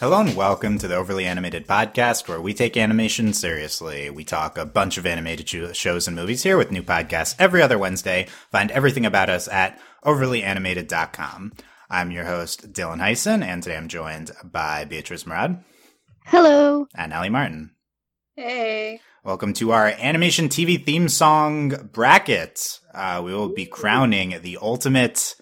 Hello and welcome to the Overly Animated Podcast, where we take animation seriously. We talk a bunch of animated shows and movies here with new podcasts every other Wednesday. Find everything about us at overlyanimated.com. I'm your host, Dylan Heisen, and today I'm joined by Beatrice Murad. Hello. And Allie Martin. Hey. Welcome to our animation TV theme song bracket. Uh, we will be crowning the ultimate,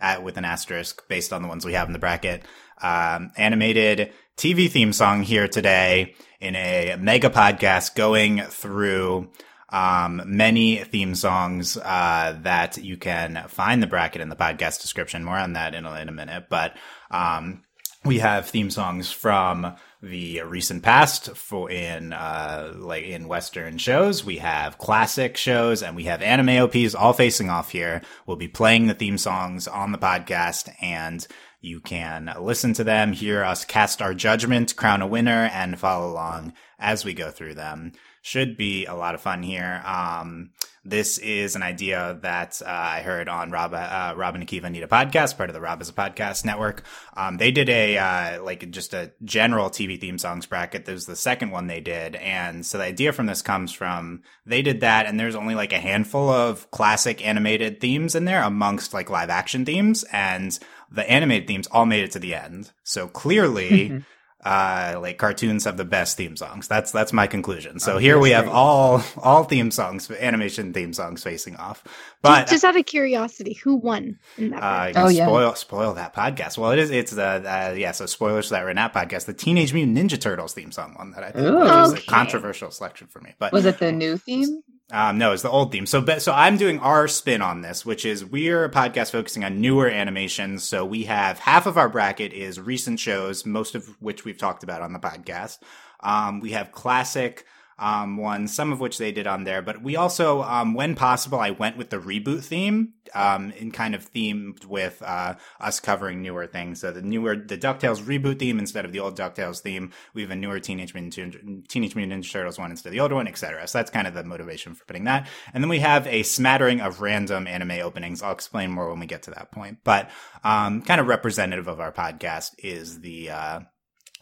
at, with an asterisk, based on the ones we have in the bracket, um, animated TV theme song here today in a mega podcast going through um, many theme songs uh, that you can find the bracket in the podcast description. More on that in a, in a minute, but um, we have theme songs from the recent past for in uh, like in Western shows. We have classic shows and we have anime OPs all facing off here. We'll be playing the theme songs on the podcast and you can listen to them, hear us cast our judgment, crown a winner, and follow along as we go through them. Should be a lot of fun here. Um, this is an idea that uh, I heard on Rob, uh, Rob and Akiva Need a podcast, part of the Rob is a podcast network. Um, they did a uh, like just a general TV theme songs bracket. Was the second one they did, and so the idea from this comes from they did that, and there's only like a handful of classic animated themes in there amongst like live action themes, and the animated themes all made it to the end. So clearly. uh, like cartoons have the best theme songs. That's that's my conclusion. So oh, here we have all all theme songs, animation theme songs facing off. But just, just out of curiosity, who won in that? Uh, oh yeah, spoil spoil that podcast. Well, it is it's the uh, yeah. So spoilers for that Renat podcast. The Teenage Mutant Ninja Turtles theme song one that I think Ooh, was okay. a controversial selection for me. But was it the new theme? Um, no, it's the old theme. So, but, so I'm doing our spin on this, which is we're a podcast focusing on newer animations. So we have half of our bracket is recent shows, most of which we've talked about on the podcast. Um, we have classic um, one, some of which they did on there. But we also, um, when possible, I went with the reboot theme, um, in kind of themed with uh, us covering newer things. So the newer, the Ducktales reboot theme instead of the old Ducktales theme. We have a newer Teenage Mutant Teenage Mutant Ninja Turtles one instead of the older one, etc. So that's kind of the motivation for putting that. And then we have a smattering of random anime openings. I'll explain more when we get to that point. But um, kind of representative of our podcast is the uh,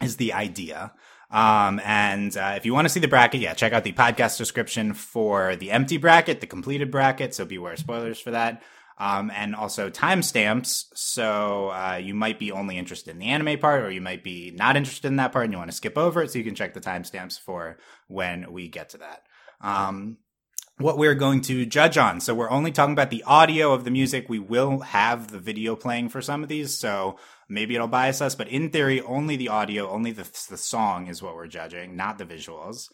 is the idea. Um, and uh, if you want to see the bracket, yeah, check out the podcast description for the empty bracket, the completed bracket. So beware spoilers for that. Um, and also timestamps. So uh, you might be only interested in the anime part, or you might be not interested in that part and you want to skip over it. So you can check the timestamps for when we get to that. Um, what we're going to judge on. So we're only talking about the audio of the music. We will have the video playing for some of these. So maybe it'll bias us, but in theory, only the audio, only the, the song is what we're judging, not the visuals.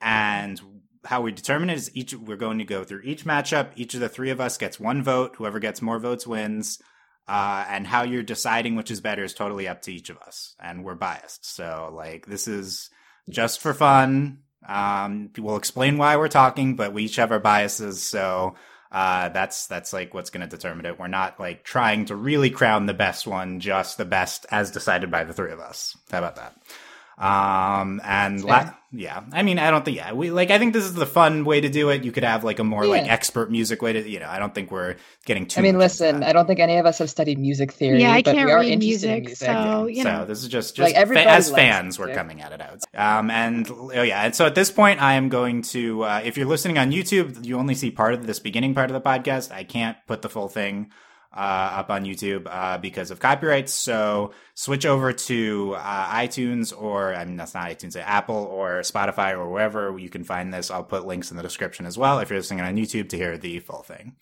And how we determine it is each, we're going to go through each matchup. Each of the three of us gets one vote. Whoever gets more votes wins. Uh, and how you're deciding which is better is totally up to each of us. And we're biased. So like, this is just for fun. Um, we'll explain why we're talking, but we each have our biases. So, uh, that's that's like what's going to determine it. We're not like trying to really crown the best one, just the best as decided by the three of us. How about that? Um, and la- yeah, I mean, I don't think, yeah, we like, I think this is the fun way to do it. You could have like a more yeah. like expert music way to, you know, I don't think we're getting too. I mean, listen, I don't think any of us have studied music theory. Yeah, I can't read music, music, so you know. So this is just just like fa- as fans, we're coming at it out. Um, and oh yeah, and so at this point, I am going to, uh, if you're listening on YouTube, you only see part of this beginning part of the podcast. I can't put the full thing up on YouTube uh, because of copyrights. So switch over to uh, iTunes or I mean that's not iTunes, Apple or Spotify or wherever you can find this. I'll put links in the description as well if you're listening on YouTube to hear the full thing.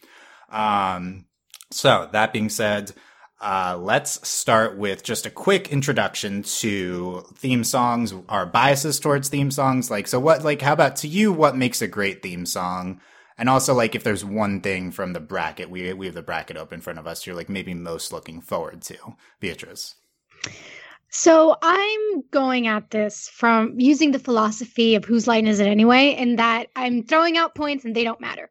Um, so that being said. Uh, let's start with just a quick introduction to theme songs, our biases towards theme songs. Like, so what, like, how about to you, what makes a great theme song? And also, like, if there's one thing from the bracket, we we have the bracket open in front of us. You're like maybe most looking forward to, Beatrice. So I'm going at this from using the philosophy of whose line is it anyway, and that I'm throwing out points and they don't matter.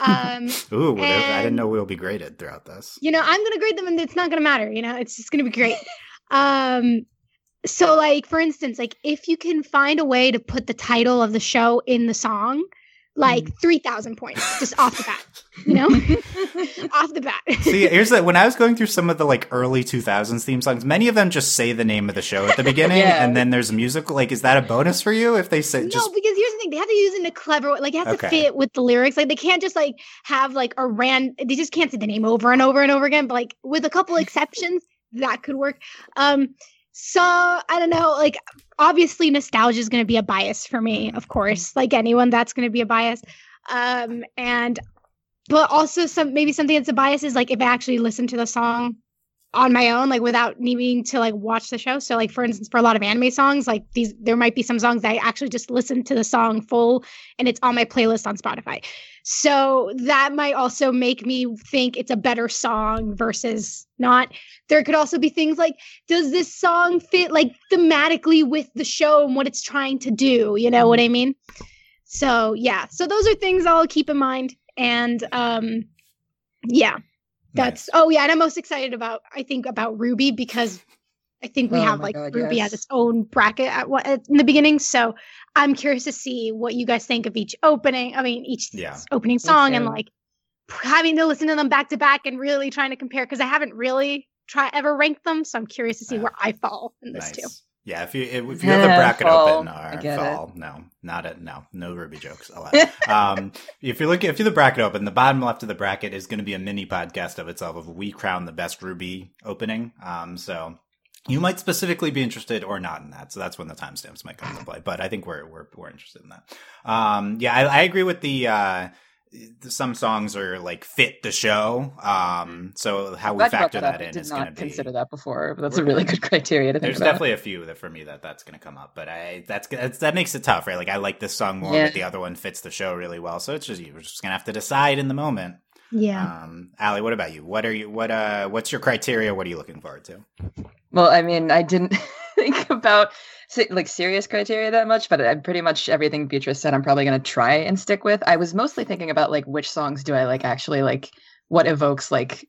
Um, Ooh, well, and, I didn't know we'll be graded throughout this. You know, I'm going to grade them, and it's not going to matter. You know, it's just going to be great. um, so, like for instance, like if you can find a way to put the title of the show in the song, like Mm. 3,000 points just off the bat, you know? off the bat. See, here's the when I was going through some of the like early 2000s theme songs, many of them just say the name of the show at the beginning, Yeah. and then there's a musical. Like, is that a bonus for you if they say no, just? because here's the thing: they have to use it in a clever way. Like it has Okay. to fit with the lyrics. Like they can't just like have like a ran. They just can't say the name over and over and over again. But like with a couple exceptions, that could work. Um, so I don't know. Like obviously, nostalgia is going to be a bias for me. Of course, like anyone, that's going to be a bias. Um, and but also some maybe something that's a bias is like if I actually listen to the song on my own, like without needing to like watch the show. So like for instance, for a lot of anime songs, like these there might be some songs that I actually just listen to the song full and it's on my playlist on Spotify. So that might also make me think it's a better song versus not. There could also be things like, does this song fit like thematically with the show and what it's trying to do? You know what I mean? So yeah. So those are things I'll keep in mind. And um yeah, that's oh yeah, and I'm most excited about I think about RWBY because I think we Oh have like God, RWBY yes. has its own bracket at what in the beginning. So I'm curious to see what you guys think of each opening. I mean, each Yeah. opening song and like having to listen to them back to back and really trying to compare because I haven't really try ever ranked them. So I'm curious to see Yeah. where I fall in this Nice. too. Yeah, if you if, you have Yeah, bracket fall. open or get it. fall, no, not a no, no RWBY jokes allowed. um, if you're looking if you have the bracket open, the bottom left of the bracket is going to be a mini podcast of itself of we crown the best RWBY opening. Um, so you might specifically be interested or not in that. So that's when the timestamps might come into play. But I think we're we're we're interested in that. Um, yeah, I, I agree with the. Uh, some songs are like fit the show. Um, so how we Glad factor that that in did is not going to be consider that before, but that's We're- a really good criteria to think there's about. definitely a few that for me that that's going to come up, but I that's, that's that makes it tough, right? Like I like this song more, Yeah. but the other one fits the show really well. So it's just you're just gonna have to decide in the moment. Yeah. Um, Allie, what about you? What are you? What uh? What's your criteria? What are you looking forward to? Well, I mean, I didn't think about se- like serious criteria that much, but pretty much everything Beatrice said, I'm probably going to try and stick with. I was mostly thinking about like which songs do I like actually like what evokes like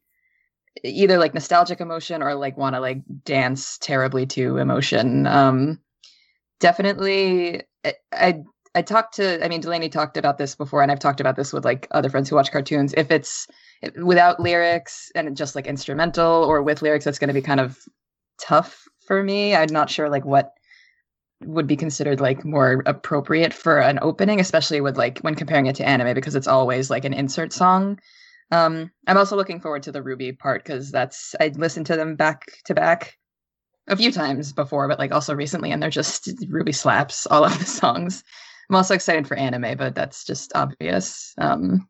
either like nostalgic emotion or like want to like dance terribly to emotion. Um, definitely, I, I I talked to. I mean, Delaney talked about this before, and I've talked about this with like other friends who watch cartoons. If it's without lyrics and just like instrumental, or with lyrics, that's going to be kind of tough for me. I'm not sure like what would be considered like more appropriate for an opening, especially with like when comparing it to anime because it's always like an insert song. Um, I'm also looking forward to the RWBY part because that's I listened to them back to back a few times before, but like also recently, and they're just RWBY slaps all of the songs. I'm also excited for anime, but that's just obvious. Um,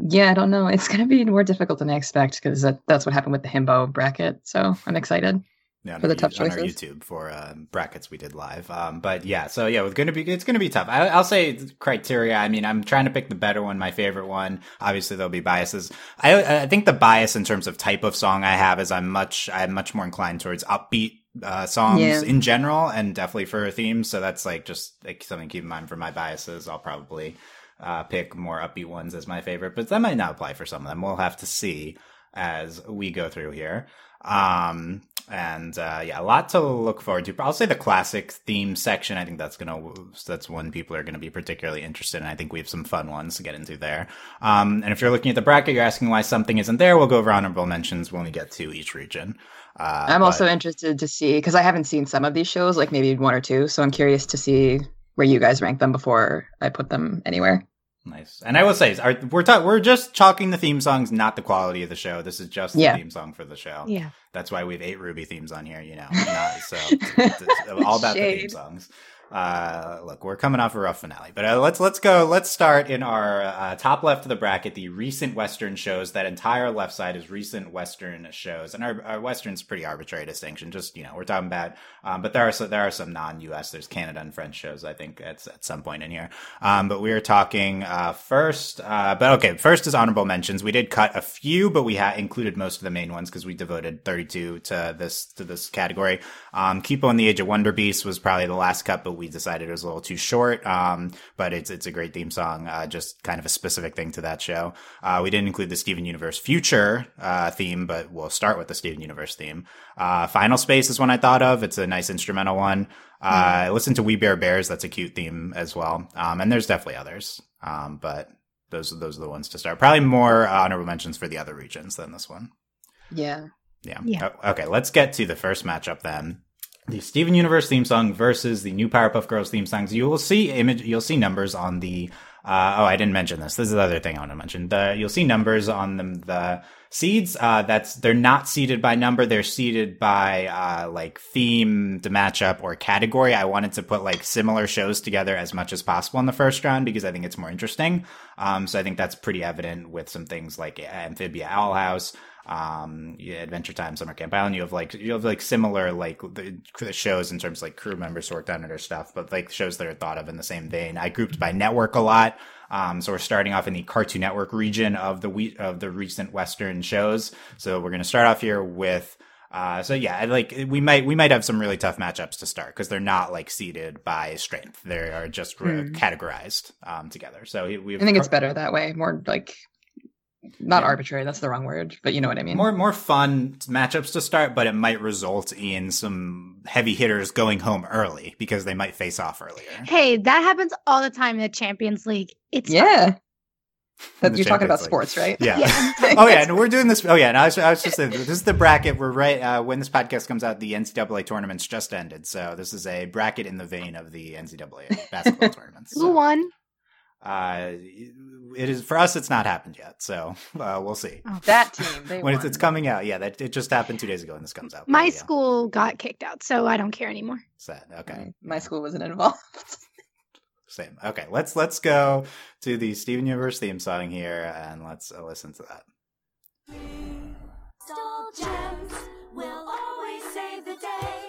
yeah, I don't know. It's gonna be more difficult than I expect because that, that's what happened with the himbo bracket. So I'm excited. Yeah, on For the our tough you- on our. YouTube for uh, brackets we did live. Um, but yeah, so yeah, it's gonna be it's gonna be tough. I, I'll say criteria. I mean, I'm trying to pick the better one, my favorite one. Obviously, there'll be biases. I I think the bias in terms of type of song I have is I'm much I'm much more inclined towards upbeat uh, songs Yeah. in general, and definitely for themes. So that's like just like something to keep in mind for my biases. I'll probably uh, pick more upbeat ones as my favorite, but that might not apply for some of them. We'll have to see as we go through here. Um, and uh, yeah, a lot to look forward to. I'll say the classic theme section. I think that's gonna that's one people are gonna be particularly interested in. I think we have some fun ones to get into there. Um, and if you're looking at the bracket, you're asking why something isn't there. We'll go over honorable mentions when we get to each region. Uh, I'm but- also interested to see because I haven't seen some of these shows, like maybe one or two. So I'm curious to see where you guys rank them before I put them anywhere. Nice. And I will say, our, we're ta- we're just chalking the theme songs, not the quality of the show. This is just the Yeah. theme song for the show. Yeah. That's why we have eight RWBY themes on here, you know. Not, so it's, it's all about the theme songs. Uh, look, we're coming off a rough finale, but uh, let's let's go. Let's start in our uh, top left of the bracket. The recent Western shows. That entire left side is recent Western shows, and our, our Western's pretty arbitrary distinction. Just you know, we're talking about. Um, but there are so, there are some non-U.S. There's Canada and French shows. I think at at some point in here. Um, but we are talking uh, first. Uh, but okay, first is honorable mentions. We did cut a few, but we included most of the main ones because we devoted 32 to this to this category. Um, Kipo and the Age of Wonder Beast was probably the last cut, but we decided it was a little too short. Um, but it's it's a great theme song, uh, just kind of a specific thing to that show. Uh, we didn't include the Steven Universe Future uh, theme, but we'll start with the Steven Universe theme. Uh, Final Space is one I thought of. It's a nice instrumental one. Uh, I listened to We Bare Bears. That's a cute theme as well. Um, and there's definitely others. Um, but those those are the ones to start. Probably more honorable mentions for the other regions than this one. Yeah. Yeah. Yeah. Okay, let's get to the first matchup then. The Steven Universe theme song versus the new Powerpuff Girls theme songs. You will see image. You'll see numbers on the. Uh, oh, I didn't mention this. This is the other thing I want to mention. The you'll see numbers on them. The seeds. Uh, that's they're not seeded by number. They're seeded by uh, like theme, the matchup, or category. I wanted to put like similar shows together as much as possible in the first round because I think it's more interesting. Um, so I think that's pretty evident with some things like Amphibia Owl House um yeah, adventure time summer camp island you have like you have like similar like the, the shows in terms of like crew members who worked on it or stuff but like shows that are thought of in the same vein i grouped by network a lot um so we're starting off in the cartoon network region of the we of the recent western shows so we're going to start off here with uh, so yeah, like we might we might have some really tough matchups to start because they're not like seeded by strength; they are just Hmm. categorized um, together. So we I think it's better that way. More like not arbitrary, that's the wrong word, but you know what I mean. more more fun matchups to start, but it might result in some heavy hitters going home early because they might face off earlier. Hey, that happens all the time in the Champions League. It's fine. yeah. That, you're talking about League. sports, right? Yeah. Yeah. oh yeah, and we're doing this. Oh yeah, and I was, I was just saying, this is the bracket. We're right uh, when this podcast comes out. The NCAA tournaments just ended, so this is a bracket in the vein of the NCAA basketball tournaments. Who won? Uh, it is for us. It's not happened yet, so uh, we'll see That team, they when it's, it's coming out. Yeah, that it just happened two days ago, and this comes out. My Yeah, school got kicked out, so I don't care anymore. sad. Okay, My, my school wasn't involved. Same. Okay, let's let's go to the Steven Universe theme song here, and let's uh, listen to that. Crystal Gems will always save the day.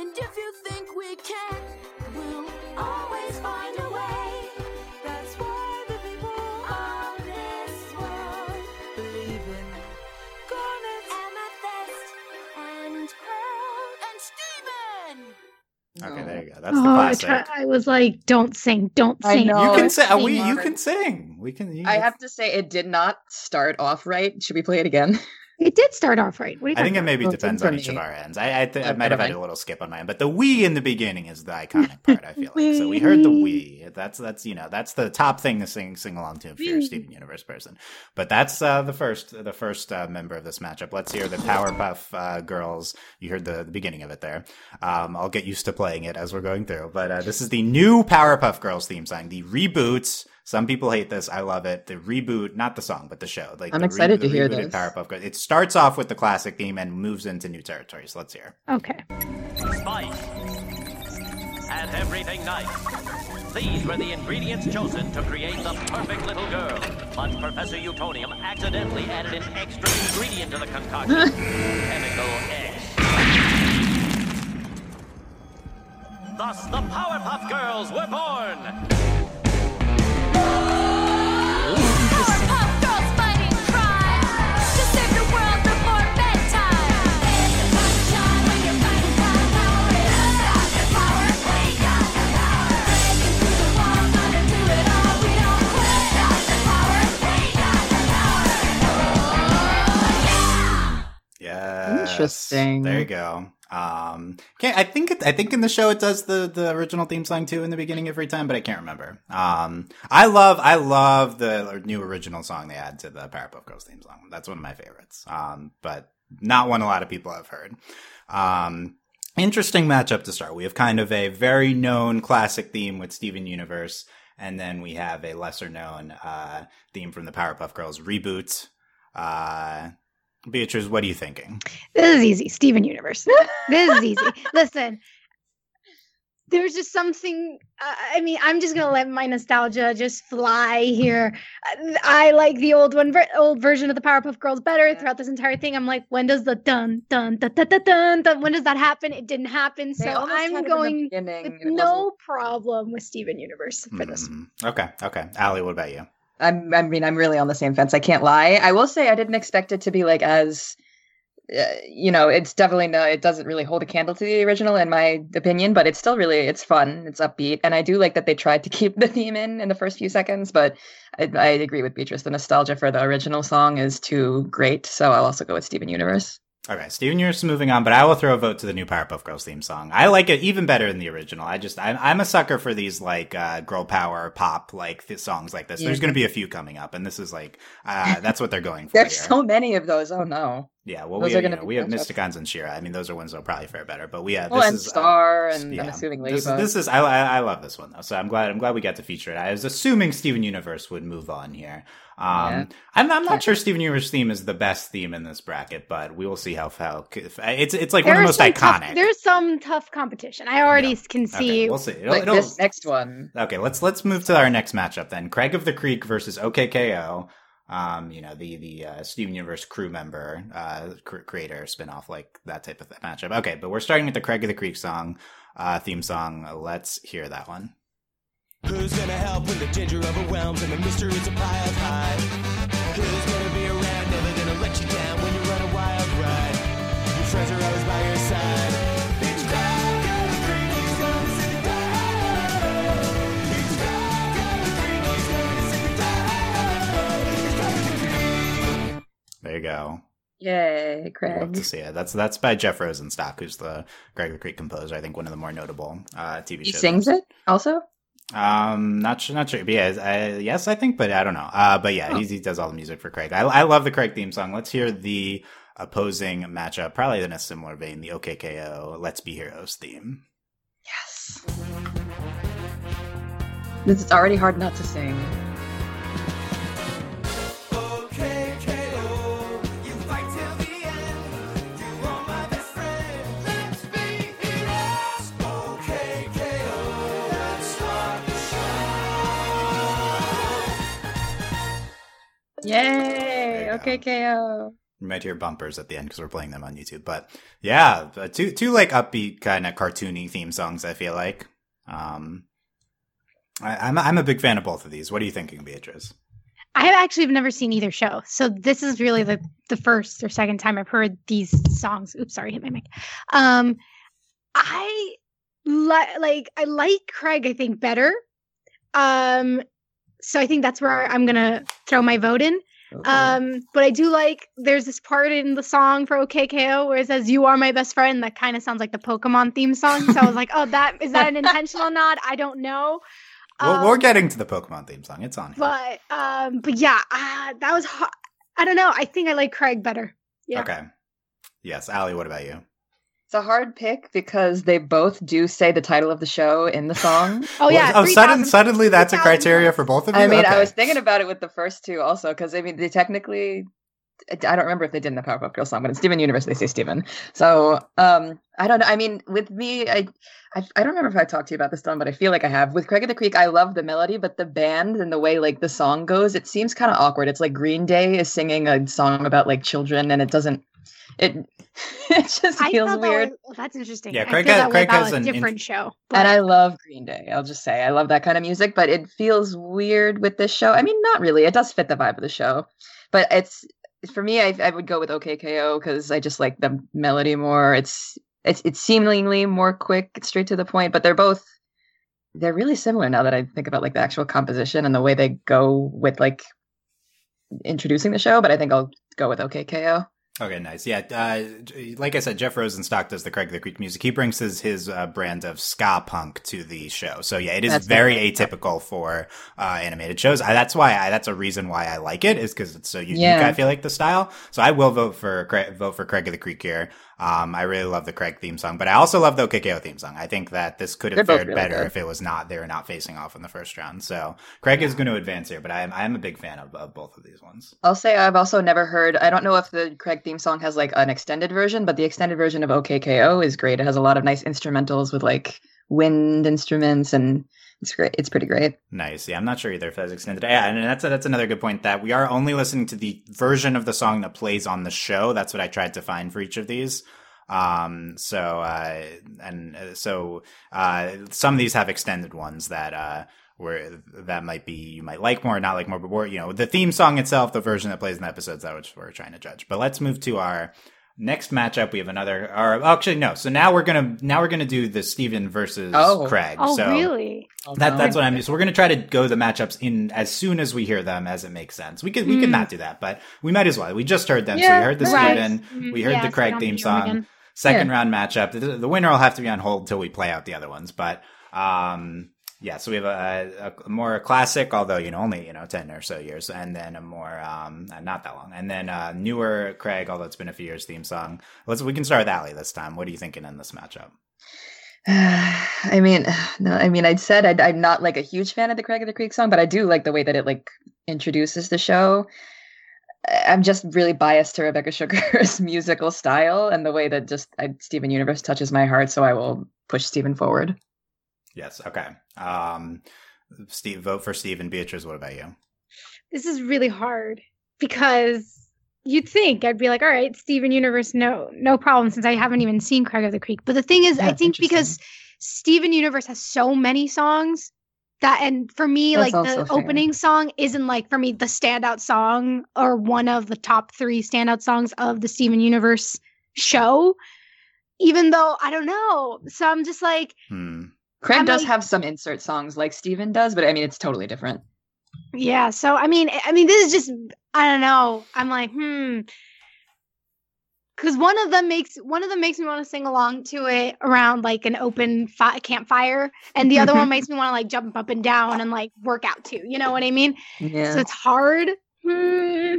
And if you think we can, we'll always Okay, No. there you go. That's the oh, I, try, I was like, don't sing, don't I sing. know. you Oh, can it's say uh, we. sing You can sing. We can. You, I have to say, it did not start off right. Should we play it again? It did start off right. What you I think talking it maybe Well, depends on for each of our ends. I I, th- I might have had a little skip on my end, but the we in the beginning is the iconic part. I feel like so we heard the we. That's that's you know that's the top thing to sing sing along to if you're a Steven Universe person. But that's uh, the first the first uh, member of this matchup. Let's hear the Powerpuff uh, Girls. You heard the, the beginning of it there. Um, I'll get used to playing it as we're going through. But uh, this is the new Powerpuff Girls theme song. The reboots. Some people hate this. I love it. The reboot, not the song, but the show. Like I'm the excited to hear this. Powerpuff Girls. It starts off with the classic theme and moves into new territories. Let's hear. about? Okay. spice, and everything nice. These were the ingredients chosen to create the perfect little girl. But Professor Utonium accidentally added an extra ingredient to the concoction chemical X. Thus, the Powerpuff Girls were born. Interesting. There you go. Um, can't, I think it, I think in the show it does the the original theme song too in the beginning every time, but I can't remember. Um, I love I love the new original song they add to the Powerpuff Girls theme song. That's one of my favorites. Um, but not one a lot of people have heard. Um, interesting matchup to start. We have kind of a very known classic theme with Steven Universe, and then we have a lesser known uh, theme from the Powerpuff Girls reboot. Uh, Beatrice, what are you thinking? This is easy. Steven Universe. this is easy. Listen, there's just something. Uh, I mean, I'm just gonna let my nostalgia just fly here. Uh, I like the old one, ver- old version of the Powerpuff Girls better. Throughout this entire thing, I'm like, when does the dun dun dun dun dun dun? dun when does that happen? It didn't happen, They so almost had it I'm going with no problem with Steven Universe for this. Mm, Okay, okay. Allie, what about you? I'm, I mean, I'm really on the same fence. I can't lie. I will say I didn't expect it to be like as, uh, you know, it's definitely no. It doesn't really hold a candle to the original, in my opinion. But it's still really, it's fun. It's upbeat, and I do like that they tried to keep the theme in in the first few seconds. But I, I agree with Beatrice. The nostalgia for the original song is too great. So I'll also go with Steven Universe. Okay, Steven Universe is moving on, but I will throw a vote to the new Powerpuff Girls theme song. I like it even better than the original. I just, I'm, I'm a sucker for these like uh, girl power pop like th- songs like this. There's going to be a few coming up, and this is like uh, that's what they're going for. There's here. so many of those. Oh no. Yeah, well, those we are have, you gonna know, be we have. Mysticons and She-Ra. I mean, those are ones that'll probably fare better. But we have Well, this and is uh, Star, and yeah. I'm assuming this, Ladybug. this is I, I I love this one though, so I'm glad I'm glad we got to feature it. I was assuming Steven Universe would move on here. Um, Yeah. I'm, I'm not sure Steven Universe theme is the best theme in this bracket, but we will see how how it's it's like one of the most some tough- iconic. there's some tough competition. I already Yeah. can okay, see. we'll see. It'll- like it'll- this next one. Okay, let's let's move to our next matchup then. Craig of the Creek versus OKKO. Um, you know the the uh, Steven Universe crew member, uh, cr- creator, spinoff, like that type of matchup. Okay, but we're starting with the Craig of the Creek song, uh, theme song. Let's hear that one. Who's gonna help when the ginger overwhelms and the high? Who's gonna be There you go. Yay, Love Craig. to see it. That's that's by Jeff Rosenstock, who's the the Creek composer. I think one of the more notable uh, TV He shows. He sings it also. Um, not sure, not sure. But yeah, I, yes, I think, but I don't know. Uh, but yeah, Oh. he, he does all the music for Craig. I, I love the Craig theme song. Let's hear the opposing matchup, probably in a similar vein, the OKKO Let's Be Heroes theme. Yes. This is already hard not to sing. Yay! Okay, KO. You might hear bumpers at the end because we're playing them on YouTube. But yeah, uh, two two like upbeat kind of cartoony theme songs. I feel like. Um, I, I'm I'm a big fan of both of these. What are you thinking, Beatrice? I have actually have never seen either show, so this is really the the first or second time I've heard these songs. Oops, sorry, hit my mic. Um, I li- like I like Craig. I think better. Um, so I think that's where I'm gonna throw my vote in. Um, but I do like there's this part in the song for OKKO where it says "You are my best friend." That kind of sounds like the Pokemon theme song. So I was like, oh, that is that an intentional nod? I don't know. Well, we're Um, getting to the Pokemon theme song. It's on here. but um, but yeah, uh, that was hard. I don't know. I think I like Craig better. Yeah. Okay. Yes, Allie. What about you? It's a hard pick because they both do say the title of the show in the song. Oh yeah. oh, sudden, 3,000 suddenly that's a criteria for both of you. I mean, I was thinking about it with the first two also because I mean they technically. I don't remember if they did in the Powerpuff Girls song, but in Steven Universe they say Steven. So um, I don't know. I mean, with me, I, I I don't remember if I talked to you about this, Don, but I feel like I have. With Craig of the Creek, I love the melody, but the band and the way like the song goes, it seems kind of awkward. It's like Green Day is singing a song about like children, and it doesn't. It it just I feels thought that weird. was- well, that's interesting. Yeah, I Craig feel has- that way Craig about has a an in- different show. And I love Green Day. I'll just say I love that kind of music, but it feels weird with this show. I mean, not really. It does fit the vibe of the show, but it's for me. I, I would go with OKKO because I just like the melody more. It's it's it's seemingly more quick, straight to the point. But they're both they're really similar now that I think about like the actual composition and the way they go with like introducing the show. But I think I'll go with OKKO. Okay, nice. Yeah, uh, like I said, Jeff Rosenstock does the Craig of the Creek music. He brings his his uh, brand of ska punk to the show. So yeah, it is That's very atypical for uh, animated shows. I, that's why I, that's a reason why I like it is because it's so unique. Yeah. I feel like the style. So I will vote for Craig, vote for Craig of the Creek here. Um, I really love the Craig theme song, but I also love the OKKO theme song. I think that this could have They're fared really better good. if it was not they were not facing off in the first round. So Craig is going to advance here, but I am I am a big fan of, of both of these ones. I'll say I've also never heard. I don't know if the Craig theme song has like an extended version, but the extended version of OKKO is great. It has a lot of nice instrumentals with like wind instruments, and it's great. It's pretty great. Nice. Yeah, I'm not sure either if that's extended. Yeah, and that's that's another good point that we are only listening to the version of the song that plays on the show. That's what I tried to find for each of these. Um, so uh, and uh, so uh, some of these have extended ones that uh where that might be you might like more, or not like more, but more, you know, the theme song itself, the version that plays in the episodes, that which we're trying to judge. But let's move to our next matchup we have another. Or actually, no. So now we're gonna now we're gonna do the Steven versus Oh. Craig. Oh, so really? That, that's what I'm. So we're gonna try to go the matchups in as soon as we hear them, as it makes sense. We could we could Mm. not do that, but we might as well. We just heard them, so we heard the right. Steven, Mm, we heard yeah, the Craig we don't theme need to hear 'em song. Second Yeah. round matchup. The, the winner will have to be on hold until we play out the other ones. But um, yeah, so we have a, a, more classic, although you know only you know ten or so years, and then a more um, uh, not that long, and then uh, newer Craig, although it's been a few years, theme song. Let's we can start with Allie this time. What are you thinking in this matchup? I mean, no, I mean, I'd said I'd, I'm not like a huge fan of the Craig of the Creek song, but I do like the way that it like introduces the show. I'm just really biased to Rebecca Sugar's musical style and the way that just I, Steven Universe touches my heart, so I will push Steven forward. Yes. Okay. Um, Steve, vote for Steve and Beatrice. What about you? This is really hard because you'd think I'd be like, all right, Steven Universe, no, no problem, since I haven't even seen Craig of the Creek. But the thing is, Yeah, I think because Steven Universe has so many songs that, and for me, That's like the fair. opening song isn't like for me the standout song or one of the top three standout songs of the Steven Universe show. Even though I don't know, so I'm just like, Hmm. Craig I'm does like- have some insert songs like Steven does, but I mean, it's totally different. Yeah, so I mean, I mean, this is just I don't know. I'm like, hmm, because one of them makes one of them makes me want to sing along to it around like an open fi- campfire, and the other one makes me want to like jump up and down and like work out too. You know what I mean? Yeah. So it's hard. Hmm.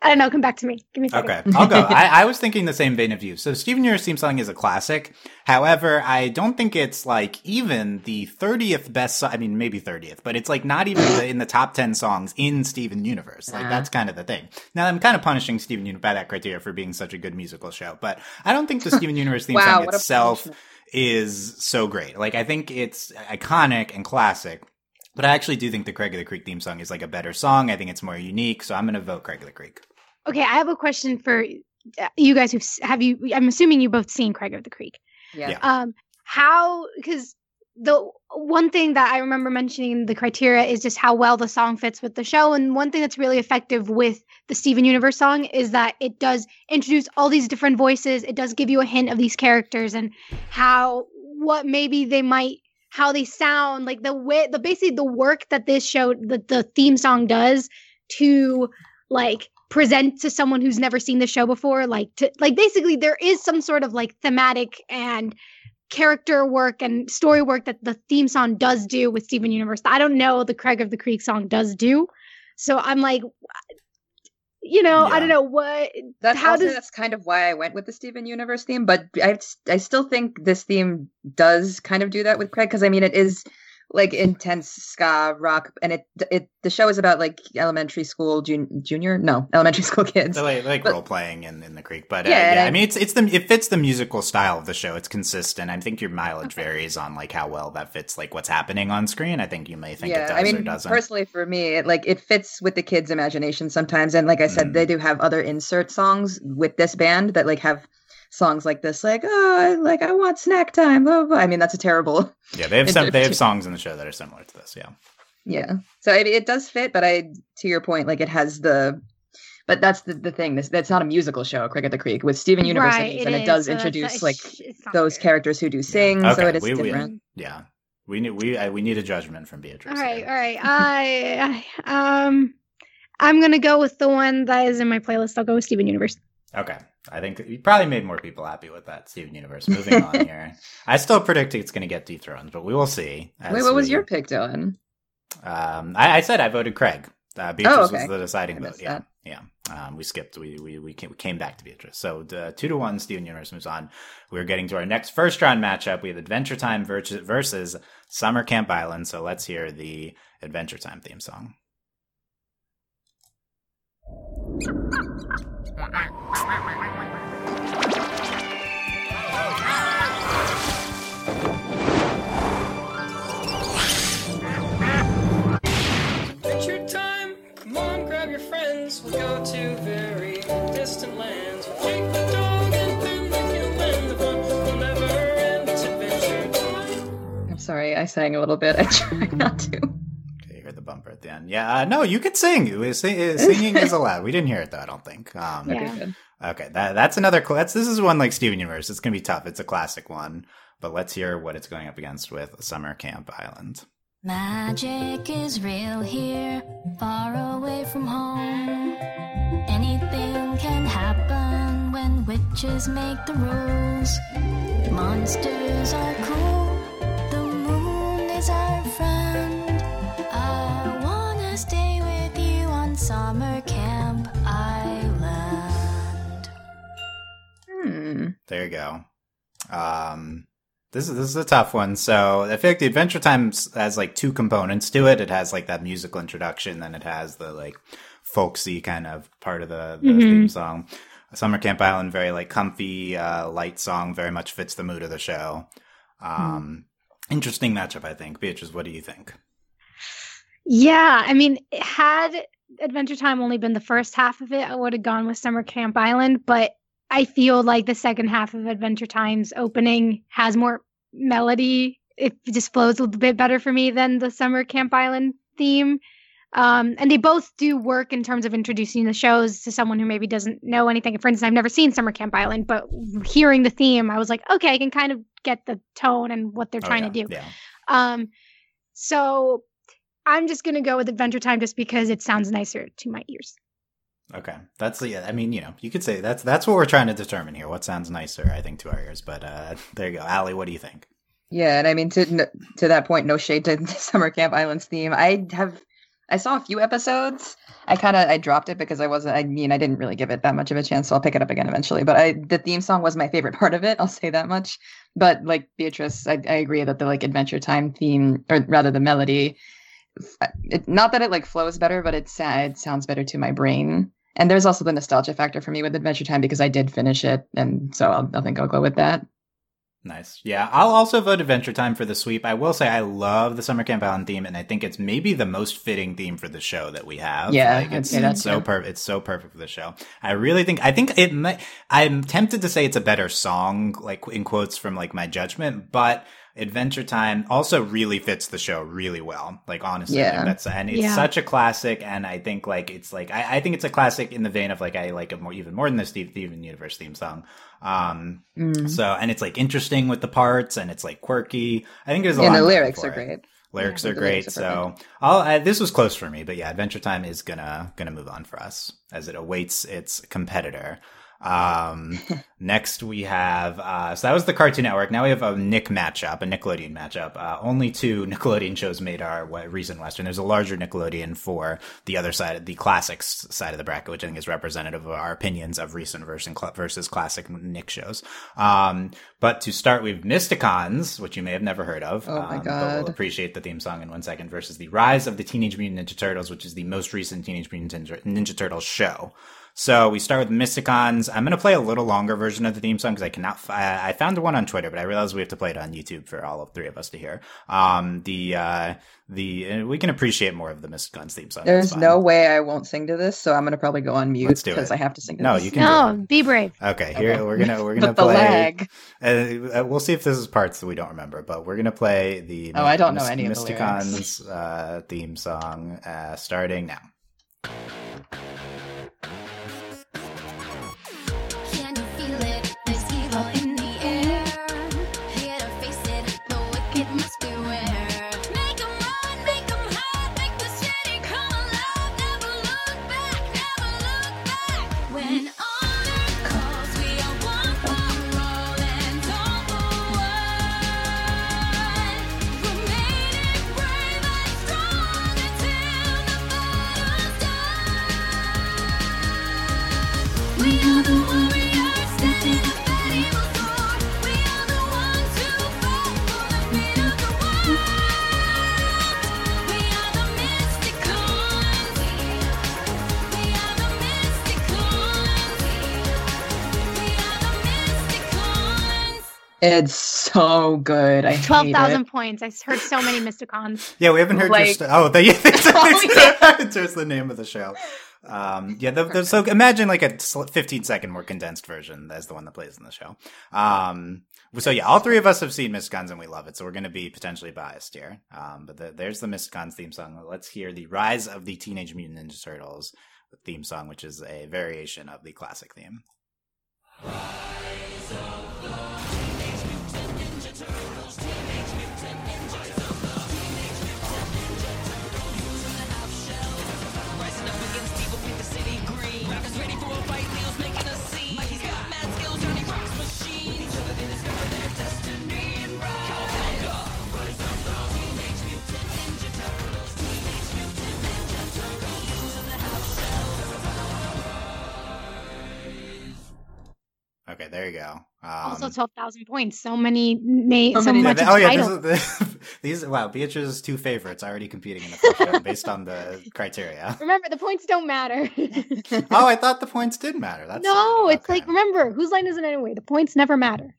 I don't know. Come back to me. Give me a second. Okay, I'll go. I, I was thinking the same vein of you. So Steven Universe theme song is a classic. However, I don't think it's like even the 30th best, so- I mean, maybe 30th, but it's like not even the, in the top 10 songs in Steven Universe. Like Uh-huh. that's kind of the thing. Now I'm kind of punishing Steven Universe by that criteria for being such a good musical show, but I don't think the Steven Universe theme Wow, song itself is so great. Like I think it's iconic and classic. But I actually do think the Craig of the Creek theme song is like a better song. I think it's more unique, so I'm going to vote Craig of the Creek. Okay, I have a question for uh, you guys. Who have you? I'm assuming you both seen Craig of the Creek. yeah. yeah. um how because the one thing that i remember mentioning in the criteria is just how well the song fits with the show and one thing that's really effective with the steven universe song is that it does introduce all these different voices it does give you a hint of these characters and how what maybe they might how they sound like the way the basically the work that this show the, the theme song does to like present to someone who's never seen the show before like to like basically there is some sort of like thematic and character work and story work that the theme song does do with Steven Universe. I don't know the Craig of the Creek song does do. So I'm like you know, I don't know what That's how also, does that's kind of why I went with the Steven Universe theme, but I I still think this theme does kind of do that with Craig because I mean it is like intense ska rock, and it it the show is about like elementary school jun- junior no elementary school kids. So like, like But- role playing in, in the creek, but uh, Yeah, yeah, I, mean it's it's the it fits the musical style of the show. It's consistent. I think your mileage varies on like how well that fits like what's happening on screen. I think you may think it does I or mean, doesn't. personally for me, it, like it fits with the kids' imagination sometimes. And like I said, Mm. they do have other insert songs with this band that like have songs like this, like oh, like I want snack time. Blah, blah, blah. I mean, that's a terrible. yeah, they have some they have songs in the show that are similar to this. Yeah, Yeah. So I mean, it does fit, but I, to your point, like it has the. But that's the, the thing. This that's not a musical show, Craig of the Creek, with Steven Universe, it right, is, and it is, does so introduce it's- like those fair. characters who do sing, so Okay, it is we- we- different. yeah. We need we I, we need a judgment from Beatrice. All right, here. all right. I, I um I'm gonna go with the one that is in my playlist. I'll go with Steven Universe. Okay. I think you probably made more people happy with that Steven Universe. Moving on here. I still predict it's going to get dethroned, but we will see. Wait, what was we- your pick, Dylan? Um, I, I said I voted Craig. Uh, Beatrice okay. was the deciding vote. Yeah, that. yeah. Um, we skipped. We we we came, we came back to Beatrice. So uh, two to one. Steven Universe moves on. We're getting to our next first round matchup. We have Adventure Time versus, versus Summer Camp Island. So let's hear the Adventure Time theme song. Adventure time! Come on, grab your friends. We'll go to very distant lands. We'll take the dog and then the human. The fun will never end. It's adventure time. I'm sorry, I sang a little bit. I tried not to. Okay, you heard the bumper at the end. Yeah, uh, no, you could sing. It was- Singing is allowed. We didn't hear it though. I don't think. Um, Yeah. Okay, that that's another. That's this is one like Steven Universe. It's gonna be tough. It's a classic one, but let's hear what it's going up against with Summer Camp Island. Magic is real here, far away from home. Anything can happen when witches make the rules. Monsters are cool, the moon is our friend. There you go. Um, this is this is a tough one. So I feel like the Adventure Time has like two components to it. It has like that musical introduction, then it has the like folksy kind of part of the, the Mhm. theme song. Summer Camp Island, very like comfy, uh, light song, very much fits the mood of the show. Um, interesting matchup, I think. Beatrice, what do you think? Yeah, I mean, had Adventure Time only been the first half of it, I would have gone with Summer Camp Island. But I feel like the second half of Adventure Time's opening has more melody. It just flows a little bit better for me than the Summer Camp Island theme. Um, and they both do work in terms of introducing the shows to someone who maybe doesn't know anything. For instance, I've never seen Summer Camp Island, but hearing the theme, I was like, okay, I can kind of get the tone and what they're Oh, trying yeah, to do. Yeah. Um, so I'm just gonna go with Adventure Time just because it sounds nicer to my ears. Okay, that's yeah. I mean, you know, you could say that's that's what we're trying to determine here. What sounds nicer, I think, to our ears. But uh, there you go, Allie. What do you think? Yeah, and I mean to to that point, no shade to Summer Camp Islands theme. I have I saw a few episodes. I kind of I dropped it because I wasn't. I mean, I didn't really give it that much of a chance. So I'll pick it up again eventually. But I the theme song was my favorite part of it. I'll say that much. But like Beatrice, I, I agree that the like Adventure Time theme, or rather the melody, it, not that it like flows better, but it sa- it sounds better to my brain. And there's also the nostalgia factor for me with Adventure Time because I did finish it, and so I'll, I think I'll go with that. Nice. Yeah, I'll also vote Adventure Time for the sweep. I will say I love the Summer Camp Island theme, and I think it's maybe the most fitting theme for the show that we have. Yeah, like, it's, it's so perfect. It's so perfect for the show. I really think. I think it. Might, I'm tempted to say it's a better song, like in quotes from like my judgment, but. Adventure Time also really fits the show really well. Like honestly, Yeah. like, that's and it's Yeah. such a classic. And I think like it's like I, I think it's a classic in the vein of like I like it more even more than the Steve Steven Universe theme song. Um, Mm. so, and it's like interesting with the parts and it's like quirky. I think there's a And lot the lyrics are it. great. Lyrics Yeah, are great. lyrics are so, I'll, I, this was close for me, but yeah, Adventure Time is gonna, gonna move on for us as it awaits its competitor. Um, next we have, uh, so that was the Cartoon Network. Now we have a Nick matchup, a Nickelodeon matchup. Uh, only two Nickelodeon shows made our recent Western. There's a larger Nickelodeon for the other side, the classics side of the bracket, which I think is representative of our opinions of recent cl- versus classic Nick shows. Um, but to start, we've Mysticons, which you may have never heard of. Oh my um, But we'll appreciate the theme song in one second versus the Rise of the Teenage Mutant Ninja Turtles, which is the most recent Teenage Mutant Ninja, Ninja Turtles show. So we start with Mysticons. I'm going to play a little longer version of the theme song because I cannot. F- I, I found one on Twitter, but I realized we have to play it on YouTube for all of three of us to hear. Um, the uh, the uh, we can appreciate more of the Mysticons theme song. There's no way I won't sing to this, so I'm gonna probably go on mute because. I have to sing to No, this. you can No, do be brave. Okay, here Okay. we're gonna we're gonna the play. lag. Uh, uh, we'll see if this is parts that we don't remember, but we're gonna play the. Oh, I don't know Mys- any of the Mysticons uh, theme song uh, starting now. It's so good. I hate Twelve thousand points. I heard so many Mysticons. Yeah, we haven't heard your st- oh, the, Oh, yeah. it's the name of the show. Um, yeah, the, the, so imagine like a 15 second more condensed version as the one that plays in the show. Um, so yeah, all three of us have seen Mysticons and we love it, so we're going to be potentially biased here. Um, but the, there's the Mysticons theme song. Let's hear the Rise of the Teenage Mutant Ninja Turtles theme song, which is a variation of the classic theme. Okay, there you go. Um, also, twelve thousand points. So many, ma- So so, many- much th- oh yeah, this is the, these wow, Beatrice's two favorites already competing in the first round based on the criteria. Remember, the points don't matter. Oh, I thought the points did matter. That's no, it's like remember whose line is it anyway? The points never matter.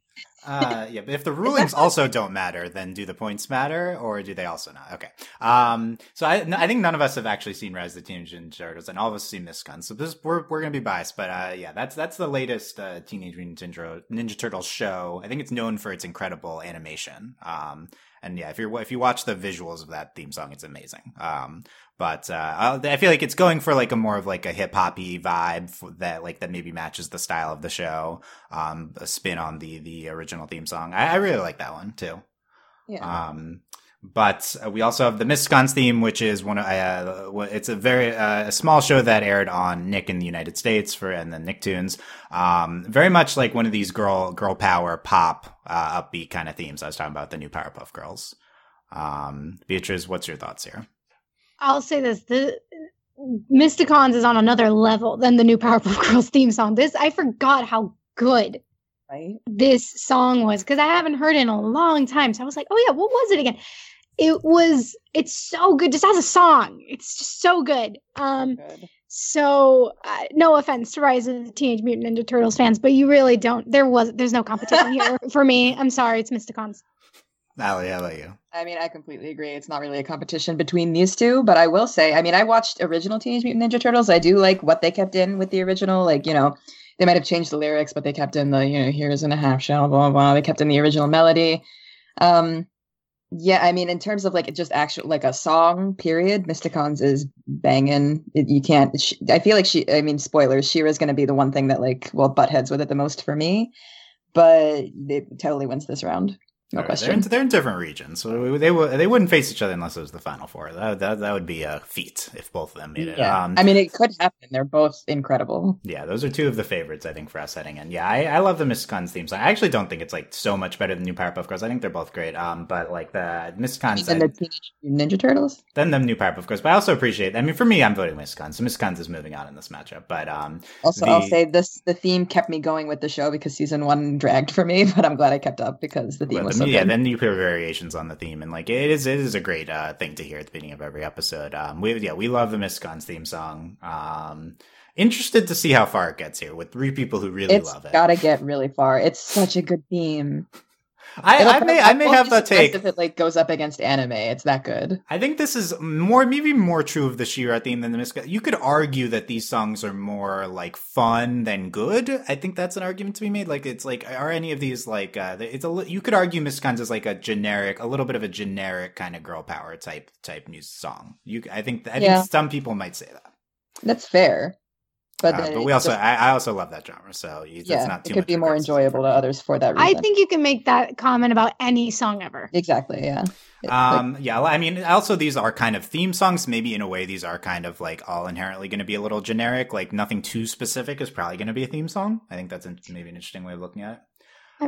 Uh, yeah, but if the rulings also don't matter, then do the points matter, or do they also not? Okay. Um, so I, I think none of us have actually seen Rise of the Teenage Ninja Turtles, and all of us seen Mysticons. So this we're we're gonna be biased, but uh, yeah, that's that's the latest uh, Teenage Mutant Ninja, Ninja Turtles show. I think it's known for its incredible animation. Um, and yeah, if you're if you watch the visuals of that theme song, it's amazing. Um, but uh, I I feel like it's going for like a more of like a hip hoppy vibe that like that maybe matches the style of the show. Um, a spin on the the original theme song. I, I really like that one too. Yeah. Um, but uh, we also have the Mysticons theme, which is one of uh, it's a very uh, a small show that aired on Nick in the United States for and then Nicktoons. Um, very much like one of these girl girl power pop uh, upbeat kind of themes. I was talking about the new Powerpuff Girls. Um, Beatrice, what's your thoughts here? I'll say this: the Mysticons is on another level than the new Powerpuff Girls theme song. This I forgot how good right. this song was because I haven't heard it in a long time. So I was like, oh yeah, what was it again? It was it's so good just as a song. It's just so good. Um Good. so uh, no offense to Rise of the Teenage Mutant Ninja Turtles fans, but you really don't there was there's no competition here for me. I'm sorry, it's Mysticons. Allie, how about you? I mean, I completely agree. It's not really a competition between these two, but I will say, I mean, I watched original Teenage Mutant Ninja Turtles. I do like what they kept in with the original. Like, you know, they might have changed the lyrics, but they kept in the, you know, here's in a half shell, blah, blah, blah. They kept in the original melody. Um, yeah, I mean, in terms of like just actual, like a song, period, Mysticons is banging. It, you can't, sh I feel like she, I mean, spoilers, She-Ra's going to be the one thing that like, well, butt heads with it the most for me, but it totally wins this round. No right, They're question. in, they're in different regions, so they would they wouldn't face each other unless it was the final four. That that, that would be a feat if both of them made it. Yeah. Um, I mean, it could happen. They're both incredible. Yeah, those are two of the favorites I think for us heading in. Yeah, I, I love the Mysticons theme song. I actually don't think it's like so much better than New Powerpuff Girls. I think they're both great. Um, but like the Miss And the Teenage Ninja Turtles. then the New Powerpuff Girls. But I also appreciate. I mean, for me, I'm voting Miss. So Miss is moving on in this matchup. But um, Also, I'll say this: the theme kept me going with the show because season one dragged for me, but I'm glad I kept up because the theme was the- so yeah, good. then you hear variations on the theme, and like it is, it is a great uh, thing to hear at the beginning of every episode. Um, we yeah, we love the Mysticons theme song. Um, interested to see how far it gets here with three people who really it's love it. gotta get really far. It's such a good theme. I, I may, I may have that take. if it like goes up against anime. It's that good. I think this is more, maybe more true of the She-Ra theme than the Miss. You could argue that these songs are more like fun than good. I think that's an argument to be made. Like it's like, are any of these like? Uh, it's a. You could argue Mysticons is like a generic, a little bit of a generic kind of girl power type type new song. You, I think, I Yeah. think some people might say that. That's fair. But, Uh, but we also, just- I, I also love that genre. So you, yeah, it's not too it could much be more enjoyable to others for that reason. I think you can make that comment about any song ever. exactly. Yeah. It- like, Um, yeah, I mean, also these are kind of theme songs. Maybe in a way, these are kind of like all inherently going to be a little generic. Like nothing too specific is probably going to be a theme song. I think that's a, maybe an interesting way of looking at it.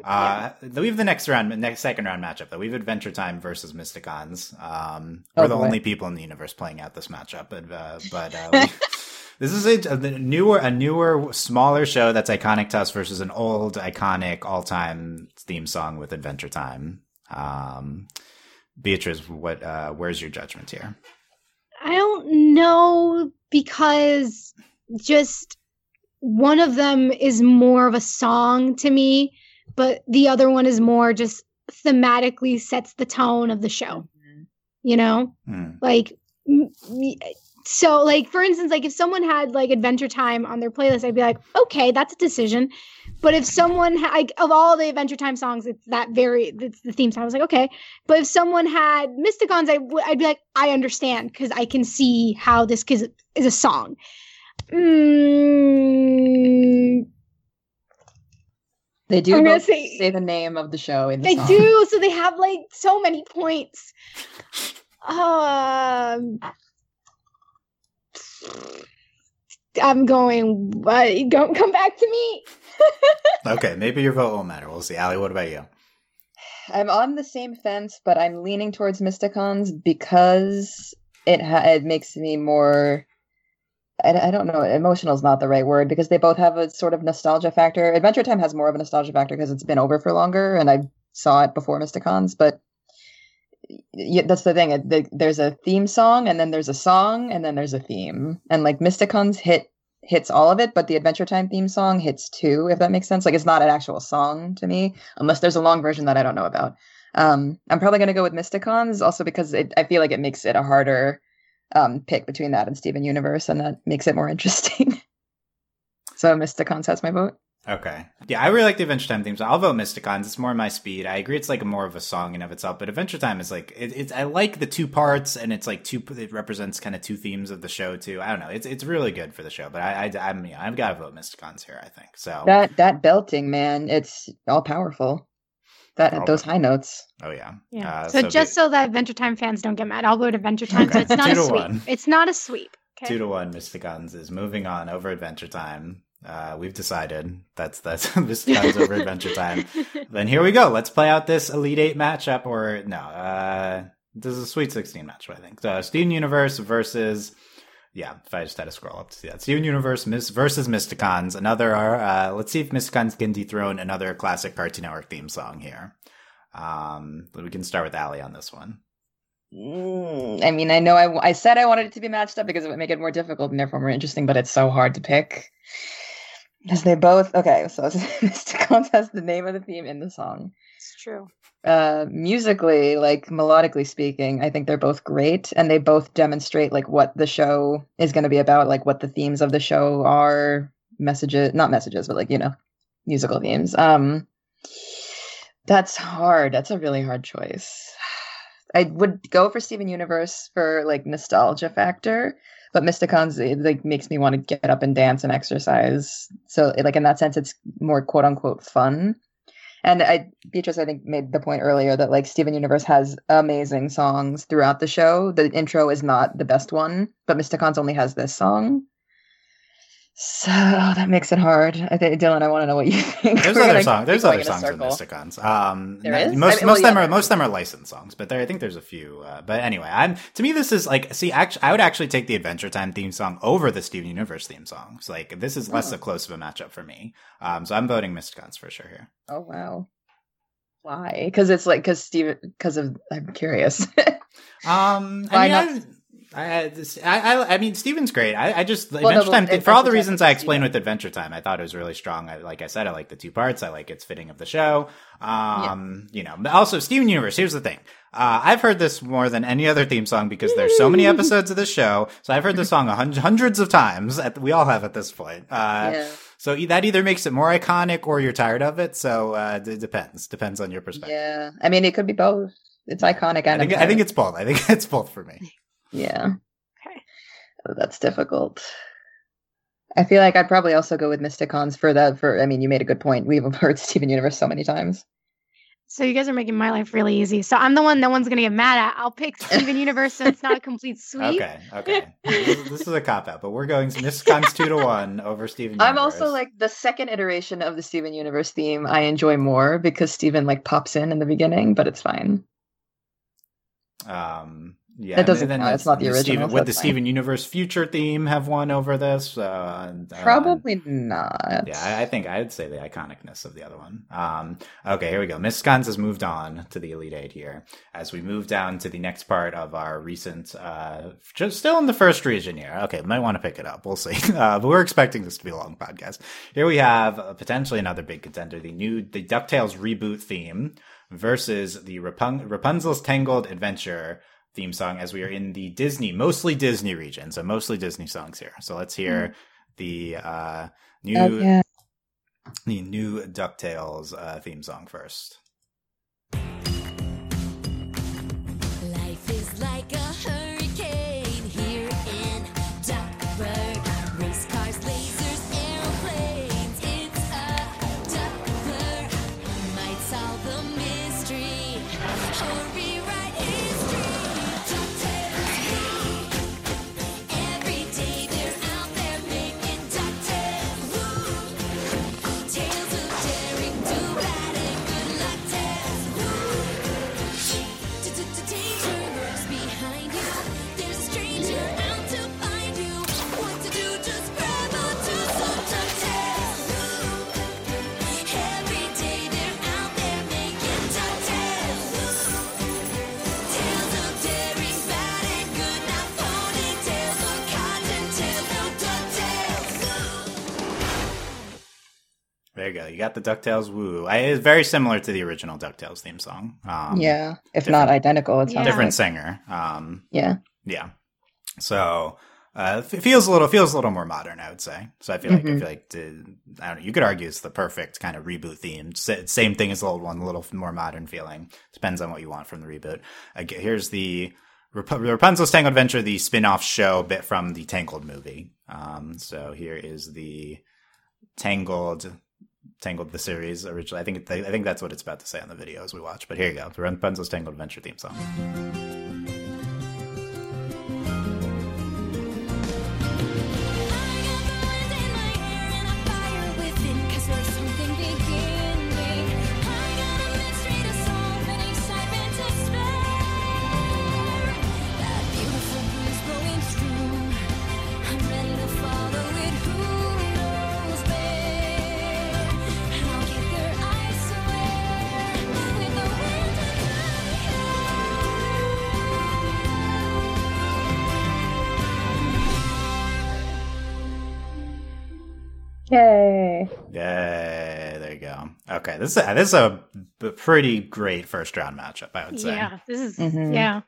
Uh, we have the next round, next second round matchup though. We have Adventure Time versus Mysticons. Um, we're Oh, the boy. only people in the universe playing out this matchup, but uh, but uh, we, this is a, a newer, a newer, smaller show that's iconic to us versus an old, iconic, all time theme song with Adventure Time. Um, Beatrice, what? Uh, where's your judgment here? I don't know because just one of them is more of a song to me, but the other one is more just thematically sets the tone of the show. You know, Hmm. like so like for instance like if someone had like adventure time on their playlist i'd be like okay that's a decision but if someone ha- like of all the adventure time songs it's that very it's the theme song i was like okay but if someone had mysticons I w- i'd be like i understand because i can see how this is, is a song mm, They do say- say, the name of the show in the They song. do, so they have like so many points. Um, I'm going. Uh, don't come back to me. Okay, maybe your vote won't matter. We'll see. Ali, what about you? I'm on the same fence, but I'm leaning towards Mysticons because it ha- it makes me more. I, I don't know. Emotional is not the right word because they both have a sort of nostalgia factor. Adventure Time has more of a nostalgia factor because it's been over for longer, and I saw it before Mysticons. But yeah, that's the thing. The, there's a theme song, and then there's a song, and then there's a theme, and like Mysticons hit hits all of it, but the Adventure Time theme song hits two, if that makes sense. Like it's not an actual song to me, unless there's a long version that I don't know about. Um, I'm probably to go with Mysticons, also because it, I feel like it makes it a harder um, pick between that and Steven Universe, and that makes it more interesting. so Mysticons has my vote. Okay. Yeah, I really like the Adventure Time themes. I'll vote Mysticons. It's more my speed. I agree. It's like more of a song in of itself, but Adventure Time is like it, it's. I like the two parts, and it's like two. It represents kind of two themes of the show too. I don't know. It's it's really good for the show, but I, I I'm yeah, I've got to vote Mysticons here. I think so. That that belting, man, it's all powerful. That All those high notes. oh yeah. Yeah. Uh, so, be- just so that Adventure Time fans don't get mad, I'll vote Adventure Time. So it's not a sweep. one. It's not a sweep. Okay. Two to one, Mysticons is moving on over Adventure Time. Uh, we've decided that's that's this time's over Adventure Time. Then here we go. Let's play out this Elite Eight matchup, or no, uh, this is a Sweet Sixteen matchup, I think. So Steven Universe versus, yeah, if I just had to scroll up to see that, Steven Universe Miss versus Mysticons. Another, uh, let's see if Mysticons can dethrone another classic Cartoon Network theme song here. Um, we can start with Ali on this one. Mm, I mean, I know I, I said I wanted it to be matched up because it would make it more difficult and therefore more interesting, but it's so hard to pick. Because they both okay, so Mysticons contest the name of the theme in the song. It's true. Uh musically, like melodically speaking, I think they're both great and they both demonstrate like what the show is gonna be about, like what the themes of the show are, messages not messages, but like, you know, musical themes. Um that's hard. That's a really hard choice. I would go for Steven Universe for like nostalgia factor, but Mysticons it like makes me want to get up and dance and exercise. So like in that sense, it's more quote unquote fun. And I, Beatrice, I think made the point earlier that like Steven Universe has amazing songs throughout the show. The intro is not the best one, but Mysticons only has this song. So that makes it hard. I think Dylan, I want to know what you think. There's We're other songs. There's other songs in. Mysticons. Um, There is? most I mean, most of well, them yeah, are most of them are licensed songs, but there I think there's a few. Uh, but anyway, I'm to me this is like see actually I would actually take the Adventure Time theme song over the Steven Universe theme songs. Like this is less Oh. a close of a matchup for me. Um, so I'm voting Mysticons for sure here. Oh wow. Why? Because it's like because Steven because of I'm curious. Um, Why I not? I, I, this- I, I, I mean, Steven's great. I, I just Well, Adventure but Time Adventure for all the reasons is I explained Steven. with Adventure Time. I thought it was really strong. I, like I said, I like the two parts. I like its fitting of the show. Um, you know, but also Steven Universe. Here's the thing. Uh, I've heard this more than any other theme song because there's so many episodes of this show. So I've heard this song a hun- hundreds of times. At, we all have at this point. Uh, yeah. so e- that either makes it more iconic or you're tired of it. So uh, it depends. Depends on your perspective. Yeah. I mean, it could be both. It's iconic. I think, I think it's both. I think it's both for me. yeah. Okay. Oh, That's difficult. I feel like I'd probably also go with Mysticons for that. For I mean, you made a good point. We've heard Steven Universe so many times. So you guys are making my life really easy. So I'm the one no one's gonna get mad at. I'll pick Steven Universe so it's not a complete sweep. Okay, okay. this, is, this is a cop out, but we're going Mysticons two to one over Steven. I'm Universe. also like the second iteration of the Steven Universe theme. I enjoy more because Steven like pops in in the beginning, but it's fine. um, yeah. That doesn't count, it's not the original, Steven, would the fine. Steven Universe future theme have won over this? Uh, uh, Probably not. Yeah, I, think I'd say the iconicness of the other one. Um, okay, here we go. Mysticons has moved on to the Elite Eight here as we move down to the next part of our recent, uh, just still in the first region here. Okay, might want to pick it up. We'll see. Uh, but we're expecting this to be a long podcast. Here we have uh, potentially another big contender, the new, the DuckTales reboot theme versus the Rapun- Rapunzel's Tangled Adventure theme song as we are in the Disney, mostly Disney region. So mostly Disney songs here. So let's hear the, uh, new, Oh, yeah. the new DuckTales uh, theme song first. Life is like a There you go. You got the Ducktales woo. I, it's very similar to the original Ducktales theme song. Um, yeah, if not identical, it's Yeah. different like. singer. Um, Yeah. yeah. So uh, it feels a little feels a little more modern, I would say. So I feel like I Mhm. feel like the, I don't know. You could argue it's the perfect kind of reboot theme. Sa- Same thing as the old one, a little more modern feeling. Depends on what you want from the reboot. Again, here's the Rap- Rapunzel's Tangled Adventure, the spin-off show bit from the Tangled movie. Um, so here is the Tangled. Tangled the series originally. I think I think that's what it's about to say on the video as we watch. But here you go, the Rapunzel's Tangled Adventure theme song. Yay. Yay! There you go. Okay, this is this is a b- pretty great first round matchup. I would say, Yeah, this is Mhm. yeah.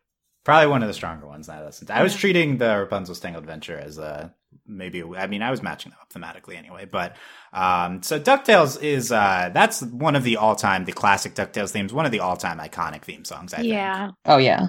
probably one of the stronger ones that I listened. to. I was Yeah. treating the Rapunzel's Tangled Adventure as a maybe. I mean, I was matching them up thematically anyway. But um, so Ducktales is uh, that's one of the all time the classic Ducktales themes, one of the all time iconic theme songs. I think. Yeah. Oh yeah.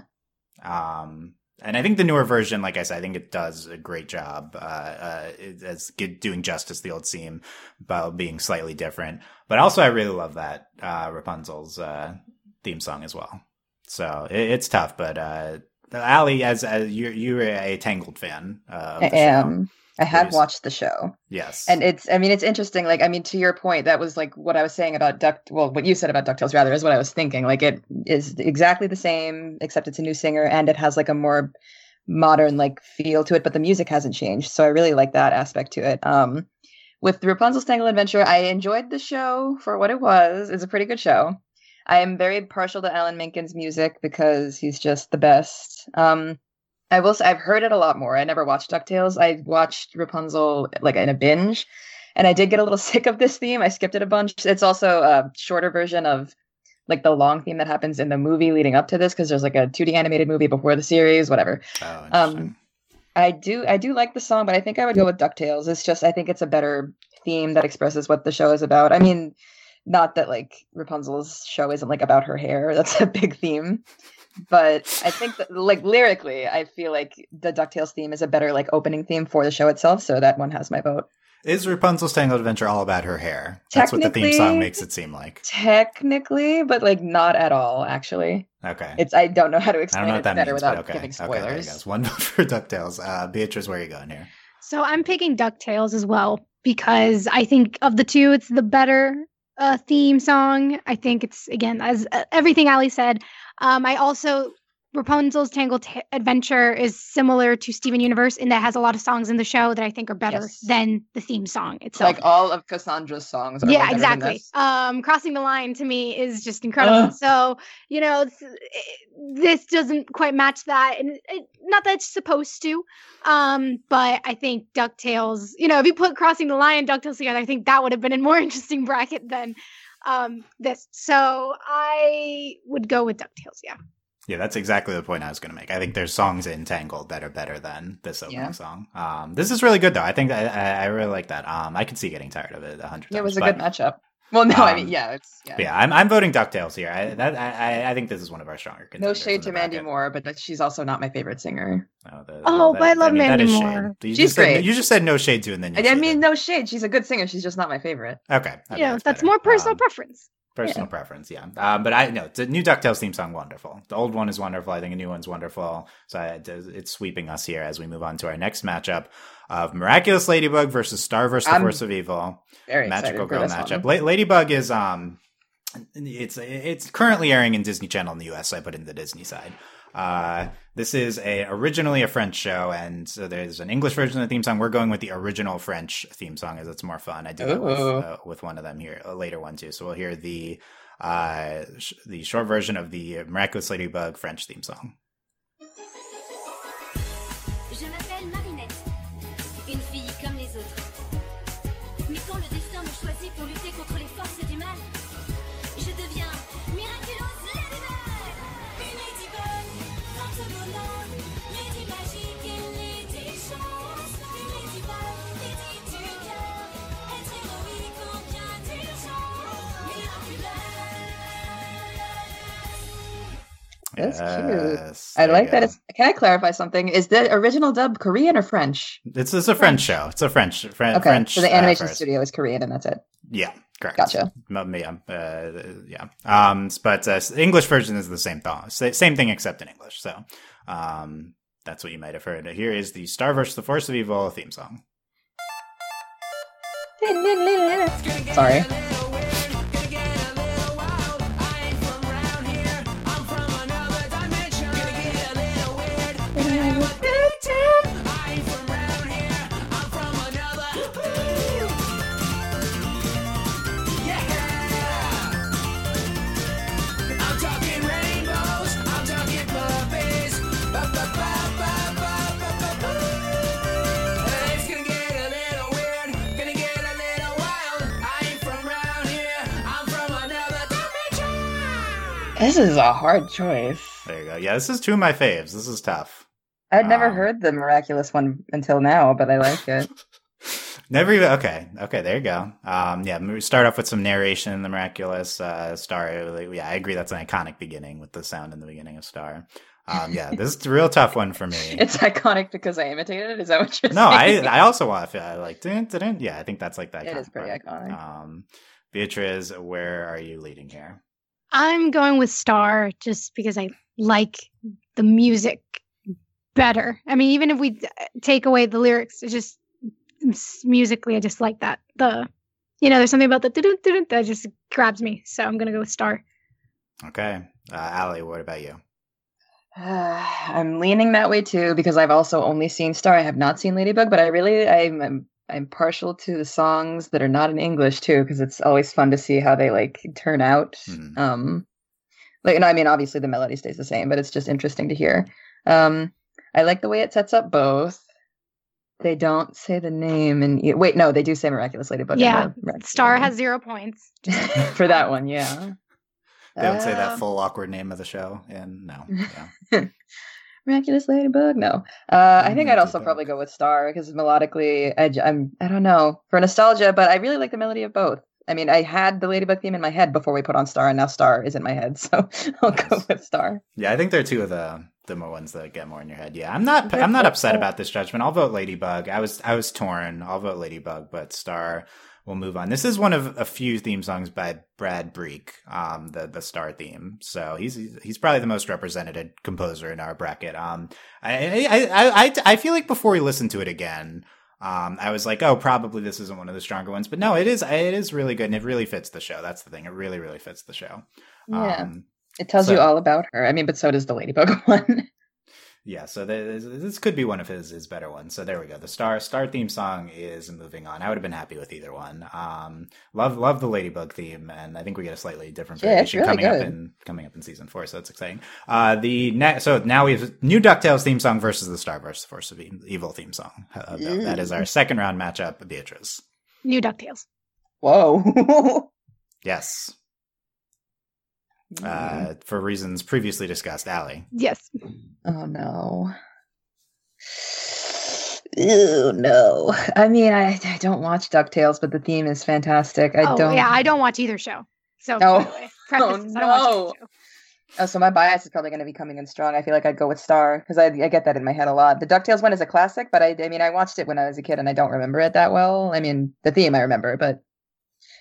Um, and I think the newer version, like I said, I think it does a great job uh, uh, as doing justice the old theme, while being slightly different. But also, I really love that uh, Rapunzel's uh, theme song as well. So it, it's tough, but uh, Ali, as, as you're you're a Tangled fan, uh, of I the show. I have watched the show. yes, And it's, I mean, it's interesting. Like, I mean, to your point, that was like what I was saying about Duck. Well, what you said about Ducktales, rather, is what I was thinking. Like, it is exactly the same, except it's a new singer and it has like a more modern like feel to it, but the music hasn't changed. So I really like that aspect to it. Um, with Rapunzel's Tangled Adventure, I enjoyed the show for what it was. It's a pretty good show. I am very partial to Alan Menken's music because he's just the best. Um, I will say I've heard it a lot more. I never watched DuckTales. I watched Rapunzel like in a binge, and I did get a little sick of this theme. I skipped it a bunch. It's also a shorter version of like the long theme that happens in the movie leading up to this because there's like a 2D animated movie before the series, whatever. oh, um. I do I do like the song, but I think I would go with DuckTales. It's just I think it's a better theme that expresses what the show is about. I mean, not that like Rapunzel's show isn't like about her hair. That's a big theme. But I think that like lyrically, I feel like the DuckTales theme is a better like opening theme for the show itself. So that one has my vote. is Rapunzel's Tangled Adventure all about her hair? That's what the theme song makes it seem like. Technically, but like not at all, actually. Okay. It's I don't know how to I explain don't know what it that better means, without but okay. giving Okay, there you spoilers. go. One vote for DuckTales. Uh, Beatrice, where are you going here? So I'm picking DuckTales as well because I think of the two, it's the better uh, theme song. I think it's again as uh, everything Ali said. Um, I also Rapunzel's Tangled Ta- Adventure is similar to Steven Universe in that it has a lot of songs in the show that I think are better Yes. than the theme song itself. Like all of Cassandra's songs. Are yeah, exactly. Um, crossing the line to me is just incredible. Ugh. So you know, it, this doesn't quite match that, and it, not that it's supposed to. Um, but I think Ducktales. You know, if you put crossing the line and Ducktales together, I think that would have been a more interesting bracket than um this. So I would go with Ducktales. Yeah. Yeah, that's exactly the point I was going to make. I think there's songs in Tangled that are better than this opening Yeah. song. Um, this is really good though. I think I, I, I really like that. Um, I could see getting tired of it a hundred times. It was a but- good matchup. Well, no, I mean, um, yeah, it's yeah. yeah, I'm I'm voting Ducktales here. I that I, I- I think this is one of our stronger contenders. No shade to Mandy bracket. Moore, but like, she's also not my favorite singer. Oh, the- Oh, that- but I love mean, Mandy. Moore. You She's just said, great. You just said no shade to, and then you I, I shaded. mean, no shade. She's a good singer. She's just not my favorite. okay, I think You that's better. more personal Um, preference. Personal preference, yeah. Um, but I know the new Ducktales theme song wonderful. The old one is wonderful. I think a new one's wonderful. So I, it's sweeping us here as we move on to our next matchup of Miraculous Ladybug versus Star versus the I'm Force of Evil. Very Magical Girl matchup. La- Ladybug is um, it's it's currently airing in Disney Channel in the U.S. So I put in the Disney side. Uh, this is a originally a French show, and so there's an English version of the theme song. We're going with the original French theme song as it's more fun. I do that with, uh, with one of them here, a later one too. So we'll hear the uh sh- the short version of the Miraculous Ladybug French theme song. That's cute. Yes, I like that. It's, can I clarify something? Is the original dub Korean or French? It's, it's a French show. It's a French Fr- Okay, French. so the uh, animation first. studio is Korean, and that's it. Yeah, correct. Gotcha. M- Yeah, uh, yeah. Um, but uh, English version is the same thing. Same thing except in English. So, um, that's what you might have heard. Here is the Star vs. the Force of Evil theme song. Sorry. This is a hard choice. There you go. Yeah, this is two of my faves. This is tough. I'd never Um, heard the miraculous one until now, but I like it. Never even okay. Okay, there you go. Um, yeah, we start off with some narration in the miraculous uh, star. Yeah, I agree. That's an iconic beginning with the sound in the beginning of Star. Um, yeah, this is a real tough one for me. It's iconic because I imitated it. Is that what you're saying? no, I? I also want to feel I like dun, dun, dun. yeah. I think that's like that. It is pretty iconic. Um, Beatrice, where are you leading here? I'm going with Star just because I like the music better. I mean, even if we take away the lyrics, it's just musically, I just like that. The, you know, there's something about the dun dun that just grabs me. So I'm gonna go with Star. Okay, uh, Allie, what about you? Uh, I'm leaning that way too because I've also only seen Star. I have not seen Ladybug, but I really I'm I'm, I'm partial to the songs that are not in English too because it's always fun to see how they like turn out. Mhm. Um, like no, I mean obviously the melody stays the same, but it's just interesting to hear. Um, I like the way it sets up both. They don't say the name and e- wait, no, they do say Miraculous Ladybug. yeah, Miraculous Star Ladybug. has zero points. for that one, yeah. They don't say that Um, full awkward name of the show, and no, yeah. Miraculous Ladybug. No, uh, I think I'd also probably go with Star because melodically, I, I'm I don't know for nostalgia, but I really like the melody of both. I mean, I had the Ladybug theme in my head before we put on Star, and now Star is in my head, so I'll go with Star. Yeah, I think they're two of the the more ones that get more in your head. Yeah, I'm not I'm not upset about this judgment. I'll vote Ladybug. I was I was torn. I'll vote Ladybug, but Star will move on. This is one of a few theme songs by Brad Breeck, um, the the Star theme. So he's he's probably the most represented composer in our bracket. Um, I I I I, I feel like before we listen to it again. Um, I was like, oh, probably this isn't one of the stronger ones, but no, it is. It is really good, and it really fits the show. That's the thing; it really, really fits the show. Yeah, Um, it tells so- you all about her. I mean, but so does the Ladybug one. Yeah, so this, this could be one of his his better ones. So there we go. The star star theme song is moving on. I would have been happy with either one. Um, love love the Ladybug theme, and I think we get a slightly different Yeah, variation really coming up in coming up in season four. So that's exciting. Uh, the ne- so now we have new Ducktales theme song versus the Star vs. Force of Evil theme song. Uh, that- that is our second round matchup. Beatrice, New Ducktales. Whoa. yes, Uh, for reasons previously discussed. Allie, Yes. Oh no. Ew, no. I mean, I, I don't watch DuckTales, but the theme is fantastic. I oh don't. yeah, I don't watch either show. So Oh. by the way, Oh, this, I don't watch either no. Oh, so my bias is probably going to be coming in strong. I feel like I'd go with Star because I, I get that in my head a lot. The DuckTales one is a classic, but I, I mean, I watched it when I was a kid and I don't remember it that well. I mean, the theme I remember, but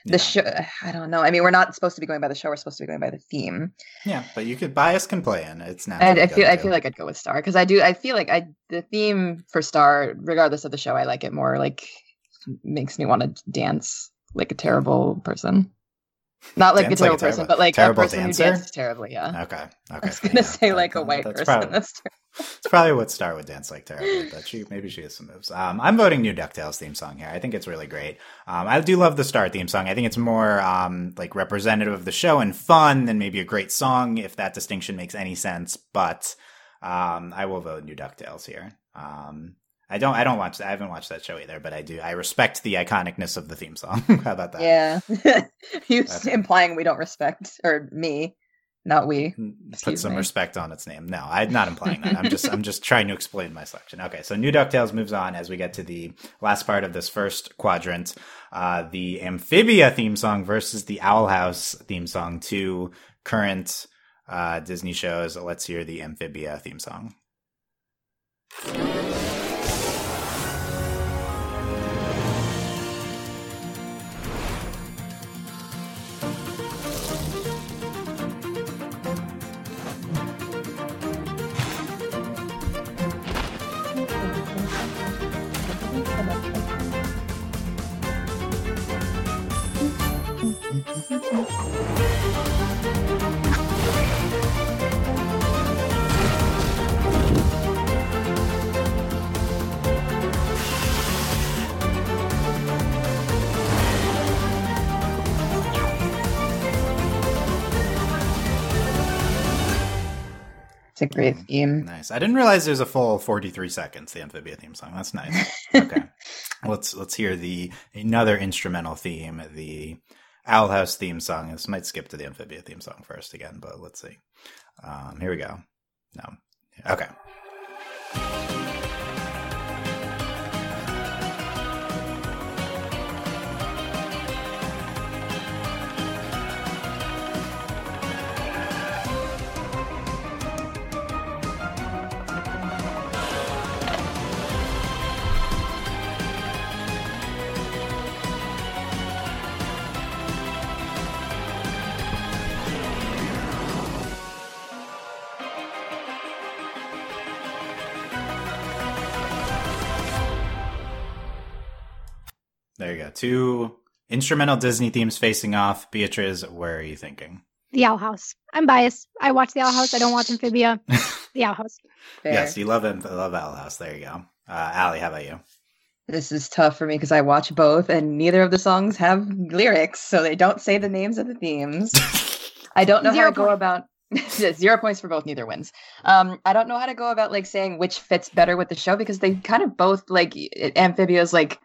the Yeah. show, I don't know. I mean, we're not supposed to be going by the show. We're supposed to be going by the theme. yeah, but you could bias can play in. It's not. I, I feel I feel like I'd go with Star because I do. I feel like I the theme for Star, regardless of the show, I like it more. Like makes me want to dance like a terrible person. Not like Dance a like a terrible person, terrible- but like a person dancer? who dances terribly. Yeah. Okay. Okay. I was gonna enough. say like a white that's person. Probably, That's it's probably what Star would dance like terribly, but she maybe she has some moves. Um, I'm voting new Ducktales theme song here. I think it's really great. Um, I do love the Star theme song. I think it's more um like representative of the show and fun than maybe a great song, if that distinction makes any sense. But um, I will vote new Ducktales here. Um, I don't. I don't watch. I haven't watched that show either, but I do. I respect the iconicness of the theme song. How about that? Yeah. you Okay. implying we don't respect or me, not we. put some me. respect on its name. No, I'm not implying that. I'm just I'm just trying to explain my selection. Okay, so New Ducktales moves on as we get to the last part of this first quadrant. Uh, the Amphibia theme song versus the Owl House theme song, two current uh, Disney shows. Let's hear the Amphibia theme song. It's a great theme. Nice. I didn't realize there's a full 43 seconds. The Amphibia theme song. That's nice. Okay, let's let's hear the another instrumental theme, the Owl House theme song. This might skip to the Amphibia theme song first again, but let's see. Um, here we go. No. Okay. Two instrumental Disney themes facing off. Beatrice, where are you thinking? The Owl House. I'm biased. I watch The Owl House. I don't watch Amphibia. the Owl House. Fair. Yes, you love him. I Love Owl House. There you go. Uh, Allie, how about you? This is tough for me because I watch both, and neither of the songs have lyrics, so they don't say the names of the themes. I don't know Zero how to go about zero points for both. Neither wins. Um, I don't know how to go about like saying which fits better with the show because they kind of both like it- Amphibia's like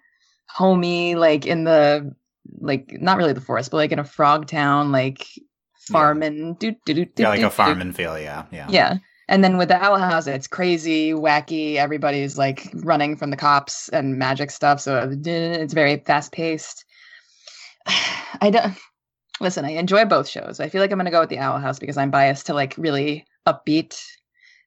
homey, like in the like not really the forest, but like in a frog town, like farming. Do do do do. Yeah, like a farm and feel. Yeah, yeah. Yeah. And then with the Owl House, it's crazy, wacky. Everybody's like running from the cops and magic stuff. So it's very fast paced. I don't listen. I enjoy both shows. I feel like I'm going to go with the Owl House because I'm biased to like really upbeat.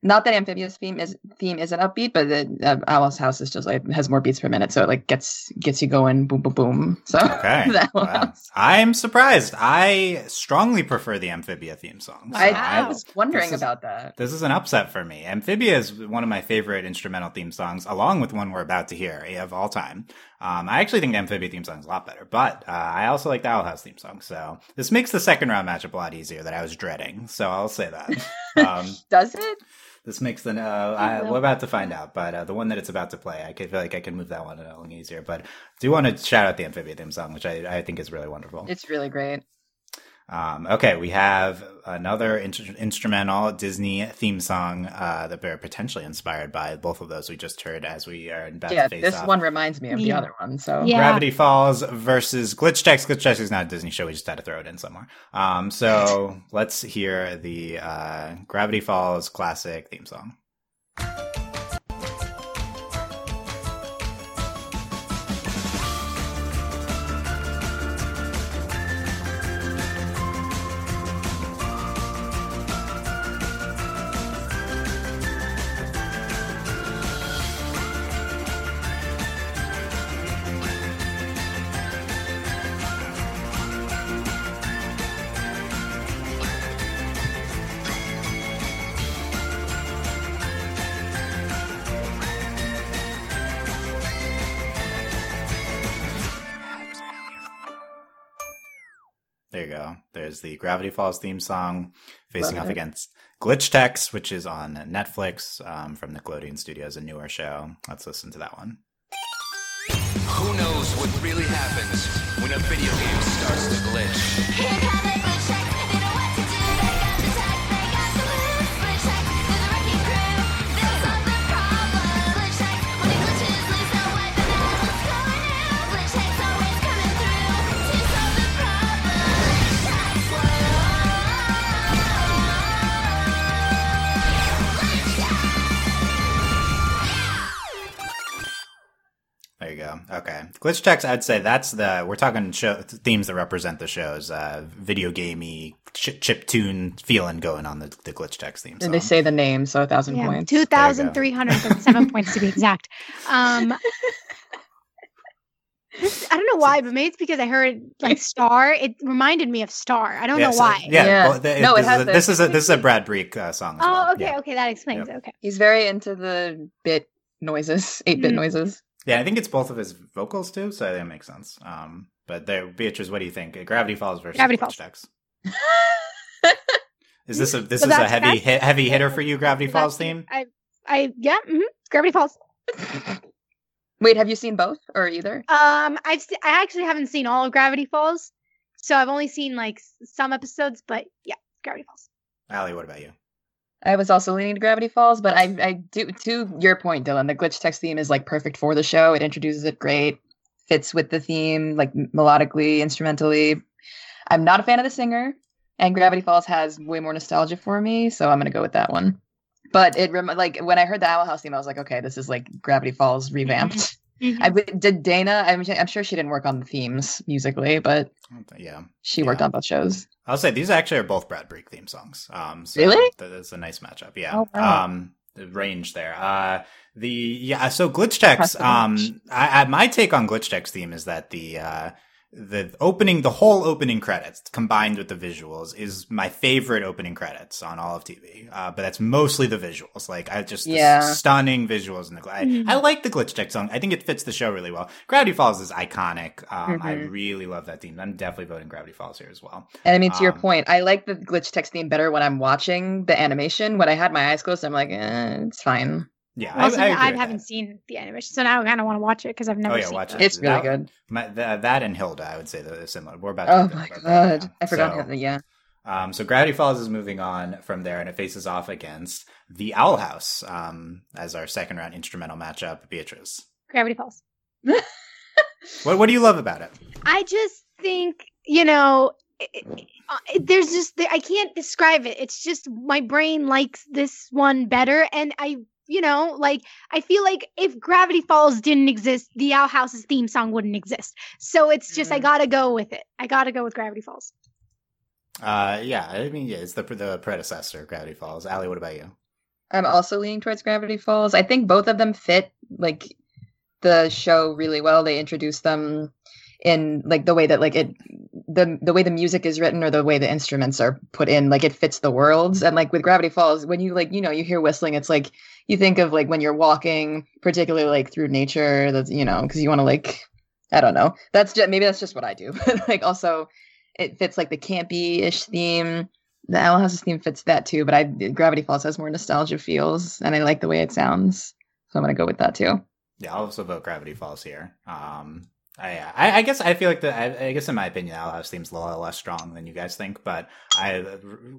Not that Amphibia's theme is theme isn't upbeat, but the uh, Owl's House is just like has more beats per minute, so it like gets gets you going, boom, boom, boom. So Okay. Wow. I'm surprised. I strongly prefer the Amphibia theme song. So I. I was wondering is- about that. This is an upset for me. Amphibia is one of my favorite instrumental theme songs, along with one we're about to hear of all time. Um, I actually think the Amphibia theme song is a lot better, but uh, I also like the Owl House theme song. So this makes the second round matchup a lot easier that I was dreading. So I'll say that. um, Does it? This makes the uh, I, we're about to find out, but uh, the one that it's about to play, I could feel like I can move that one along easier. But I do want to shout out the Amphibia theme song, which I, I think is really wonderful. It's really great. Um, okay, we have another in- instrumental Disney theme song uh, that we're potentially inspired by both of those we just heard as we are about yeah, to face this off. one reminds me of the other one. So Yeah. Gravity Falls versus Glitch Techs. Glitch Techs is not a Disney show. We just had to throw it in somewhere. Um, so let's hear the uh, Gravity Falls classic theme song. Gravity Falls theme song facing Love off it. against Glitch Techs, which is on Netflix um, from Nickelodeon Studios, a newer show. Let's listen to that one. Who knows what really happens when a video game starts to glitch? Glitch techs. I'd say that's the we're talking show themes that represent the shows. Uh, video gamey chip, chip tune feeling going on the, the glitch techs theme. And they say the name, so a thousand Yeah, points. two thousand three hundred thirty-seven points to be exact. Um, this, I don't know why, but maybe it's because I heard like Star. It reminded me of Star. I don't Yeah, know so- why. Yeah, Yeah. well, the- No, it this, has is a, this is a this is a Brad Breeck uh, song. As Oh, well. okay, Yeah. okay, that explains it. Okay. He's very into the bit noises, eight bit Mm. noises. Yeah, I think it's both of his vocals too, so that makes sense. Um, but there, Beatrice, what do you think? Gravity Falls versus Gravity Falls. Text. Is this a this So is a heavy hit, heavy hitter for you, Gravity Falls theme? I, I, yeah, mm-hmm. Gravity Falls. Wait, have you seen both or either? Um, I've se- I actually haven't seen all of Gravity Falls, so I've only seen like some episodes. But yeah, Gravity Falls. Allie, what about you? I was also leaning to Gravity Falls, but I, I do to your point, Dylan. The glitch techs theme is like perfect for the show. It introduces it great, fits with the theme, like melodically, instrumentally. I'm not a fan of the singer, and Gravity Falls has way more nostalgia for me, so I'm gonna go with that one. But it rem- like when I heard the Owl House theme, I was like, okay, this is like Gravity Falls revamped. Mhm. I w- did Dana. I'm, I'm sure she didn't work on the themes musically, but Yeah, she worked on both shows. I'll say these actually are both Brad Breeck theme songs. Um, so Really? That is a nice matchup. Yeah. Oh, wow. Um, the range there. Uh, the yeah. So Glitch Techs. Impressive Um, match. I, I, my take on Glitch Techs theme is that the uh, the opening, the whole opening credits combined with the visuals is my favorite opening credits on all of TV. Uh, but that's mostly the visuals. Like I just the Yeah. stunning visuals in the. I, Mhm. I like the Glitch Techs song. I think it fits the show really well. Gravity Falls is iconic. Um, I Mhm. really love that theme. I'm definitely voting Gravity Falls here as well. And I mean, to your Um, point, I like the glitch techs theme better when I'm watching the animation. When I had my eyes closed, I'm like, eh, it's fine. Yeah, I, Also, I, I, agree with haven't that. seen the animation, so now I kind of want to watch it because I've never Oh yeah, seen watch it. it. It's really That- good. My, th- that and Hilda, I would say they're similar. We're about. Oh my talk about that god, now. I forgot. So, how yeah, um, so Gravity Falls is moving on from there, and it faces off against the Owl House um, as our second round instrumental matchup. Beatrice, Gravity Falls. what what do you love about it? I just think you know, it, it- uh, it- there's just I can't describe it. It's just my brain likes this one better, and I. You know, like I feel like if Gravity Falls didn't exist, the Owl House's theme song wouldn't exist. So it's just I Mhm. gotta go with it. I gotta go with Gravity Falls. Uh, yeah, I mean, yeah, it's the the predecessor, Gravity Falls. Allie, what about you? I'm also leaning towards Gravity Falls. I think both of them fit like the show really well. They introduce them in like the way that like it the the way the music is written or the way the instruments are put in like it fits the worlds. And like with gravity falls when you like you know you hear whistling it's like you think of like when you're walking particularly like through nature that's you know because you want to like i don't know. That's just maybe that's just what i do. But like also it fits like the campy-ish theme. The owl house's theme fits that too but i gravity falls has more nostalgia feels and i like the way it sounds. So i'm gonna go with that too. Yeah, I'll also vote Gravity Falls here. Um, I, I, guess I feel like the, I, I guess in my opinion, Owl House theme's a little less strong than you guys think, but I,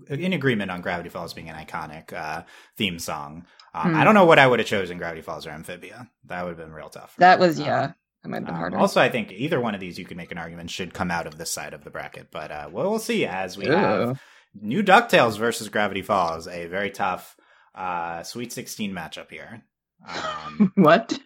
in agreement on Gravity Falls being an iconic uh, theme song. Um, Hmm. I don't know what I would have chosen Gravity Falls or Amphibia. That would have been real tough. that me. was Um, yeah that might have been um, harder also, I think either one of these you could make an argument should come out of this side of the bracket, but uh, well, we'll see as we have new Ducktales versus Gravity Falls, a very tough uh, Sweet Sixteen matchup here. Um, what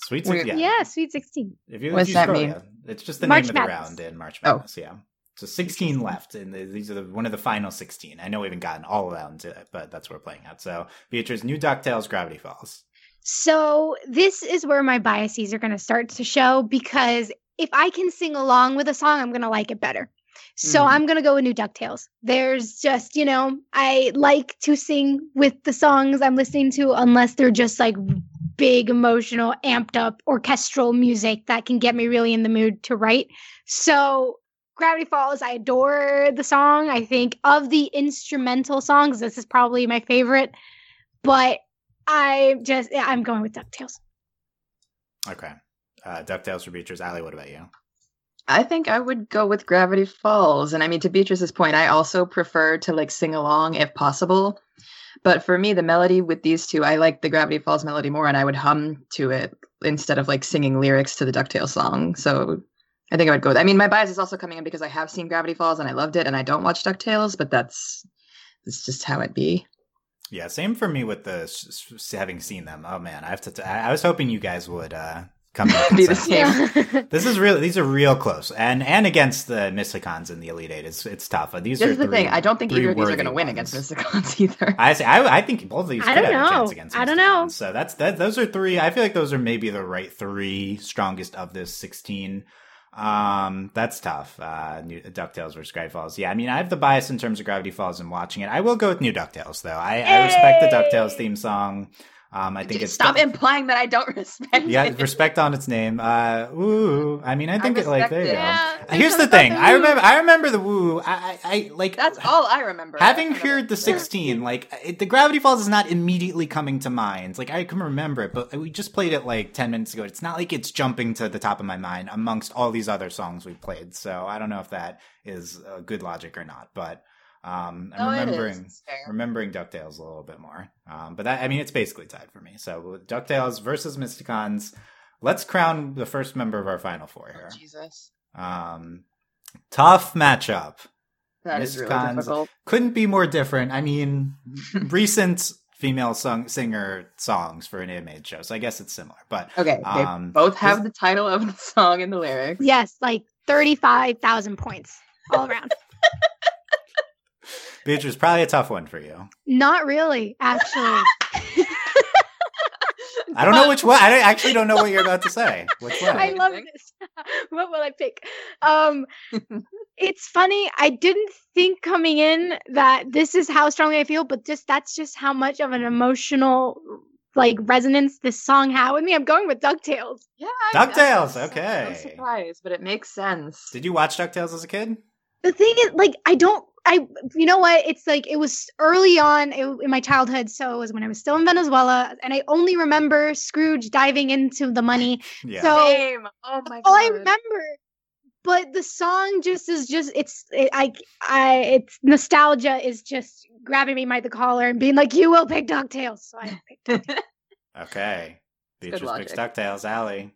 Sweet Sixteen, Yeah, Sweet Sixteen. if you, What's if you that scroll, mean? yeah, it's just the March name of the round in March Oh. Madness. Yeah, so sixteen left, and these are the, one of the final sixteen. I know we haven't gotten all around to it, but that's what we're playing at. So Beatrice, new Ducktales, Gravity Falls. So this is where my biases are going to start to show because if I can sing along with a song, I'm going to like it better. So Mhm. I'm going to go with New DuckTales. There's just, you know, I like to sing with the songs I'm listening to unless they're just like big emotional amped up orchestral music that can get me really in the mood to write. So Gravity Falls, I adore the song. I think of the instrumental songs, this is probably my favorite. But I just yeah, I'm going with DuckTales. Okay, uh, Ducktales for Beatrice. Allie, what about you? I think I would go with Gravity Falls. And I mean, to Beatrice's point, I also prefer to like sing along if possible. But for me, the melody with these two, I like the Gravity Falls melody more, and I would hum to it instead of like singing lyrics to the DuckTales song. So I think I would go with I mean, my bias is also coming in because I have seen Gravity Falls and I loved it, and I don't watch DuckTales, but that's that's just how it be. Yeah, same for me with the having seen them. Oh man, I have to. T- I was hoping you guys would uh, come to Be the same. Yeah. This is real. These are real close, and and against the Mysticons in the Elite Eight, it's it's tough. These This are is the three- thing. I don't think three either of these are going to win ones. against Mysticons either. I say I, I think both of these I could don't have a chance know. against. I don't know. So that's that. Those are three. I feel like those are maybe the right three strongest of this sixteen. Um, that's tough. Uh, new Ducktales versus Gravity Falls. Yeah, I mean, I have the bias in terms of Gravity Falls and watching it. I will go with New Ducktales though. I, I respect the Ducktales theme song. Um, I think it's Stop implying that I don't respect yeah, it. respect on its name. Uh, ooh, I mean, I think it like there you go. Here's the thing. about I remember. I remember the woo. I, I, I like That's all I remember. having I heard the 16 like it, the gravity falls is not immediately coming to mind like i can remember it but we just played it like 10 minutes ago it's not like it's jumping to the top of my mind amongst all these other songs we played so i don't know if that is uh, good logic or not but um i'm No, remembering remembering ducktales a little bit more um but that i mean it's basically tied for me so ducktales versus mysticons let's crown the first member of our final four here Jesus. um tough matchup That is really Mysticons. difficult. couldn't be more different. I mean, recent female song singer songs for an anime show, so I guess it's similar. But Okay, they Um, both have this- the title of the song and the lyrics. yes, like thirty-five thousand points all around. Beatrice, probably a tough one for you. Not really, actually. I don't know which one. I actually don't know what you're about to say. Which one? I love this. what will I pick? Um, it's funny. I didn't think coming in that this is how strongly I feel, but just that's just how much of an emotional like resonance this song had with me. I'm going with Ducktales. Yeah, I- DuckTales, I'm okay. I'm surprised, but it makes sense. Did you watch Ducktales as a kid? The thing is, like, I don't. I, you know what? It's like it was early on i- in my childhood, so it was when I was still in Venezuela, and I only remember Scrooge diving into the money. Yeah. So Same. Oh my god. all I remember. But the song just is just it's it, I I it's nostalgia is just grabbing me by the collar and being like you will pick Ducktales. So I picked Ducktales. okay. good Beatrice picks logic. Ducktales. Allie.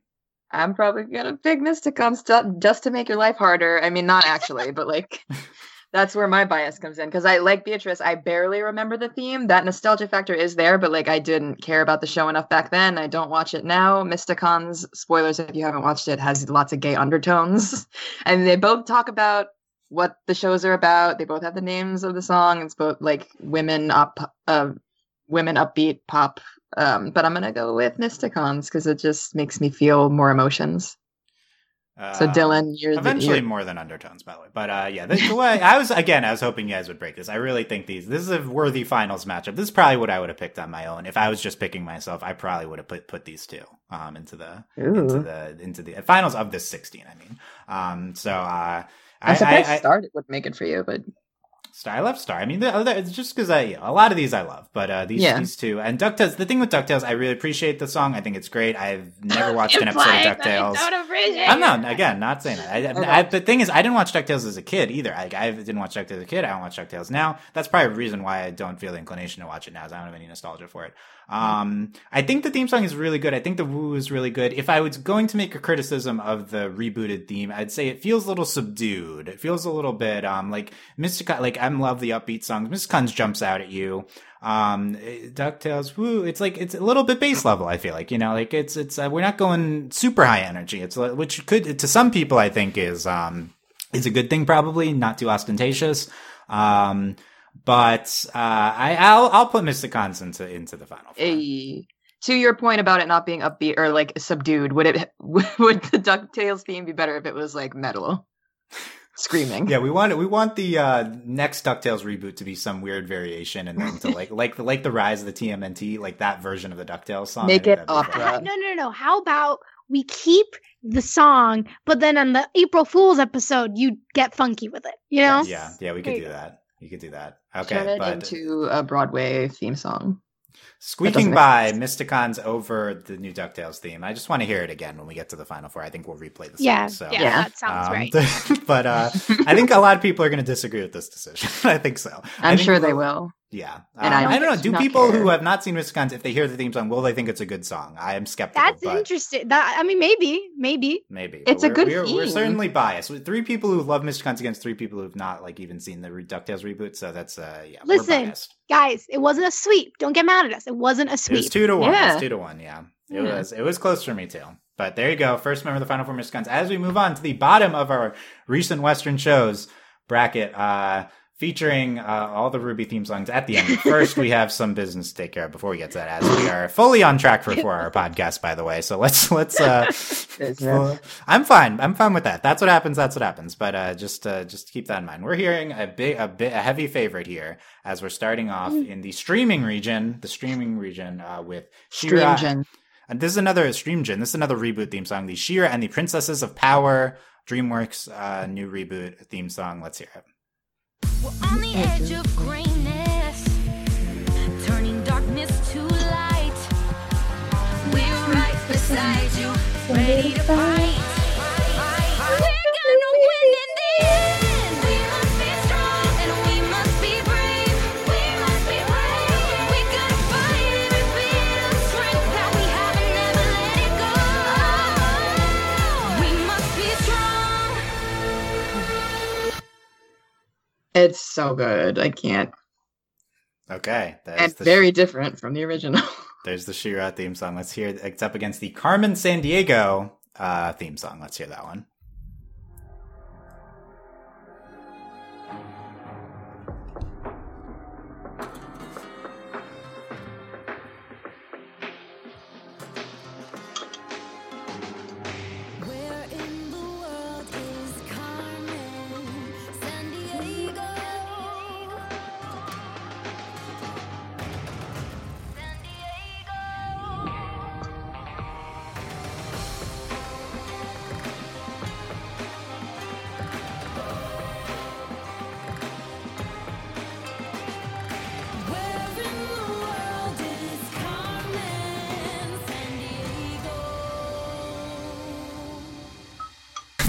I'm probably gonna pick Mysticon stuff just to make your life harder. I mean, not actually, but like that's where my bias comes in because I like Beatrice. I barely remember the theme. That nostalgia factor is there, but like I didn't care about the show enough back then. I don't watch it now. Mysticon's spoilers if you haven't watched it has lots of gay undertones, and they both talk about what the shows are about. They both have the names of the song. It's both like women up, uh, women upbeat pop um, but I'm gonna go with Mysticons because it just makes me feel more emotions. Uh, So Dylan, you're the, Eventually, you're- more than undertones, by the way. But uh, yeah, the, the way I was again, I was hoping you guys would break this. I really think these. This is a worthy finals matchup. This is probably what I would have picked on my own if I was just picking myself. I probably would have put put these two um into the into the into the finals of this sixteen. I mean, um, so uh, I'm I, surprised I, I, Star would make it for you, but Star, I love Star. I mean, the other, it's just because I, a lot of these I love, but uh, these Yeah. these two and Ducktales. The thing with Ducktales, I really appreciate the song. I think it's great. I've never watched an episode of Ducktales. I'm not again not saying that. I, Okay. I, the thing is, I didn't watch Ducktales as a kid either. Like I didn't watch Ducktales as a kid. I don't watch Ducktales now. That's probably a reason why I don't feel the inclination to watch it now. Is I don't have any nostalgia for it. Um, I think the theme song is really good. I think the woo is really good. If I was going to make a criticism of the rebooted theme, I'd say it feels a little subdued. It feels a little bit um like Mystica. Like I love the upbeat songs. Mysticons jumps out at you. Um, Ducktales, woo. It's like it's a little bit base level. I feel like you know, like it's it's uh, we're not going super high energy. It's like- which could to some people I think is um is a good thing. Probably not too ostentatious. Um. But uh, I, I'll I'll put Mysticons into into the final. Four. a, to your point about it not being upbeat or like subdued, would it would the Ducktales theme be better if it was like metal, screaming? Yeah, we want we want the uh, next Ducktales reboot to be some weird variation, and then to like like like the rise of the TMNT, like that version of the Ducktales song. Make it that'd opera. no, no, no. How about we keep the song, but then on the April Fool's episode, you get funky with it. You know? Yeah, yeah, we could There do that. You could do that. Okay, Turn it but into a Broadway theme song. squeaking make by Mysticons over the new Ducktales theme. I just want to hear it again when we get to the final four. I think we'll replay the song. Yeah, so. yeah, Yeah. that sounds Um, right. but uh, I think a lot of people are going to disagree with this decision. I think so. I I'm think sure they we'll- will. Yeah, Um, I I don't know. Do people care. who have not seen Mysticons, if they hear the theme song, will they think it's a good song? I am skeptical. That's but interesting. That I mean, maybe, maybe. Maybe It's a good we're, we're, we're certainly biased. With three people who love Mysticons against three people who've not like even seen the Ducktales reboot. So that's uh yeah. we're Listen, biased. Guys, it wasn't a sweep. Don't get mad at us. It wasn't a sweep. It was two to one. It Yeah. was two to one. Yeah, it was. It was close for me too. But there you go. First member of the Final Four Guns. As we move on to the bottom of our recent Western shows bracket, uh, featuring uh, all the RWBY theme songs at the end. But first, we have some business to take care of before we get to that, as we are fully on track for a four-hour podcast, by the way. So let's let's. Uh, Business. I'm fine. I'm fine with that. That's what happens. That's what happens. But uh, just uh, just keep that in mind. We're hearing a big, a bit, a heavy favorite here as we're starting off in the streaming region. The streaming region uh, with She-Ra. Streamgen. And this is another stream gen. This is another reboot theme song. The She-Ra and the Princesses of Power, DreamWorks uh, new reboot theme song. Let's hear it. Right beside you, ready to fight. It's so good. I can't. Okay, that's very different from the original. there's the She-Ra theme song. Let's hear it. It's up against the Carmen Sandiego uh, theme song. Let's hear that one.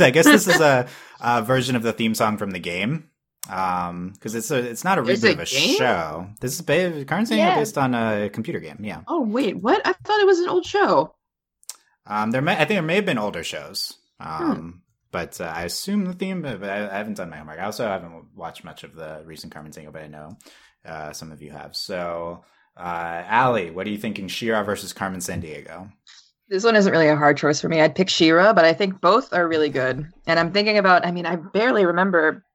I guess this is a, a version of the theme song from the game. Um, because it's a it's not a There's reboot a of a game? show. This is ba- Carmen Sandiego Yeah. based on a computer game. Yeah. oh wait, what? I thought it was an old show. Um, there may I think there may have been older shows. Hmm. Um, but uh, I assume the theme. But I, I haven't done my homework. I also haven't watched much of the recent Carmen Sandiego, but I know uh, some of you have. So, uh, Allie, what are you thinking? She-Ra versus Carmen Sandiego. This one isn't really a hard choice for me. I'd pick She-Ra, but I think both are really good. And I'm thinking about. I mean, I barely remember.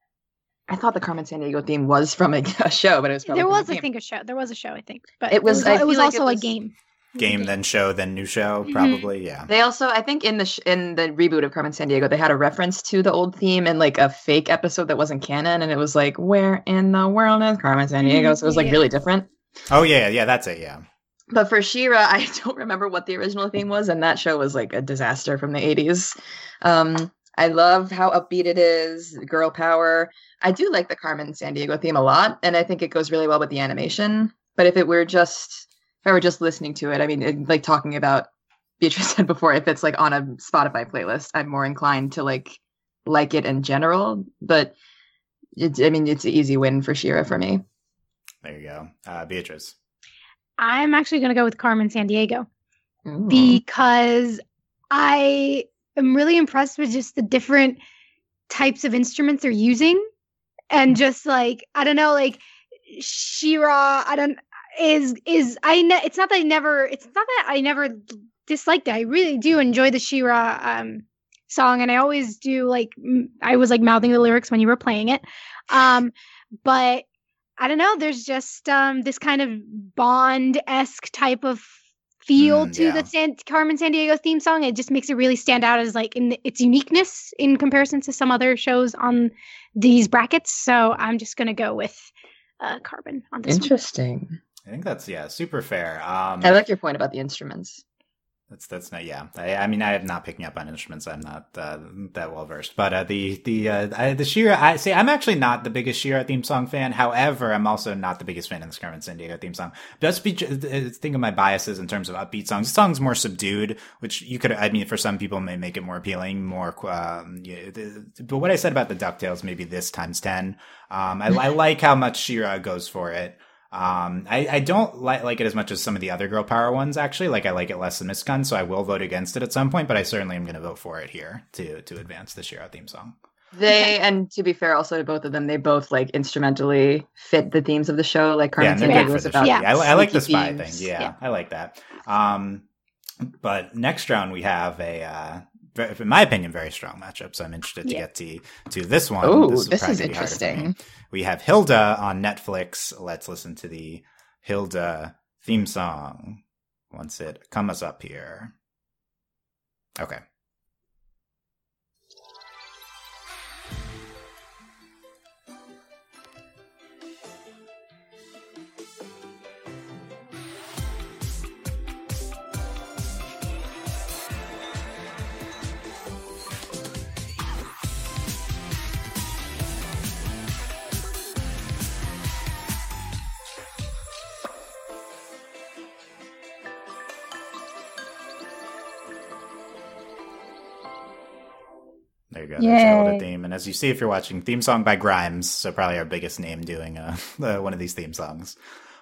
I thought the Carmen Sandiego theme was from a, a show, but it was probably There from a was, I think, a show. There was a show, I think, but It was- I It was, feel like it also was- a game. Game then show then new show Mhm. probably yeah. They also, I think, in the sh- in the reboot of Carmen Sandiego, they had a reference to the old theme and like a fake episode that wasn't canon, and it was like, "Where in the world is Carmen Sandiego?" So it was like Yeah. really different. Oh yeah yeah that's it yeah. But for She-Ra, I don't remember what the original theme was, and that show was like a disaster from the 80s. Um, I love how upbeat it is, girl power. I do like the Carmen Sandiego theme a lot, and I think it goes really well with the animation. But if it were just, if I were just listening to it, I mean, it, like talking about Beatrice said before, if it's like on a Spotify playlist, I'm more inclined to like like it in general. But it, I mean, it's an easy win for She-Ra for me. There you go. Uh, Beatrice. I'm actually going to go with Carmen Sandiego Ooh. because I am really impressed with just the different types of instruments they're using, and just like I don't know, like She-Ra, I don't is is I ne- it's not that I never it's not that I never disliked it. I really do enjoy the She-Ra um song and I always do like m- I was like mouthing the lyrics when you were playing it. Um but I don't know, there's just um this kind of Bond-esque type of feel Mm, to yeah. the San- Carmen Sandiego theme song. It just makes it really stand out as like in its uniqueness in comparison to some other shows on these brackets. So I'm just gonna go with uh, Carbon on this one. Interesting. I think that's yeah super fair. Um, I like your point about the instruments. That's that's not yeah. I, I mean I am not picking up on instruments. I'm not uh, that well versed. But uh, the the uh, I, the She-Ra I say I'm actually not the biggest She-Ra theme song fan. However, I'm also not the biggest fan of the Carmen Sandiego theme song. Just be uh, think of my biases in terms of upbeat songs. The song's more subdued, which you could I mean for some people may make it more appealing. More um, but what I said about the Ducktales maybe this times ten. Um, I, I like how much She-Ra goes for it. Um, I, I don't like like it as much as some of the other girl power ones. Actually, like I like it less than Mysticon, so I will vote against it at some point. But I certainly am going to vote for it here to to advance the She-Ra theme song. They and to be fair, also to both of them, they both like instrumentally fit the themes of the show. Like yeah, Carmen and San they're Diego good was about. Yeah, I, I like the spy thing. thieves. Yeah, I like that. Um, But next round we have a, uh, in my opinion, very strong matchup. So I'm interested to Yeah. get to to this one. Oh, will this is be harder for me. interesting. We have Hilda on Netflix. Let's listen to the Hilda theme song once it comes up here. Okay. There you go. There's the Yay. Theme. And as you see, if you're watching, theme song by Grimes. So probably our biggest name doing uh, one of these theme songs.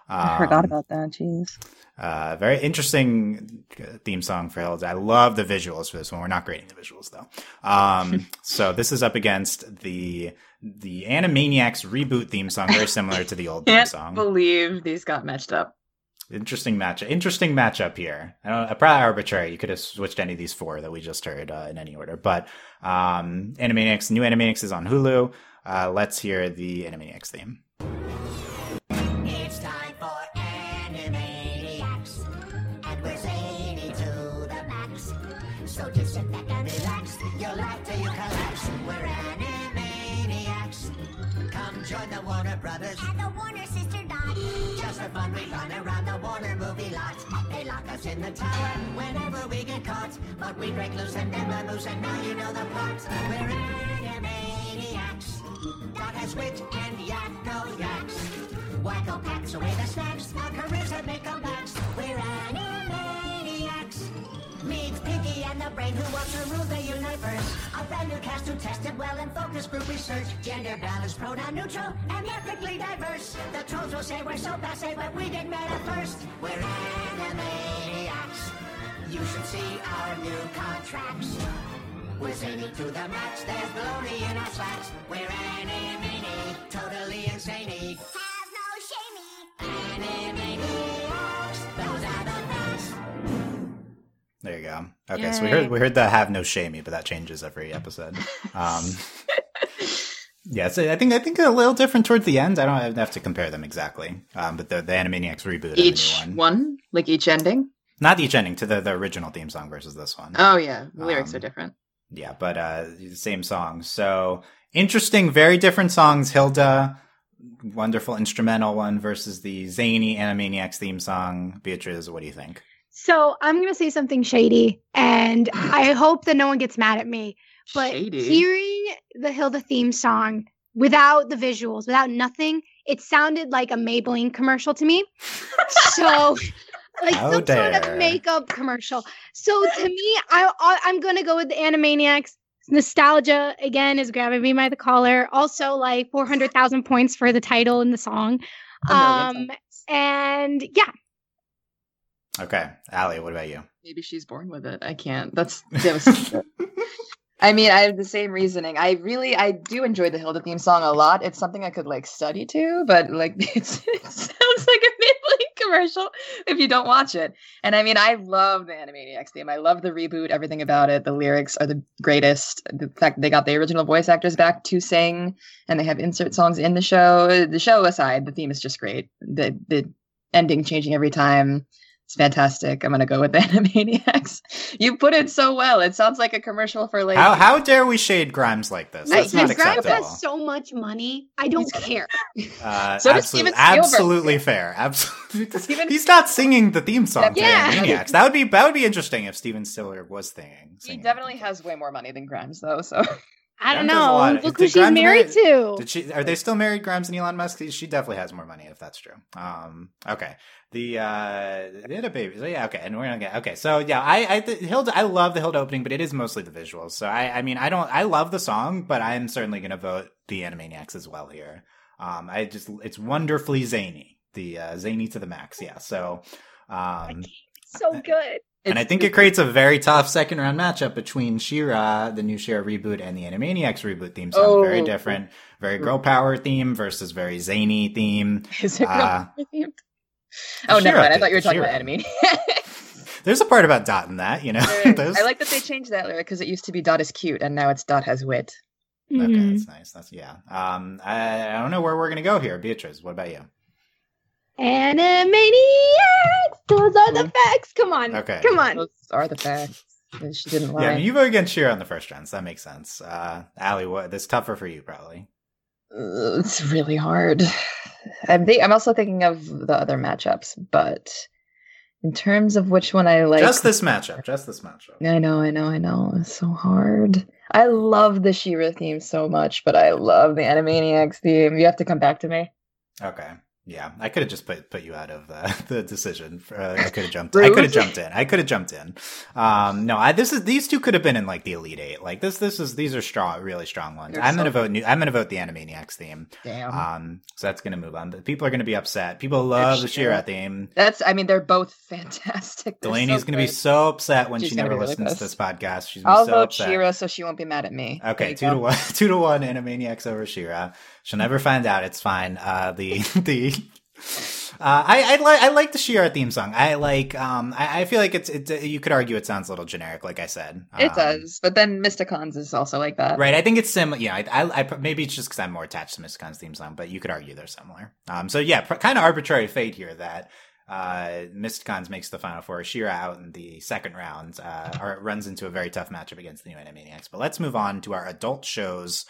I forgot Um, about that. Jeez. Uh, very interesting uh, theme song for Hilda. I love the visuals for this one. We're not grading the visuals though. Um, so this is up against the the Animaniacs reboot theme song, very similar to the old theme Can't song. believe these got matched up. Interesting matchup. Interesting matchup here. I don't. Probably arbitrary. You could have switched any of these four that we just heard uh, in any order. But um, Animaniacs, new Animaniacs is on Hulu. Uh, let's hear the Animaniacs theme. For fun, we run around the Warner movie lot. They lock us in the tower whenever we get caught. But we break loose and never moose, and now you know the plot. We're Animaniacs. Dot has wit and yak no yaks. Wacko packs away the snacks. Our careers have made comebacks. We're The brain who wants to rule the universe. A brand new cast who tested well in focus group research. Gender balanced, pronoun neutral, and ethnically diverse. The trolls will say we're so passe, but we didn't matter first. We're Animaniacs. You should see our new contracts. We're zany to the max. There's baloney in our slacks. We're Animani, totally insane. Have no shamey. Animaniacs, There you go. Okay, so we heard we heard the have no shamey, but that changes every episode. Um, yeah, so I think I think a little different towards the end. I don't have to compare them exactly, um, but the the Animaniacs reboot Each one, one, like each ending. not each ending to the the original theme song versus this one. Oh yeah, the lyrics Um, are different. Yeah, but uh same song. So interesting, very different songs. Hilda, wonderful instrumental one versus the zany Animaniacs theme song. Beatrice, what do you think? So I'm gonna say something shady, and I hope that no one gets mad at me. But Shady. hearing the Hilda theme song without the visuals, without nothing, it sounded like a Maybelline commercial to me. so, like How some sort of makeup commercial. So to me, I, I I'm gonna go with the Animaniacs. Nostalgia again is grabbing me by the collar. Also, like 400,000 points for the title and the song. Um, and yeah, Okay, Allie, what about you? Maybe she's born with it. I can't. That's devastating. I mean, I have the same reasoning. I really, I do enjoy the Hilda theme song a lot. It's something I could like study to, but like it's, it sounds like a Maybelline commercial if you don't watch it. And I mean, I love the Animaniacs theme. I love the reboot, everything about it. The lyrics are the greatest. The fact they got the original voice actors back to sing, and they have insert songs in the show. The show aside, the theme is just great. The the ending changing every time. It's fantastic. I'm gonna go with the Animaniacs. You put it so well. It sounds like a commercial for like How how dare we shade Grimes like this? Like, That's not if Grimes acceptable. has so much money. I don't care. Uh, So does absolute- Steven absolutely fair. Absolutely, Steven- he's not singing the theme song to Animaniacs. That would be that would be interesting if Steven Stiller was singing. he definitely has way more money than Grimes, though. So I don't Grimes has a lot know. Look who she's Grimes married to. Did she? Are they still married, Grimes and Elon Musk? She definitely has more money if that's true. Um, okay. The uh, they had a baby. So yeah, okay. And we're gonna get okay. So yeah, I I the Hilda I love the Hilda opening, but it is mostly the visuals. So I I mean I don't I love the song, but I'm certainly gonna vote the Animaniacs as well here. Um, I just it's wonderfully zany. The uh, zany to the max. Yeah. So. Um, so good. And I think it creates a very tough second round matchup between She-Ra, the new She-Ra reboot, and the Animaniacs reboot theme song. Very Oh. different, very girl power theme versus very zany theme. is it Uh, real themed? Oh, never mind. I thought you were talking She-Ra. about Animaniacs. there's a part about Dot in that, you know. I like that they changed that lyric because it used to be Dot is cute and now it's Dot has wit. Okay, Mhm. that's nice. That's yeah. Um, I, I don't know where we're gonna go here, Beatrice. What about you? Animaniacs! Those are the facts. Come on. Okay. Come on. Those are the facts. She didn't lie. Yeah, I mean, you voted against She-Ra on the first round, so that makes sense. Uh, Allie, what? That's tougher for you, probably. Uh, it's really hard. I'm think- I'm also thinking of the other matchups, but in terms of which one I like, just this matchup. Just this matchup. I know, I know, I know. It's so hard. I love the She-Ra theme so much, but I love the Animaniacs theme. You have to come back to me. Okay. Yeah, I could have just put put you out of uh, the decision. Uh, I could have jumped. I could have jumped in. I could have jumped in. Um, no, I this is these two could have been in like the elite eight. Like this, this is these are strong, really strong ones. They're I'm so gonna vote. New, I'm gonna vote the Animaniacs theme. Damn. Um, so that's gonna move on. But people are gonna be upset. People love the She-Ra. Theme. That's. I mean, they're both fantastic. They're Delaney's so gonna be so upset when She's she never listens to this podcast. She's gonna I'll be so vote upset. She-Ra so she won't be mad at me. Okay, two go. to one, two to one, Animaniacs over She-Ra. She'll never find out. It's fine. Uh, the the. Uh, I I like I like the She-Ra theme song. I like um I, I feel like it's it you could argue it sounds a little generic, like I said. It Um, does, but then Mysticons is also like that. Right, I think it's similar. Yeah, I, I, I maybe it's just because I'm more attached to Mysticon's theme song, but you could argue they're similar. Um, so yeah, pr- kind of arbitrary fate here that uh, Mysticons makes the final four. She-Ra out in the second round, uh, or runs into a very tough matchup against the new Animaniacs. But let's move on to our adult shows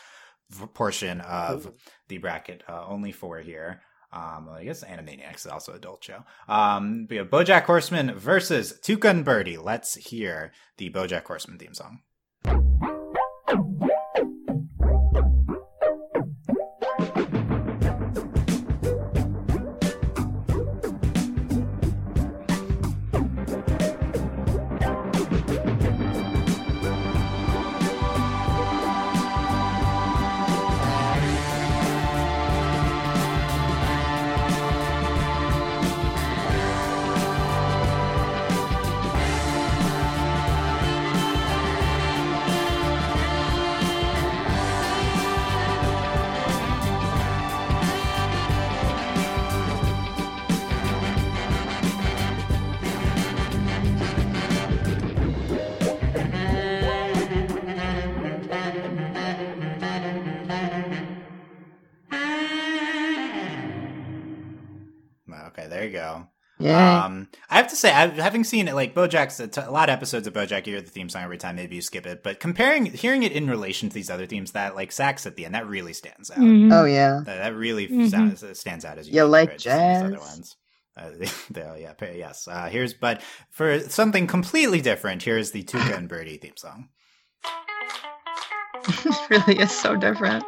portion of the bracket. Uh, only four here. Um, I guess Animaniacs is also an adult show. Um, we have BoJack Horseman versus Tuca and Birdie. Let's hear the BoJack Horseman theme song. To say, I, having seen it, like BoJack's a, t- a lot of episodes of BoJack, you hear the theme song every time. Maybe you skip it, but comparing, hearing it in relation to these other themes, that like sax at the end, that really stands out. Mhm. oh yeah. That, that really Mhm. sounds, stands out as You like compared to these other ones. Uh, they- yeah, pa- yes. Uh, here's, but for something completely different, here's the Tuca and Birdie theme song. it really is so different.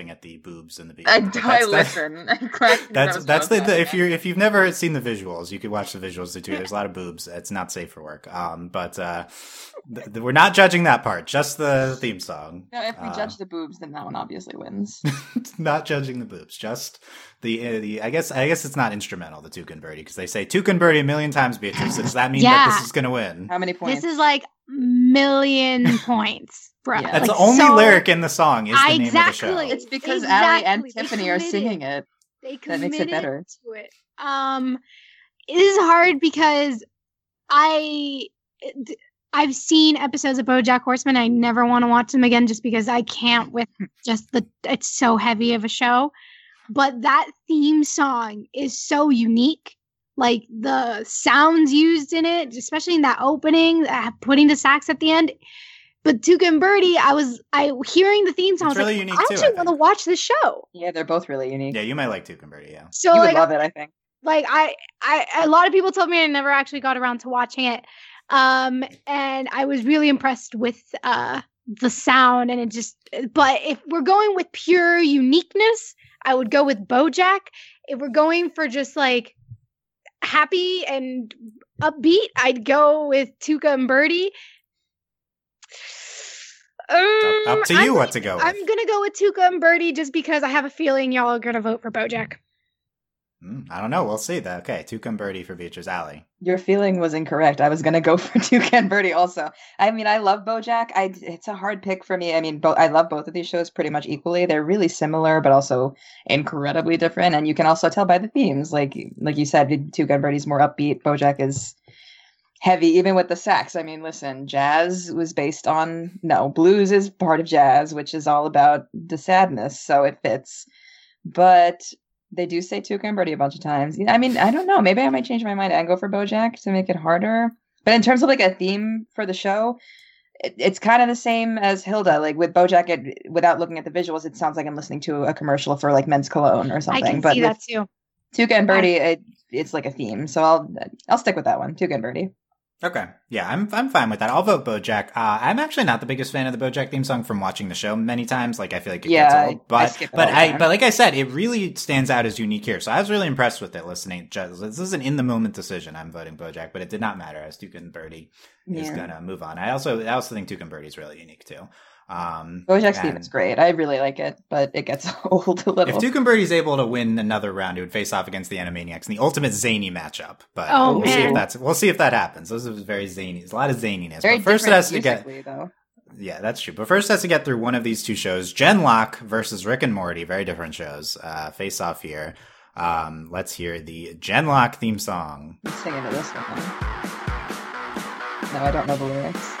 Laughing at the boobs and the beginning. I That's- listen. I I That's that's the, the if you if you've never seen the visuals, you could watch the visuals too. There's a lot of boobs. It's not safe for work. Um, but uh, th- th- we're not judging that part. Just the theme song. No, if we Uh, judge the boobs, then that one obviously wins. not judging the boobs. Just the uh, the. I guess I guess it's not instrumental. The Tuca and Birdie because they say Tuca and Birdie a million times. Beatrice. Does that mean that this is going to win? How many points? This is like million points, bro. Yeah. That's Like, the only so- lyric in the song. Is the name of the Exactly. show. it's because Allie and They Tiffany are singing it. They That makes it better. To it. Um, it is hard because I I've seen episodes of BoJack Horseman. I never want to watch them again just because I can't with just the it's so heavy of a show. But that theme song is so unique. Like the sounds used in it, especially in that opening, uh, putting the sax at the end. But Tuca and Birdie, I was I hearing the theme song. It's I was really like, unique I too, actually want to watch this show. Yeah, they're both really unique. Yeah, you might like Tuca and Birdie. Yeah. So you like, would love it, I think. like I, I a lot of people told me I never actually got around to watching it um and i was really impressed with uh the sound and it just but if we're going with pure uniqueness I would go with BoJack. If we're going for just like happy and upbeat, I'd go with Tuca and Birdie. Um, Up to I'm you what to go with. I'm gonna go with Tuca and Birdie just because I have a feeling y'all are gonna vote for BoJack. Mm, I don't know. We'll see. That okay. Tuca and Birdie for Beatrice Allie. Your feeling was incorrect. I was gonna go for Tuca and Birdie also. I mean, I love BoJack. I it's a hard pick for me. I mean, bo- I love both of these shows pretty much equally. They're really similar, but also incredibly different. And you can also tell by the themes. Like like you said, Tuca and Birdie's more upbeat. BoJack is heavy, even with the sax. I mean, listen, jazz was based on no blues is part of jazz, which is all about the sadness, so it fits. But they do say Tuca and Birdie a bunch of times. I mean, I don't know. Maybe I might change my mind and go for BoJack to make it harder. But in terms of like a theme for the show, it, it's kind of the same as Hilda. Like with BoJack, it, without looking at the visuals, it sounds like I'm listening to a commercial for like men's cologne or something. I can but see that too. and Birdie, it, it's like a theme. So I'll I'll stick with that one. Tuca and Birdie. Okay. Yeah, I'm I'm fine with that. I'll vote BoJack. Uh, I'm actually not the biggest fan of the BoJack theme song from watching the show many times. Like I feel like it Yeah, gets old, but it but I time. but like I said, it really stands out as unique here. So I was really impressed with it. Listening, just this is an in the moment decision. I'm voting BoJack, but it did not matter as Tuca and Birdie is gonna move on. I also I also think Tuca and Birdie is really unique too. Um, BoJack's theme and is great. I really like it, but it gets old a little. If little. Tuca and Birdie's able to win another round, he would face off against the Animaniacs in the ultimate zany matchup. But Oh, we'll see if man. that's we'll see if that happens. Those are very zany. There's a lot of zaniness. Very but first, it has to get though. Yeah, that's true. But first, it has to get through one of these two shows: Genlock versus Rick and Morty. Very different shows. Uh, face off here. Um, let's hear the Genlock theme song. Let's sing into this one. No, I don't know the lyrics.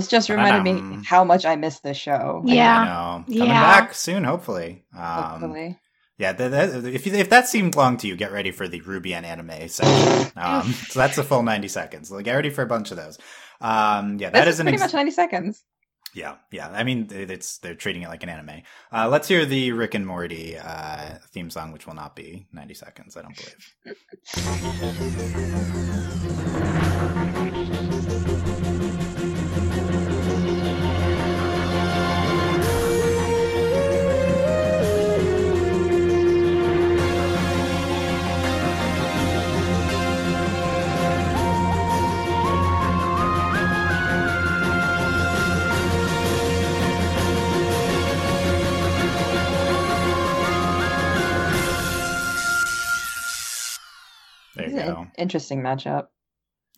This just reminded me Ba-dum. how much I missed this show. Yeah. I know. Coming Yeah. back soon, hopefully. Um, Hopefully. Yeah, th- th- if you, if that seemed long to you, get ready for the RWBY and anime section. Um, so that's a full ninety seconds. Like, get ready for a bunch of those. Um, yeah, that This is is an pretty ex- much 90 seconds. yeah, yeah. I mean, it's they're treating it like an anime. Uh, let's hear the Rick and Morty uh, theme song, which will not be ninety seconds. I don't believe. interesting matchup.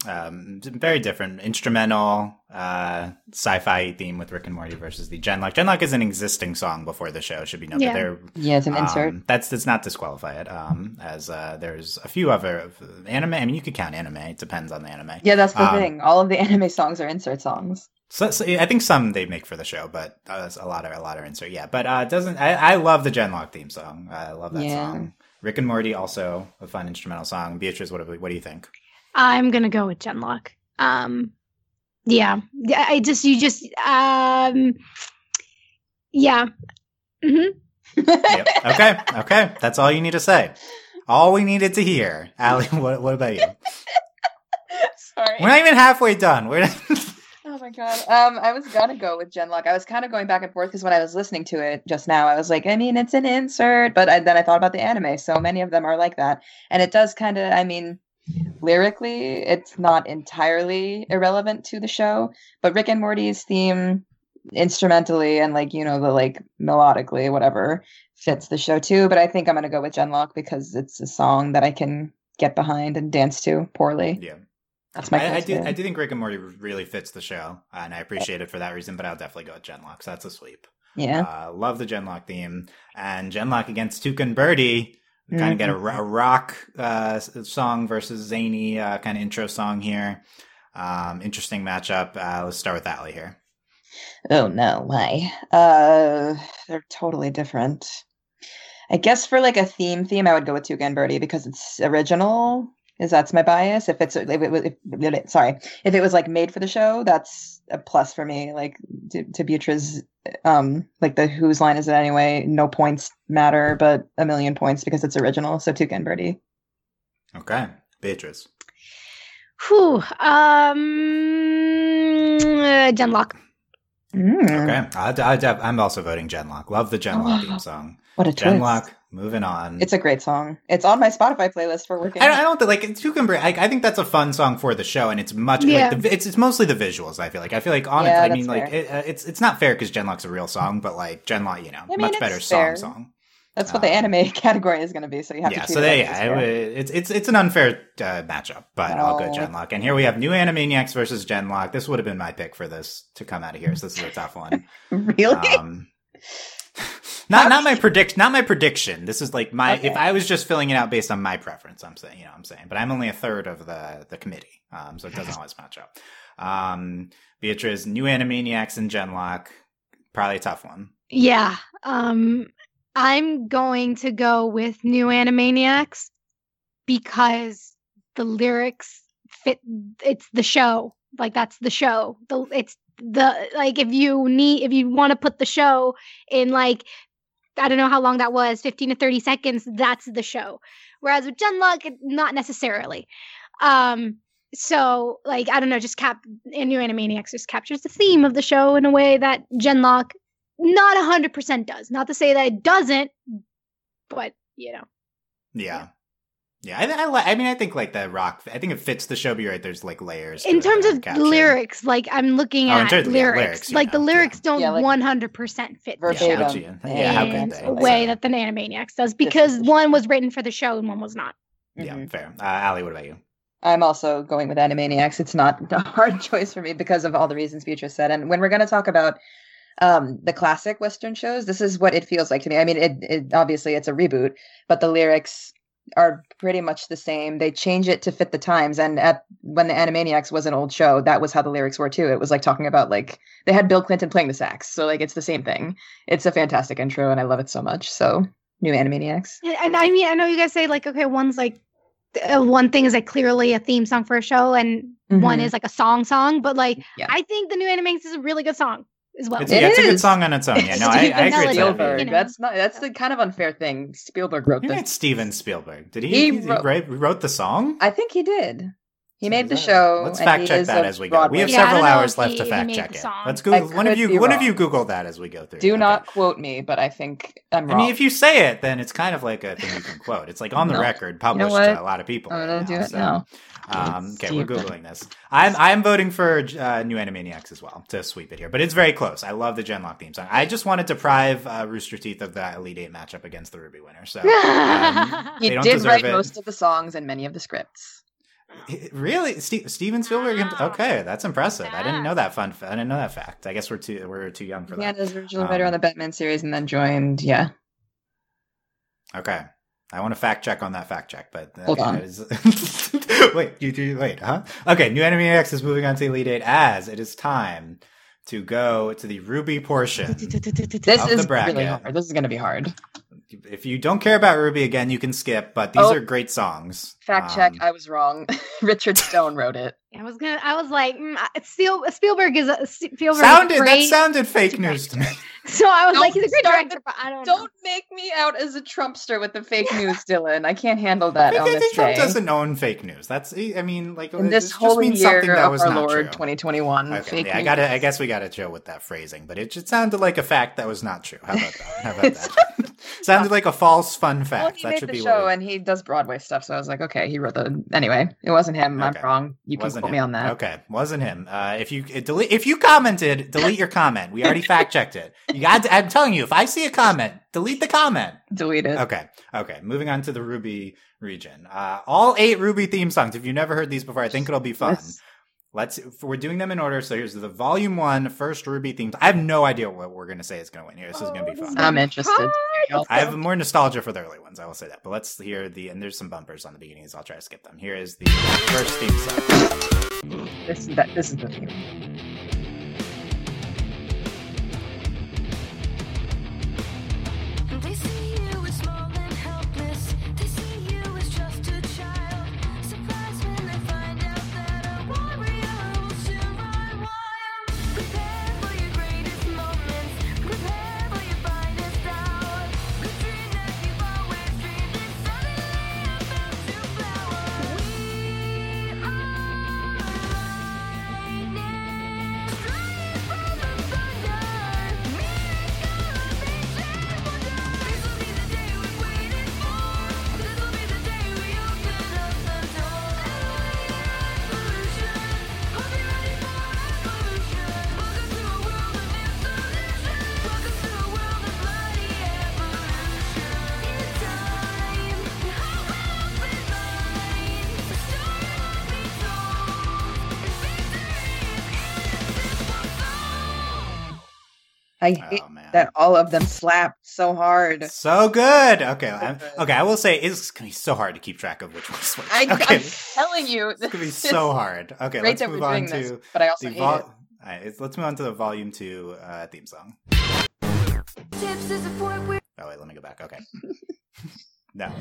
um, very different instrumental uh, sci-fi theme with Rick and Morty versus the Genlock. Genlock is an existing song before the show. Should be noted. Yeah. They're, Yeah, it's an insert. um, that's does not disqualify it. Um, as uh, there's a few other anime. I mean, you could count anime. It depends on the anime. Yeah, that's the Um, thing. All of the anime songs are insert songs. So, so I think some they make for the show, but uh, a lot are a lot are insert. Yeah, but uh, doesn't I, I love the Genlock theme song. I love that Yeah. song. Rick and Morty also a fun instrumental song. Beatrice, what do, what do you think? I'm gonna go with Genlock. Um, yeah, I just you just um, yeah. hmm Yep. Okay, okay, that's all you need to say. All we needed to hear. Allie, what, what about you? Sorry. We're not even halfway done. We're Oh my god. Um, I was gonna go with Genlock. I was kind of going back and forth because when I was listening to it just now, I was like, I mean, it's an insert, but I, then I thought about the anime. So many of them are like that, and it does kind of. I mean, lyrically, it's not entirely irrelevant to the show, but Rick and Morty's theme, instrumentally and like you know the like melodically, whatever, fits the show too. But I think I'm gonna go with Genlock because it's a song that I can get behind and dance to poorly. Yeah. That's my. I, I do. I do think Rick and Morty really fits the show, and I appreciate it for that reason. But I'll definitely go with Genlock. So that's a sweep. Yeah. Uh, love the Genlock theme, and Genlock against Tuca and Birdie. Kind of get a, ro- a rock uh, song versus zany uh, kind of intro song here. Um, interesting matchup. Uh, let's start with Allie here. Oh no, why? Uh, they're totally different. I guess for like a theme theme, I would go with Tuca and Birdie because it's original. Is that's my bias? If it's if it was if, sorry, if it was like made for the show, that's a plus for me. Like to, to Butra's, um, like the whose line is it anyway? No points matter, but a million points because it's original. So Tuca and Birdie. Okay, Beatrice. Whew. Um, uh, Genlock. Mm, Okay, I, I, I'm also voting Genlock. Love the Genlock theme song. What a twist! Genlock. Moving on. It's a great song. It's on my Spotify playlist for working. I don't, I don't think like Tuca and Birdie. I, I think that's a fun song for the show, and it's much Yeah. like the, it's it's mostly the visuals. I feel like I feel like on. Yeah, I mean that's like it, uh, it's it's not fair because Genlock's a real song, but like Genlock, you know, mean, much better song song. That's what the Um, anime category is going to be. So you have yeah, to treat so it they, it's yeah, it- it's it's it's an unfair uh, matchup, but I'll go Genlock. And here we have New Animaniacs versus Genlock. This would have been my pick for this to come out of here. So this is a tough one. Really? Um, not not my predict not my prediction. This is like my if I was just filling it out based on my preference. I'm saying you know what I'm saying, but I'm only a third of the the committee, um, so it doesn't always match up. Um, Beatrice, New Animaniacs and Genlock, probably a tough one. Yeah. Um, I'm going to go with New Animaniacs because the lyrics fit. It's the show. Like that's the show. The it's the like if you need if you want to put the show in like I don't know how long that was, 15 to 30 seconds, that's the show. Whereas with Genlock, not necessarily. Um, so like I don't know, just cap and New Animaniacs just captures the theme of the show in a way that Genlock not a hundred percent does. Not to say that it doesn't, but you know. Yeah. Yeah, I, I, li- I mean, I think like the rock. I think it fits the show. But you're right. There's like layers. In terms of captured. lyrics, like I'm looking Oh, at terms of- yeah, lyrics, lyrics, yeah, like the yeah. lyrics don't Yeah, like- 100% fit the Verbatim. Yeah, show how yeah, how in could they? a way So- that the Animaniacs does because one was written for the show and one was not. Yeah, Mhm. fair. Uh, Allie, what about you? I'm also going with Animaniacs. It's not a hard choice for me because of all the reasons Beatrice said. And when we're going to talk about um, the classic Western shows, this is what it feels like to me. I mean, it, it obviously it's a reboot, but the lyrics are pretty much the same. They change it to fit the times. And at when the Animaniacs was an old show, that was how the lyrics were too. It was like talking about like they had Bill Clinton playing the sax, so like it's the same thing. It's a fantastic intro, and I love it so much. So new Animaniacs. And- And I mean, I know you guys say like, okay, one's like uh, one thing is like clearly a theme song for a show, and one Mhm. is like a song song. But like, Yeah. I think the new Animaniacs is a really good song as well. It's, It yeah, it's a good song on its own. Yeah, no, I, I agree with that. Spielberg. You know. That's not. That's the kind of unfair thing. Spielberg wrote Who this. Steven Spielberg? Did he, He he, wrote- write, wrote the song? I think he did. He made the show. Let's fact check that as we go. We have Yeah, several hours left he- to fact check it. song. Let's Google. One of you, one of you, Google that as we go through. Do Okay. not quote me, but I think I'm wrong. I mean, if you say it, then it's kind of like a thing you can quote. It's like on the No. record, You know published to a lot of people. I'm right gonna do it so, now. Um, okay, we're googling this. I'm I'm voting for uh, New Animaniacs as well to sweep it here, but it's very close. I love the Genlock theme song. I just want to deprive uh, Rooster Teeth of the Elite Eight matchup against the RWBY winner. So um, He they don't did write it. most of the songs and many of the scripts. Really, Ste- Steven Spielberg? Wow. Okay, that's impressive. I didn't know that fun. I didn't know that fact. I guess we're too we're too young for had that. his original writer on Um, the Batman series and then joined. Yeah, Okay, I want to fact check on that fact check, but Hold okay, on. is- wait, you do wait, huh? Okay, New Animaniacs is moving on to Elite Eight as it is time to go to the RWBY portion. this is really hard. This is going to be hard. If you don't care about RWBY again, you can skip. But these Oh. are great songs. Fact Um, check. I was wrong. Richard Stone wrote it. I was gonna. I was like, mm, Spiel, Spielberg is a Spielberg. Sounded that sounded fake news to me. So I was Don't like, he's a great start director, but I don't. Don't make me out as a Trumpster with the fake news, Dylan. I can't handle that on this Trump day. doesn't own fake news. That's I mean, like In it this just holy means year something that of was our not Lord 2021, Okay, fake yeah, I gotta. I guess we gotta chill with that phrasing, but it just sounded like a fact that was not true. How about that? How about that? sounded like a false fun Well, fact. he that made should the be show what- and he does Broadway stuff, so I was like, okay, he wrote the. Anyway, it wasn't him. I'm wrong. You can wasn't quote him. me on that. Okay, wasn't him. Uh, if you delete, if you commented, delete your comment. We already fact checked it. You got. I'm telling you, if I see a comment, delete the comment. Delete it. Okay. Okay. Moving on to the RWBY region. Uh, all eight RWBY theme songs. If you've never heard these before, I think it'll be fun. Yes. Let's. We're doing them in order. So here's the volume one first RWBY theme. I have no idea what we're gonna say is gonna win here. This is gonna be fun. Oh, I'm interested. I have more nostalgia for the early ones. I will say that. But let's hear the and there's some bumpers on the beginnings. so I'll try to skip them. Here is the first theme song. This is that. This is the theme. I hate Oh that all of them slapped so hard. So good. Okay. I'm, okay. I will say it's gonna be so hard to keep track of which one's which. I, okay. I'm telling you, It's gonna be so hard. Okay. Great let's that move we're on doing to this, but I also hate vol- it. All right, it's- let's move on to the volume two uh, theme song. Tips is a fork where Oh wait, let me go back. Okay. no.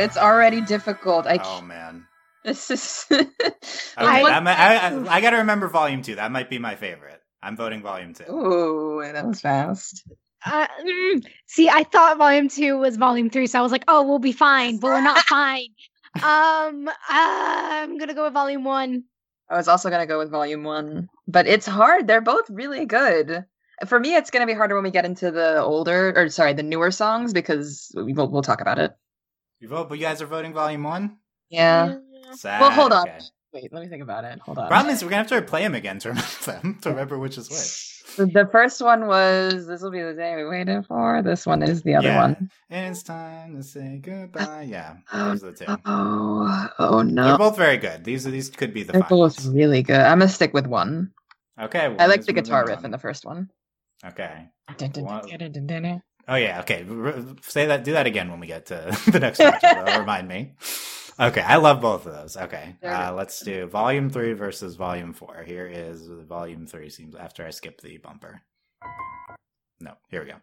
It's already difficult. I Oh man. this is. Okay, I- might- I, I, I got to remember volume two. That might be my favorite. I'm voting volume two. Ooh, that was fast. Uh, mm, see, I thought volume two was volume three, so I was like, "Oh, we'll be fine," but we're not fine. Um, uh, I'm gonna go with volume one. I was also gonna go with volume one, but it's hard. They're both really good. For me, it's gonna be harder when we get into the older, or sorry, the newer songs because we'll we'll talk about it. You vote, but you guys are voting volume one. Yeah. Sad. Well, hold on. Okay. Wait, let me think about it. Hold on. Problem is, we're gonna have to replay them again to remember them to remember which is which. The- the first one was "This will be the day we waited for." This one is the other Yeah. one. And it's time to say goodbye. Yeah, Oh, those are the two. Oh, oh They're both very good. These are these could be the They're finals. both really good. I'm gonna stick with one. Okay, I like the guitar riff on. in the first one. Okay. Dun, dun, dun, Oh yeah. Okay. Say that. Do that again when we get to the next one. That'll remind me. Okay, I love both of those. Okay, uh, let's do volume three versus volume four. Here is volume three. Seems after I skip the bumper. No, here we go.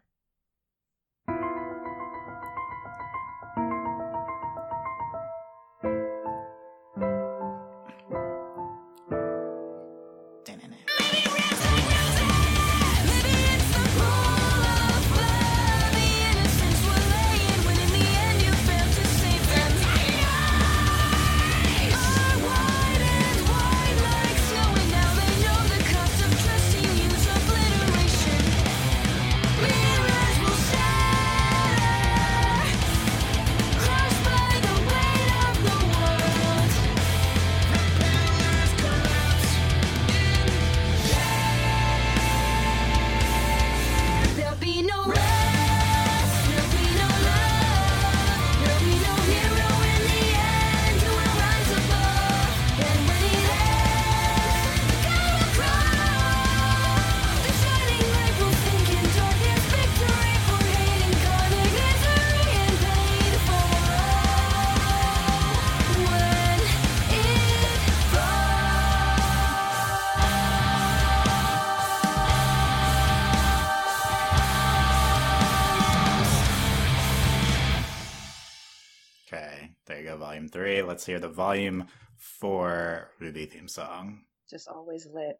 Hear the volume for RWBY theme song. Just always lit.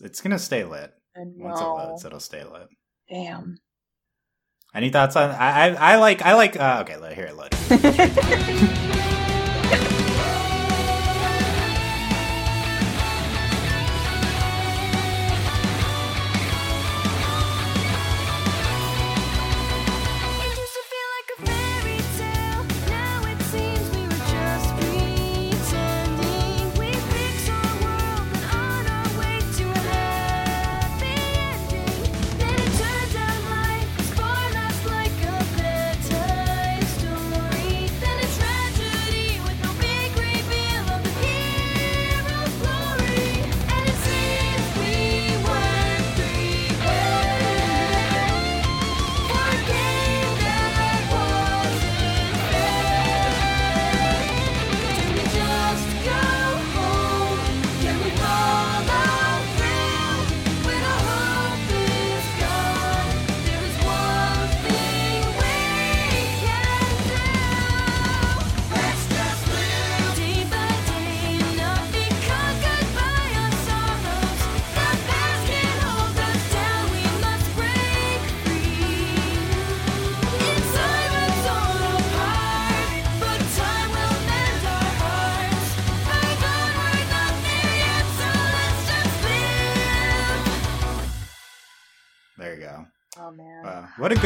It's gonna stay lit. And Once it loads, it'll stay lit. Damn. Any thoughts on? I I, I like I like. Uh, okay, let here it load.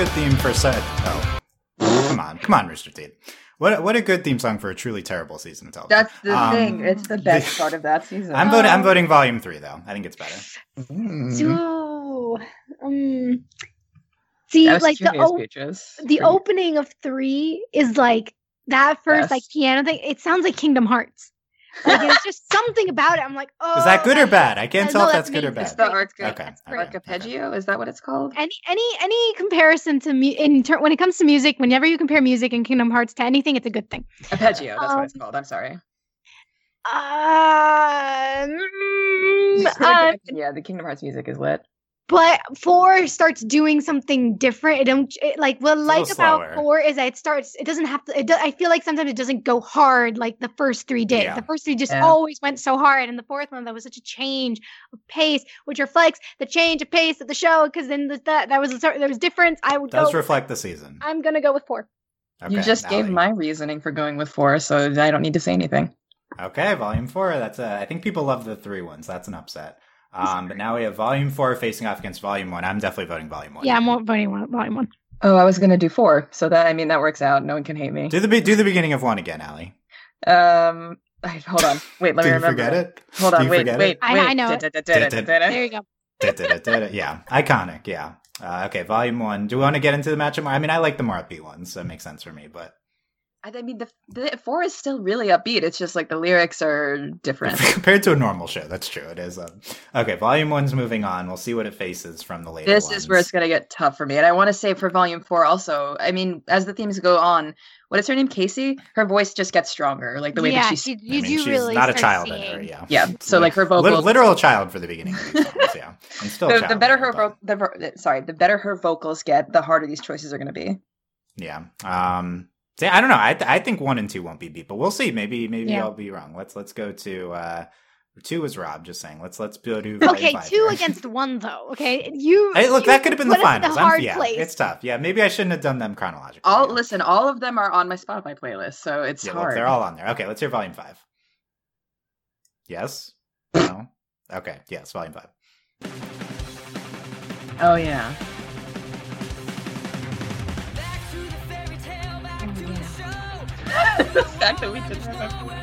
good theme for set. Oh, come on, come on, Rooster Teeth. What a- what a good theme song for a truly terrible season of television. That's the Um, thing. It's the best part of that season. I'm voting. I'm voting volume three though. I think it's better. So, um, see, like the o- the opening of three is like that first like piano thing. It sounds like Kingdom Hearts. Like it's just something about it. I'm like, oh, Is that good or bad? I can't Yeah, tell no, if that's that's good or amazing. It's bad. the arc- Okay, It's okay, okay. Arpeggio, is that what it's called? Any any any comparison to mu- in ter- when it comes to music, whenever you compare music in Kingdom Hearts to anything, it's a good thing. Arpeggio, that's what it's Um, called. I'm sorry. Just gonna uh, go- yeah, the Kingdom Hearts music is lit. But four starts doing something different. It don't it, like what I a like about slower. four is that it starts. It doesn't have to. It do, I feel like sometimes it doesn't go hard like the first three did. Yeah. The first three just Yeah. always went so hard, and the fourth one that was such a change of pace, which reflects the change of pace of the show. Because then the, that that was a, sort- there was difference. I would Does go. reflect the season. I'm gonna go with four. Okay, you just gave Allie. my reasoning for going with four, so I don't need to say anything. Okay, volume four. That's a, I think people love the three ones. That's an upset. Um, but now we have volume four facing off against volume one. I'm definitely voting volume one. Yeah, I'm voting one, volume one. Oh, I was gonna do four, so that I mean that works out. No one can hate me. Do the be- do the beginning of one again, Allie. Um, I- hold on, wait, let me remember. forget it? Hold on, wait, wait. I- wait. I know. There you go. Yeah, iconic. Yeah. Uh, okay, volume one. Do we want to get into the matchup? more? I mean, I like the more upbeat ones, so it makes sense for me. But I I mean, the, the four is still really upbeat. It's just like the lyrics are different. compared to a normal show, that's true. It is. Um, okay, volume one's moving on. We'll see what it faces from the later. this ones. is where it's gonna get tough for me. And I want to say for volume four also. I mean, as the themes go on, what is her name? Casey. Her voice just gets stronger, like the way yeah, that she's. you, I mean, do she's really not a child seeing. in her. Yeah. Yeah, so like her Lit- vocals. literal child for the beginning of these songs. Yeah, and still a the, child the better her vo- the sorry, the better her vocals get, the harder these choices are going to be. Yeah. Um. See, I don't know. I th- I think one and two won't be beat, but we'll see. Maybe maybe Yeah. I'll be wrong. Let's let's go to uh two was Rob just saying. Let's let's go to Okay, five two here. against one though. Okay, you. Hey, look, you that could have been the put us in finals. a I'm- hard yeah, place. it's tough. Yeah, maybe I shouldn't have done them chronologically. All Yeah. listen, all of them are on my Spotify playlist, so it's Yeah, look, they're all on there. Okay, let's hear volume five. Yes. No. Okay. Yes. Volume five. Oh yeah. The fact that we didn't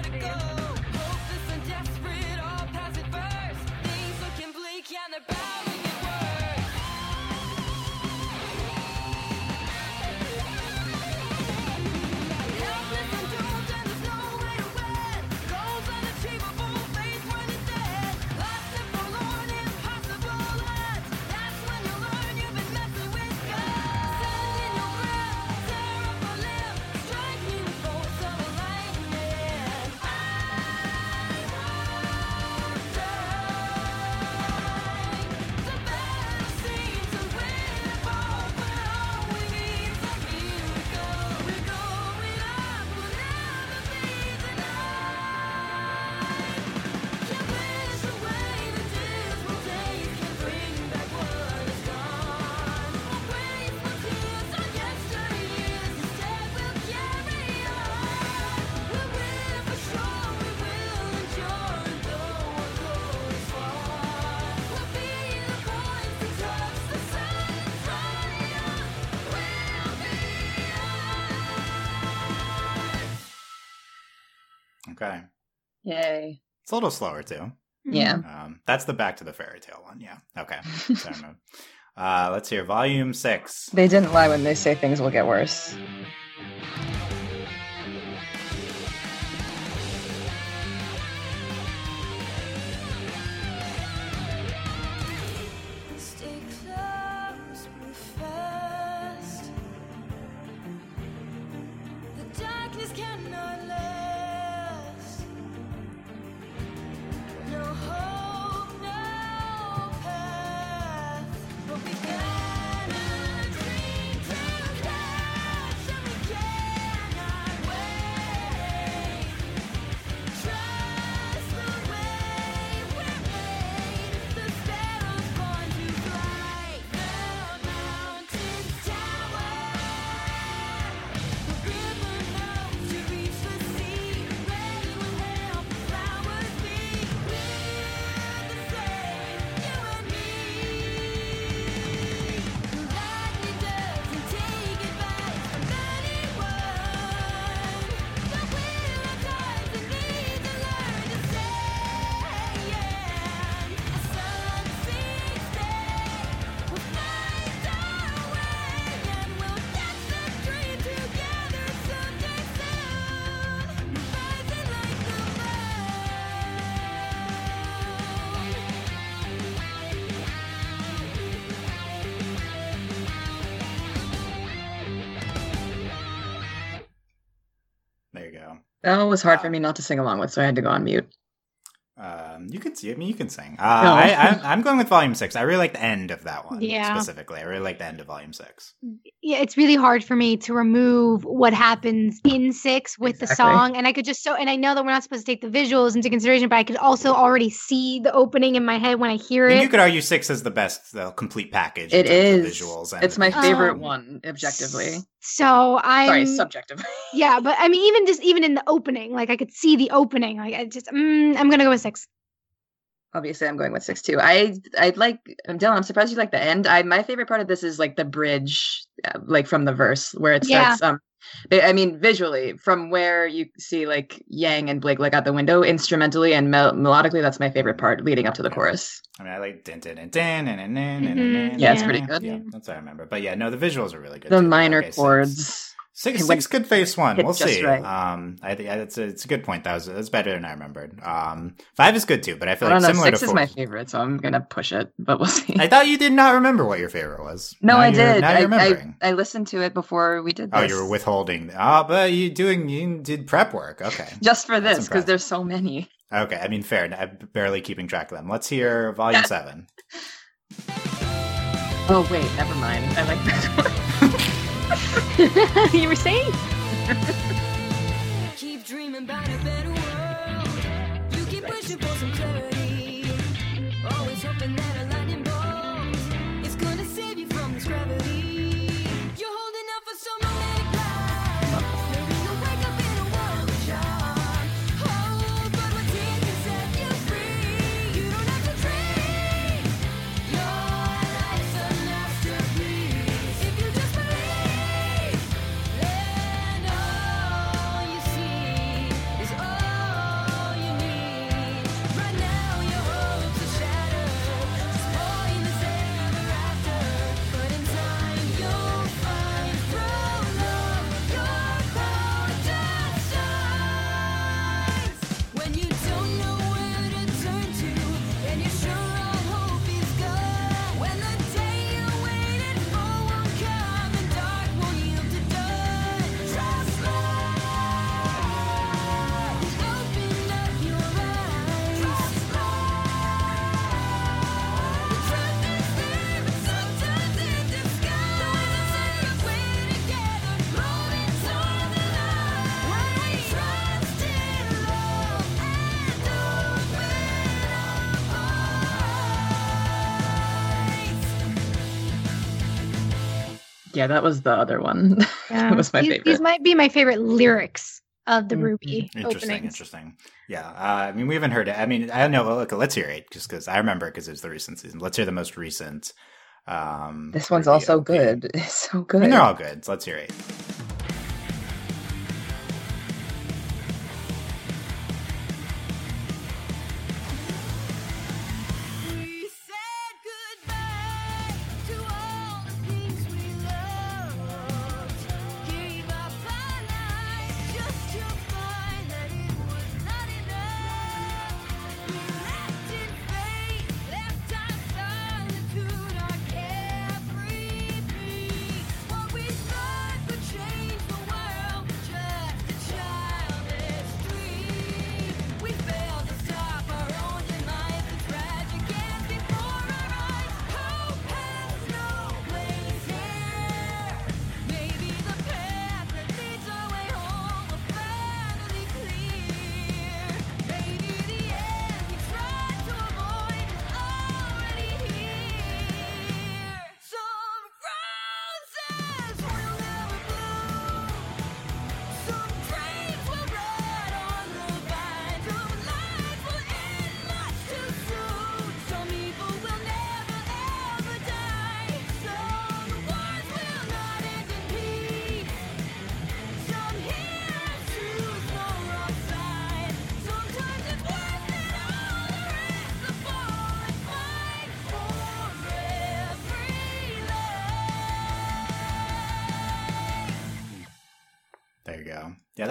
Yay. It's a little slower too. Yeah. Um, that's the Back to the Fairy Tale one. Yeah. Okay. Sorry, uh, let's hear volume six. They didn't lie when they say things will get worse. That was hard for uh, me not to sing along with, so I had to go on mute. Um, you can. I mean, you can sing. Uh, No. I, I'm, I'm going with volume six. I really like the end of that one. Yeah. Specifically, I really like the end of volume six. yeah, it's really hard for me to remove what happens in six with the song. And I could just so, and I know that we're not supposed to take the visuals into consideration, but I could also already see the opening in my head when I hear I mean, it. you could argue six is the best, the complete package. in It terms of is. visuals. And It's my favorite Um, one, objectively. so I'm Sorry, subjectively. yeah, but I mean, even just even in the opening, like I could see the opening. Like I just, mm, I'm gonna go with six obviously I'm going with six two. I I like Dylan. I'm surprised you like the end. I my favorite part of this is like the bridge, uh, like from the verse where it starts. Yeah. Um, I mean visually from where you see like Yang and Blake look out the window. Instrumentally and mel- melodically, that's my favorite part leading up to the chorus. I mean, I like din din din din din din. Yeah, it's pretty good. Yeah, that's what I remember. But yeah, no, the visuals are really good. The too. minor okay, chords. So Six, six could face one. We'll see. right. Um, I think it's a, it's a good point. That was that's better than I remembered. Um, five is good too, but I I feel don't like know. similar Six to is my favorite, so I'm gonna push it, but we'll see. I thought you did not remember what your favorite was. no, Now I did. Now I, you're remembering. I I listened to it before we did. oh, you were withholding. Oh, but you doing you did prep work. Okay. just for this because there's so many. Okay. I mean, fair. I'm barely keeping track of them. Let's hear volume seven. Oh wait, never mind. I like this one. you were saying? Keep dreaming about a better world. You keep wishing for some Yeah, that was the other one. that was my these, favorite. these might be my favorite lyrics of the Mhm. RWBY Interesting. openings. Interesting. Yeah. Uh, I mean, we haven't heard it. I mean, I don't know. Look, let's hear it just because I remember because it was the recent season. Let's hear the most recent. Um, this one's RWBY also OP. good. It's so I good. mean, they're all good. So let's hear it.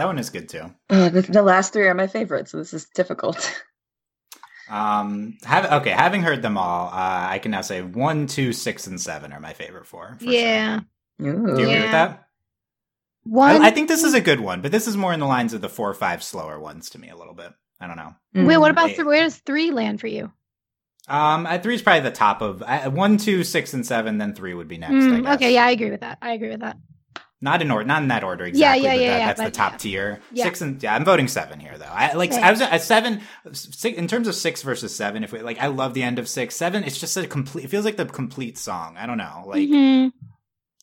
One is good too. Uh, the, the last three are my favorites, so this is difficult. Um, have okay. Having heard them all, uh, I can now say one, two, six, and seven are my favorite four. for sure. Yeah. Do you agree with that? One. I, I think this is a good one, but this is more in the lines of the four or five slower ones to me a little bit. I don't know. Wait, what about th- where does three land for you? Um, at three is probably the top of uh, one, two, six, and seven. Then three would be next. I Mm, guess. okay, yeah, I agree with that. I agree with that. Not in order, not in that order exactly. yeah, but yeah, that, yeah, that's the top yeah. tier. Yeah. Six and yeah, I'm voting seven here though. I like Same. I was at seven. Six, in terms of six versus seven, if we like, I love the end of six. Seven, it's just a complete. It feels like the complete song. I don't know, like Mhm.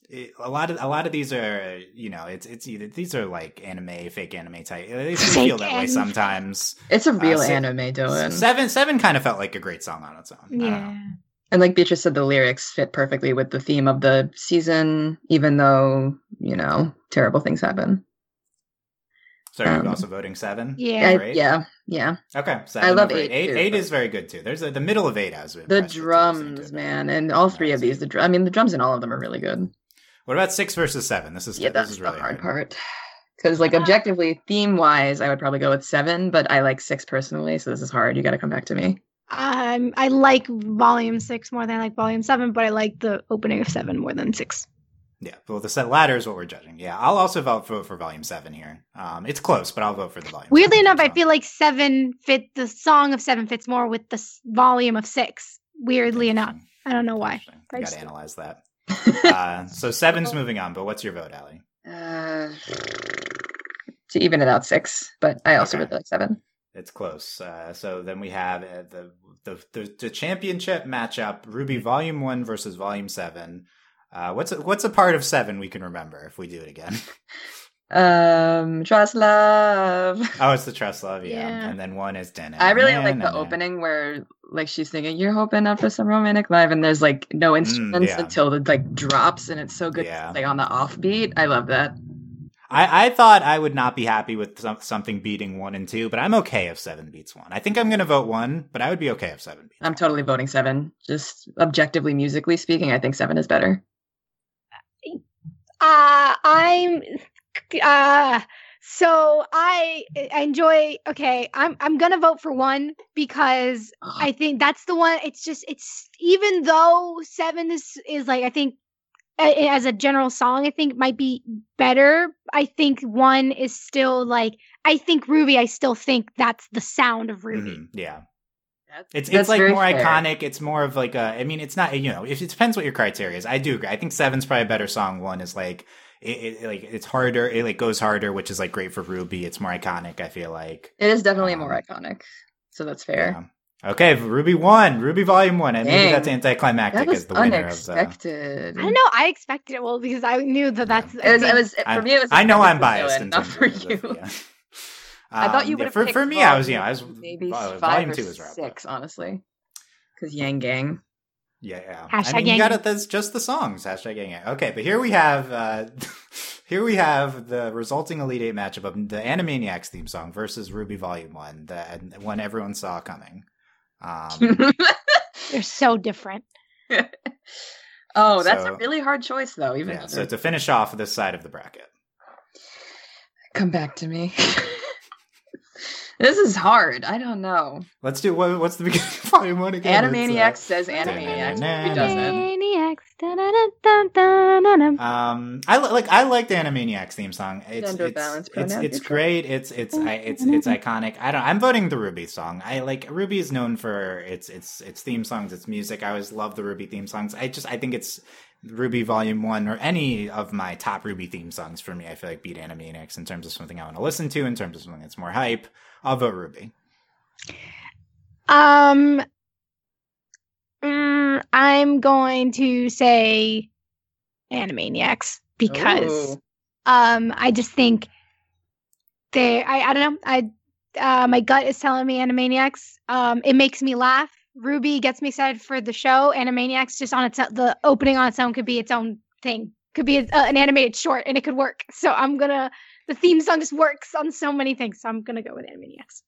it, a lot of a lot of these are you know it's it's either these are like anime, fake anime type. They feel that way sometimes. It's a real si- anime, Dylan. Seven seven kind of felt like a great song on its own. I don't know. Yeah. And like Beatrice said, the lyrics fit perfectly with the theme of the season, even though, you know, terrible things happen. So are you Um, also voting seven? Yeah. I- yeah, yeah. Okay. Seven I love over eight, Eight, too, eight but- is very good too. There's a, the middle of eight has been The drums, to- man, and all three of these, the dr- I mean, the drums in all of them are really good. What about six versus seven? This is Yeah, this that's is the hard hard. part. Because, like, objectively, theme wise, I would probably go with seven, but I like six personally, so this is hard. You got to come back to me. Um, I like volume six more than I like volume seven, but I like the opening of seven more than six. Yeah, well, the set ladder is what we're judging. Yeah, I'll also vote for, for volume seven here. Um, it's close, but I'll vote for the volume. Weirdly seven enough, I feel like seven fit the song of seven fits more with the s- volume of six. Weirdly enough, I don't know why. I got to analyze that. uh, so seven's moving on, but what's your vote, Allie? Uh, to even it out, six, but I also Okay. really like seven. It's close. Uh, so then we have uh, the, the the the championship matchup: RWBY Volume One versus Volume Seven. Uh, what's a, what's a part of seven we can remember if we do it again? Um, Trust Love. oh, it's the Trust Love, yeah. Yeah. And then one is Den. I really like the opening where like she's singing "You're hoping up for some romantic life" and there's like no instruments Mm, yeah. until it like drops and it's so good Yeah. like on the offbeat. I love that. I, I thought I would not be happy with some, something beating one and two, but I'm okay if seven beats one. I think I'm going to vote one, but I would be okay if seven beats. I'm totally voting seven. Just objectively musically speaking, I think seven is better. Uh, I'm uh so I I enjoy okay, I'm I'm going to vote for 1 because I think that's the one it's just it's even though 7 is is like I think a- as a general song I think might be better. I think 1 is still like I think RWBY I still think that's the sound of RWBY. Mhm, yeah. It's That's it's like more fair. iconic. It's more of like a. I mean, it's not. You know, if it depends what your criteria is. I do agree. I think seven's probably a better song. One is like it, it like it's harder. It like goes harder, which is like great for RWBY. It's more iconic. I feel like. It is definitely more Um, iconic. So that's fair. Yeah. Okay, RWBY won. RWBY Volume One, and maybe that's anticlimactic That was as the winner of the. unexpected. I don't know, I expected it well because I knew that that's It was, it was for I, me. It was. I know I'm biased in not terms for of you. yeah. I thought you Um, would yeah, have for picked for me. I was you know I was maybe vol- five volume or two is where I put it. six, honestly, because Yang Gang. Yeah, yeah. Hashtag I mean, you gang. got it. That's just the songs. Hashtag gang. Okay, but here we have, uh, here we have the resulting Elite Eight matchup of the Animaniacs theme song versus RWBY Volume One, the one everyone saw coming. Um, they're so different. oh, that's So- a really hard choice, though. Even yeah. though So to finish off this side of the bracket, come back to me. this is hard. I don't know. let's do what, what's the beginning of Volume One again? It's, uh, Animaniacs says Animaniacs. Who doesn't? Maniacs. Um, I like I like the Animaniacs theme song. It's it's it's, it's great. It's it's I, it's it's iconic. I don't. I'm voting the RWBY song. I like RWBY is known for its its its theme songs, its music. I always love the RWBY theme songs. I just I think it's RWBY Volume One or any of my top RWBY theme songs for me. I feel like beat Animaniacs in terms of something I want to listen to. In terms of something that's more hype, I'll vote RWBY. Um, mm, I'm going to say Animaniacs because Ooh. um, I just think they. I I don't know. I uh, my gut is telling me Animaniacs. Um, it makes me laugh. RWBY gets me excited for the show. Animaniacs just on its the opening on its own could be its own thing. Could be a, an animated short, and it could work. So I'm gonna. The theme song just works on so many things. So I'm gonna go with Animaniacs.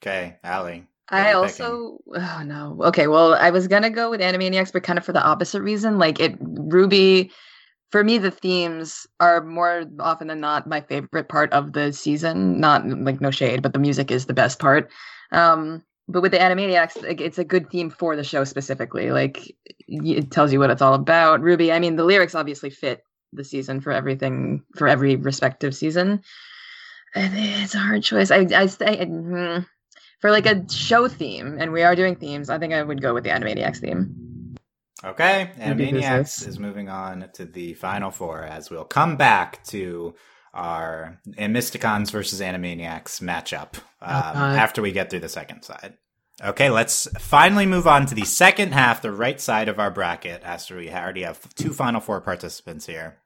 Okay, Allie. I also oh no. Okay, well, I was gonna go with Animaniacs, but kind of for the opposite reason. Like it RWBY for me, the themes are more often than not my favorite part of the season. Not like no shade, but the music is the best part. Um, but with the Animaniacs, like, it's a good theme for the show specifically. Like it tells you what it's all about. RWBY, I mean, the lyrics obviously fit the season for everything for every respective season. It's a hard choice. I I say mm, for like a show theme, and we are doing themes. I think I would go with the Animaniacs theme. Okay, Animaniacs is moving on to the final four as we'll come back to our Mysticons versus Animaniacs matchup um, God. after we get through the second side. Okay, let's finally move on to the second half, the right side of our bracket, after we already have two final four participants here.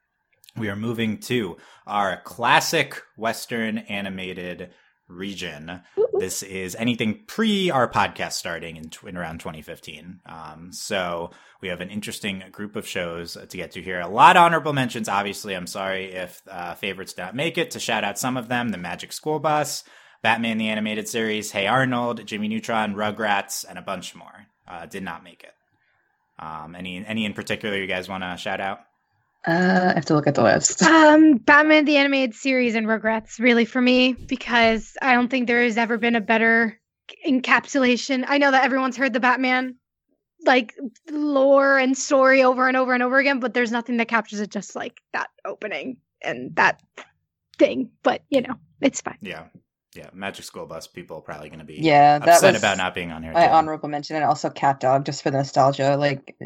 We are moving to our classic Western animated region. This is anything pre our podcast starting in, in around 2015. Um, so we have an interesting group of shows to get to here. A lot of honorable mentions. Obviously, I'm sorry if uh, favorites don't make it. To shout out some of them: The Magic School Bus, Batman the Animated Series, Hey Arnold, Jimmy Neutron, Rugrats, and a bunch more. Uh, did not make it. Um, any any in particular you guys want to shout out? Uh, I have to look at the list. Um, Batman the Animated Series and Rugrats really for me because I don't think there has ever been a better encapsulation. I know that everyone's heard the Batman like lore and story over and over and over again, but there's nothing that captures it just like that opening and that thing. But you know, it's fine. Yeah, yeah. Magic School Bus people are probably going to be Yeah, that upset was about not being on here. My too. honorable mention, and also Cat Dog, just for the nostalgia. Like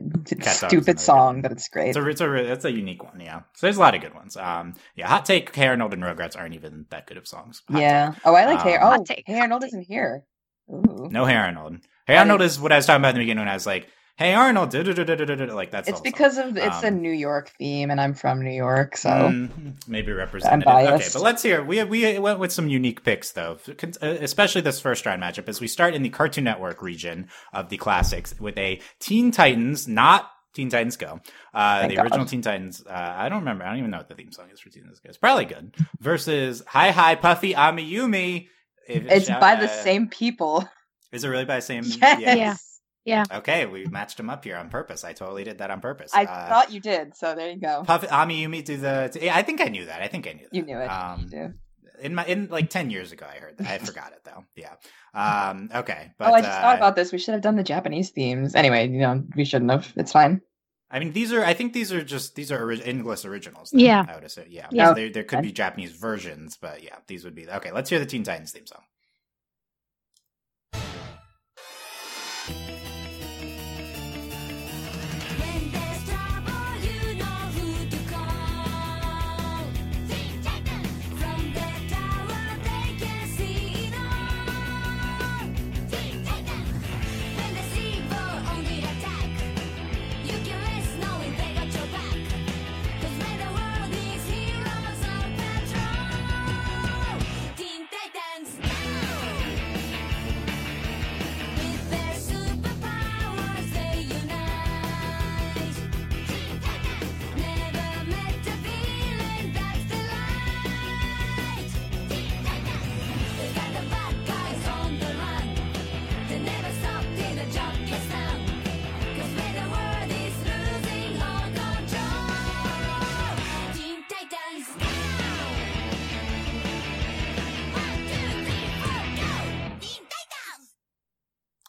Cat stupid song, but it's great. It's a it's a it's a unique one, yeah. So there's a lot of good ones. Um, yeah, hot take. Hey Arnold and Rugrats aren't even that good of songs. Hot yeah. Oh, I like Hey. Um, Oh, Hot take, Hey hot Arnold isn't here. Ooh. No Hey Arnold. Hey I Arnold is what I was talking about in the beginning when I was like, Hey Arnold, like that's It's because song. of it's a Um, New York theme, and I'm from New York, so maybe representative. Okay, but let's hear. We we went with some unique picks though, especially this first round matchup as we start in the Cartoon Network region of the classics with a Teen Titans, not Teen Titans Go. Uh, the God. original Teen Titans. Uh, I don't remember. I don't even know what the theme song is for Teen Titans Go. It's probably good. Versus Hi Hi Puffy Amiyumi. It's by the uh, same people. Is it really by the same? Yes. Yeah. Yeah. Okay, we matched them up here on purpose. I totally did that on purpose. I Uh, thought you did, so there you go. Puff Amiyumi do the. yeah, I think I knew that. I think I knew that. You knew it. Um, you do. in my in like 10 years ago i heard that i forgot it though yeah um okay but oh, I just uh, thought about this. We should have done the Japanese themes. Anyway, you know, we shouldn't have. It's fine. i mean these are i think these are just these are ori- english originals Yeah. i would assume yeah, Yeah. So there, there could be japanese versions but yeah these would be okay let's hear the teen titans theme song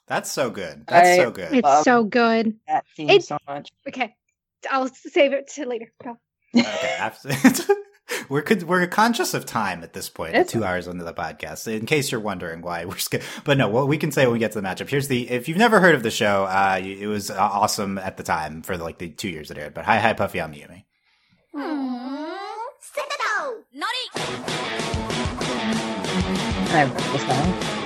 that's so good that's I- so good It's Love so good. That theme It- so much. Okay. I'll save it to later. Go. okay after- We're con- we're conscious of time at this point. It's- two hours into the podcast. In case you're wondering why we're, sk- but no, what we can say when we get to the matchup. Here's the if you've never heard of the show, uh, it was uh, awesome at the time for like the two years it aired. But hi, hi, Puffy Amiyumi. I love this song.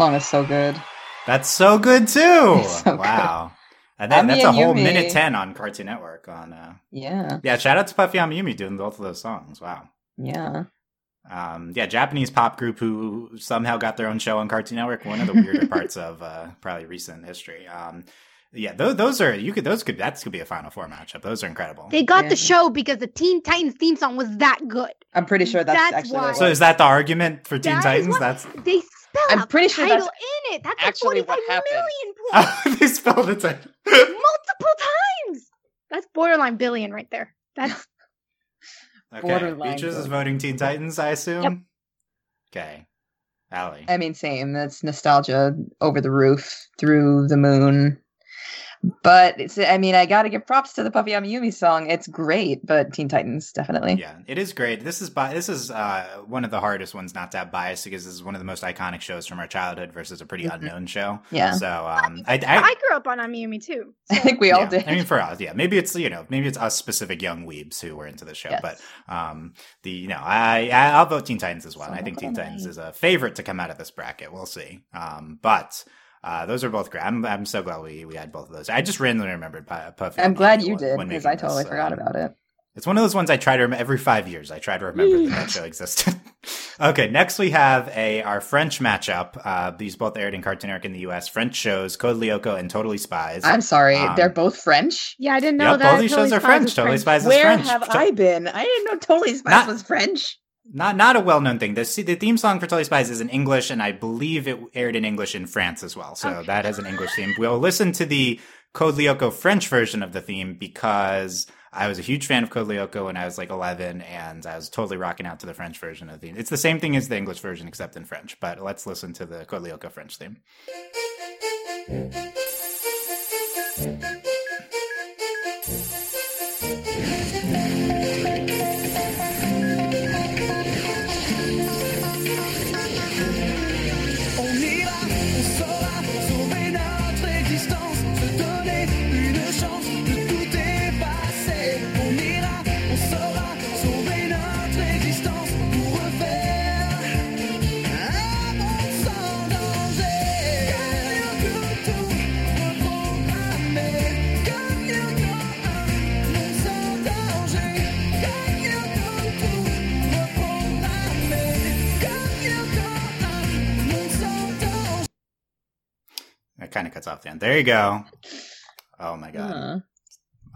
Song is so good. That's so good too. It's so good. wow. And that, Ami that's a and whole Yumi. minute 10 on Cartoon Network on uh Yeah, Yeah, shout out to Puffy Amiyumi doing both of those songs. Wow. yeah. Um, yeah, Japanese pop group who somehow got their own show on Cartoon Network. One of the weirder parts of uh, probably recent history. Um, yeah, those, those are you could those could that could be a Final Four matchup. Those are incredible. They got Yeah. the show because the Teen Titans theme song was that good. I'm pretty sure that's, That's actually why. so is that the argument for Teen That is Titans? what- That's They spell I'm out pretty the sure title that's in it. That's actually like what 45 happened. million points they spelled it. like- multiple times. That's borderline billion right there. That's Okay, Borderline Beaches is voting Teen Titans, I assume. Okay, Allie. I mean, same. That's nostalgia over the roof, through the moon. But it's, I mean, I got to give props to the Puffy Amiyumi song. It's great, but Teen Titans definitely. Yeah, it is great. This is bi- this is uh, one of the hardest ones not to have bias because this is one of the most iconic shows from our childhood versus a pretty Mhm. unknown show. Yeah. So um, I, I, I, grew up on Amiyumi too. I think we all yeah, did. I mean, for us, yeah, maybe it's you know maybe it's us specific young weebs who were into the show, Yes. but um, the you know I, I I'll vote Teen Titans as well. and I think Teen good. Titans is a favorite to come out of this bracket. We'll see. Um, but. Uh, those are both great. I'm, I'm so glad we, we had both of those. I just randomly remembered Pu- Puffy. I'm glad you when- did because I totally this, forgot um, about it. It's one of those ones I try to remember every five years. I try to remember that that show existed. okay, next we have a our French matchup. Uh, these both aired in Cartoon Network in the U.S. French shows Code Lyoko and Totally Spies. I'm sorry, Um, they're both French. Yeah, I didn't know Yep, that. both these shows are Spies French. Totally Spies is French. Where have To- I been? I didn't know Totally Spies Not- was French. Not not a well known thing. The the theme song for Totally Spies is in English, and I believe it aired in English in France as well. So that has an English theme. We'll listen to the Code Lyoko French version of the theme because I was a huge fan of Code Lyoko when I was like 11, and I was totally rocking out to the French version of the theme. It's the same thing as the English version, except in French. But let's listen to the Code Lyoko French theme. It kind of cuts off the end. There you go. Oh my god.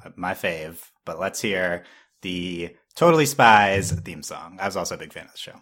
Uh, my fave. But let's hear the Totally Spies theme song. I was also a big fan of the show.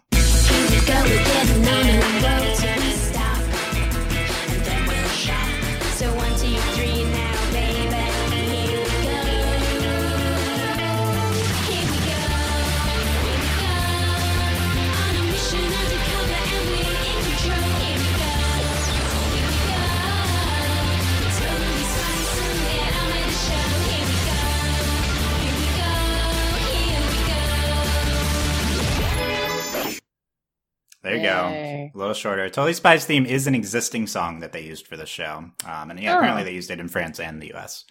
There you Yay. go. A little shorter. Totally Spies theme is an existing song that they used for the show. Um, and yeah, Oh. apparently they used it in France and the US.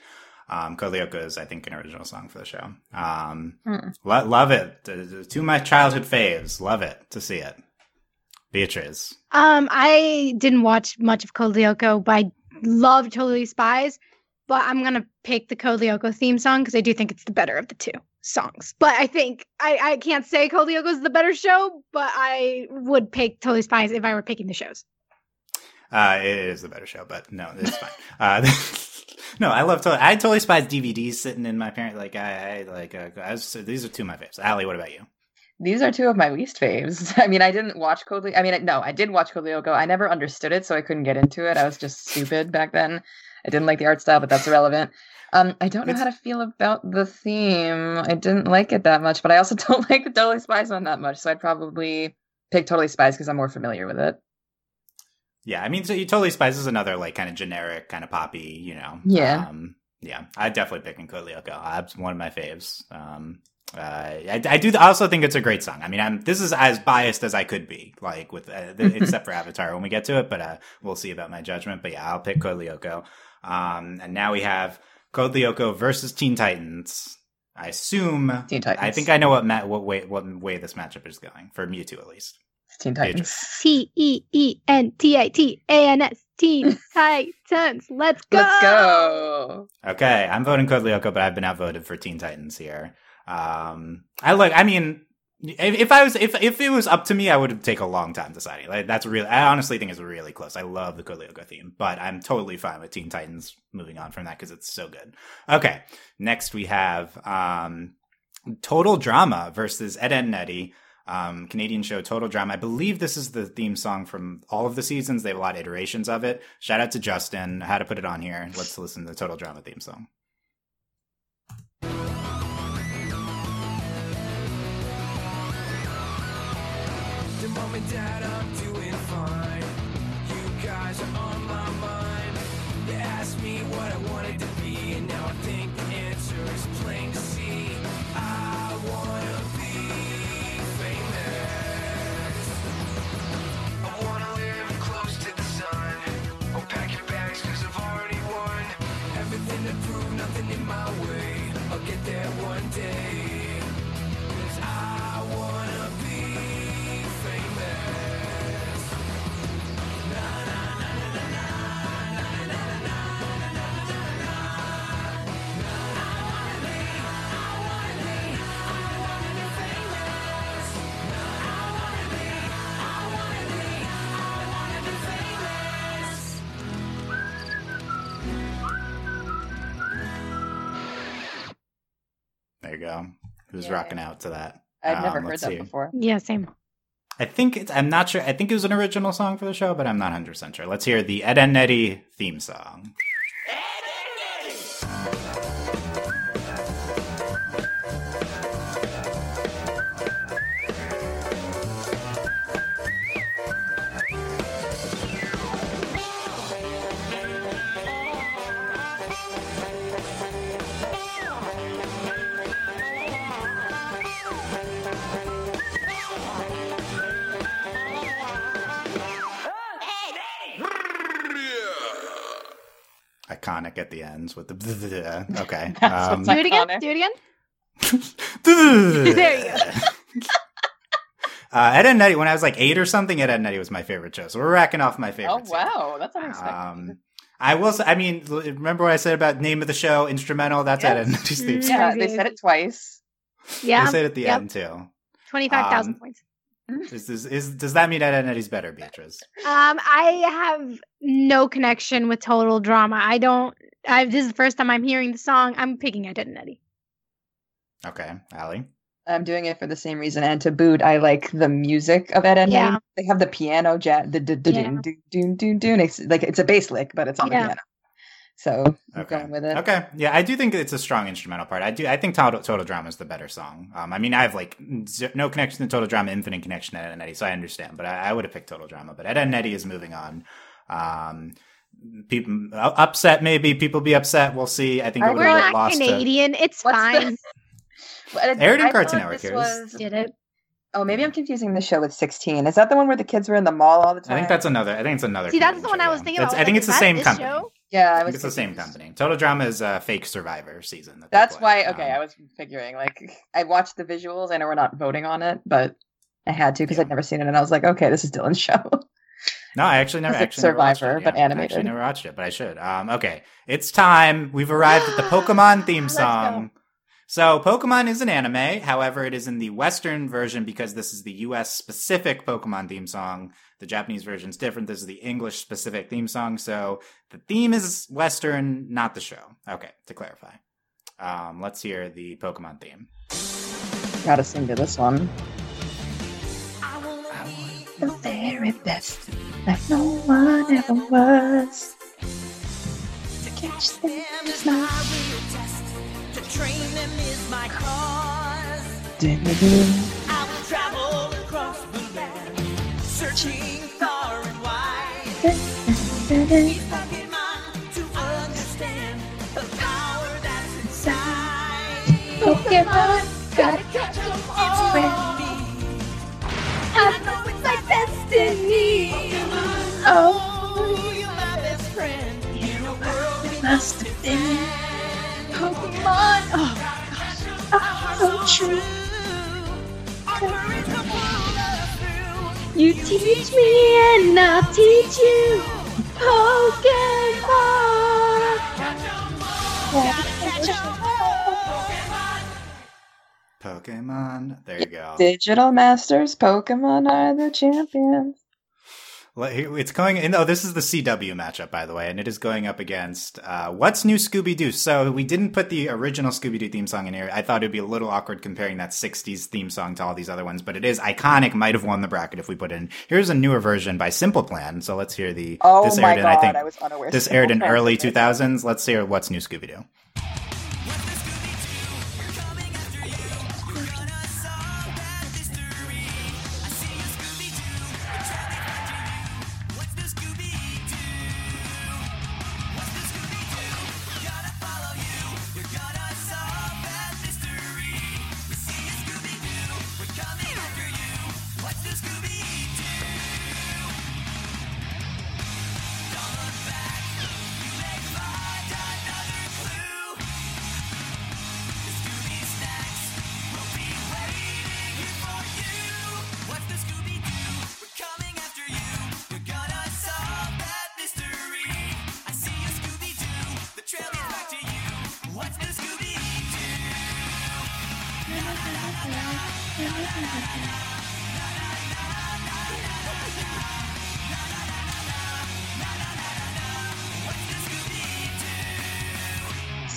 Um, Code Lyoko is, I think, an original song for the show. Um, Hmm. lo- love it. Two of my childhood faves. Love it to see it. Beatrice. Um, I didn't watch much of Lyoko, but I love Totally Spies. But I'm gonna pick the Lyoko theme song because I do think it's the better of the two songs. But I think I, I can't say Code Lyoko is the better show, but I would pick Totally Spies if I were picking the shows. Uh, it is the better show, but no, it's fine. Uh, no, I love totally. I Totally Spies DVDs sitting in my parent. Like I, I like. Uh, I was, these are two of my faves. Allie, what about you? These are two of my least faves. I mean, I didn't watch Code I mean, no, I did watch Code Lyoko. I never understood it, so I couldn't get into it. I was just stupid back then. I didn't like the art style, but that's irrelevant. Um, I don't know how to feel about the theme. I didn't like it that much, but I also don't like the Totally Spies one that much. So I'd probably pick Totally Spies because I'm more familiar with it. Yeah, I mean, so you Totally Spies is another like kind of generic, kind of poppy, you know. Yeah. Um, yeah, I'd definitely pick Lyoko. It's one of my faves. Um, uh, I, I do. I also think it's a great song. I mean, I'm this is as biased as I could be, like with uh, th- except for Avatar when we get to it. But uh, we'll see about my judgment. But yeah, I'll pick Code Lyoko. Um, and now we have Code Lyoko versus Teen Titans. I assume. Teen Titans. I think I know what ma- what way what way this matchup is going for Mewtwo at least. Teen Titans. T E E N T I T A N S. Teen Titans. Let's go. Let's go. Okay, I'm voting Code Lyoko, but I've been outvoted for Teen Titans here. Um, I like. I mean, if, I was, if if it was up to me, I would take a long time deciding. Like that's really. I honestly think it's really close. I love the Lyoko theme, but I'm totally fine with Teen Titans moving on from that because it's so good. Okay, next we have um, Total Drama versus Ed, Edd n Eddy. Um, Canadian show Total Drama. I believe this is the theme song from all of the seasons. They have a lot of iterations of it. Shout out to Justin. How to put it on here. Let's listen to the Total Drama theme song. Mom and dad, I'm doing Who's Yeah. rocking out to that? I've never Um, heard that see. before. Yeah, same. I think it's, I'm not sure. I think it was an original song for the show, but I'm not 100% sure. Let's hear the Edd n Eddy theme song. Iconic at the ends with the. Okay. Um, Do it again. Do it again. there There you go. Uh, Edd n Eddy, when I was like eight or something, Edd n Eddy was my favorite show. So we're racking off my Oh favorites. here. wow, that's unexpected. Um, I will say, I mean, remember what I said about name of the show, instrumental? That's Edd n Eddy's theme song. yeah, they said it twice. Yeah. They said it at the Yep. end, too. Twenty-five thousand Um, points. Is, is, is, does that mean Edd n Eddy's better, Beatrice? Um, I have no connection with total drama. I don't. I this is the first time I'm hearing the song. I'm picking Edd n Eddy. Okay, Allie. I'm doing it for the same reason. And to boot, I like the music of Ed and Yeah. Eddie. They have the piano jazz, the the the Yeah. doon doon doon doon doon. It's like it's a bass lick, but it's on the piano. So I'm Okay. going with it. Okay. Yeah, I do think it's a strong instrumental part. I do. I think Total, Total Drama is the better song. Um, I mean, I have like z- no connection to Total Drama, infinite connection to Edd n Eddy, so I understand. But I, I would have picked Total Drama. But Edd n Eddy is moving on. Um, people uh, upset, maybe people be upset. We'll see. I think it Are would We're not lost to Canadian. It's What's fine. the- Well, Aired in Cartoon Network here. was- Did it? Oh, maybe I'm confusing the show with 6teen. Is that the one where the kids were in the mall all the time? I think that's another. I think it's another. See, that's the one show, I was yeah. thinking about. I think Like, it's is the that same company. show? Yeah, I I was it's the same company. Total Drama is a fake Survivor season. that That's why. Okay, Um, I was figuring. Like, I watched the visuals. I know we're not voting on it, but I had to because Yeah. I'd never seen it, and I was like, okay, this is Dylan's show. No, I actually never actually never watched Survivor, it. but Yeah, I animated. actually never watched it, but I should. Um, okay, it's time. We've arrived at the Pokemon theme song. So, Pokemon is an anime. However, it is in the Western version because this is the U.S. specific Pokemon theme song. The Japanese version is different. This is the English specific theme song. So, the theme is Western, not the show. Okay, to clarify. Um, let's hear the Pokemon theme. Gotta sing to this one. I wanna The very best, like no one ever was. to catch them is my real test. To train them is my cause. I will travel Pokemon to understand the power that's inside. Pokemon, gotta catch them all. I know it's my destiny. Oh, oh you're my best friend in a world we must defend. Pokemon. Oh, so true. You teach me and I'll teach you Pokemon. Pokemon. There you go. Digital Masters Pokemon are the champions. It's going in. Oh, this is the CW matchup, by the way, and it is going up against uh, What's New Scooby Doo. So we didn't put the original Scooby Doo theme song in here. I thought it'd be a little awkward comparing that '60s theme song to all these other ones, but it is iconic. Might have won the bracket if we put in. Here's a newer version by Simple Plan. So let's hear the. Oh this my aired in, I God, think I was unaware this Simple aired in early 2000s. Let's hear What's New Scooby Doo.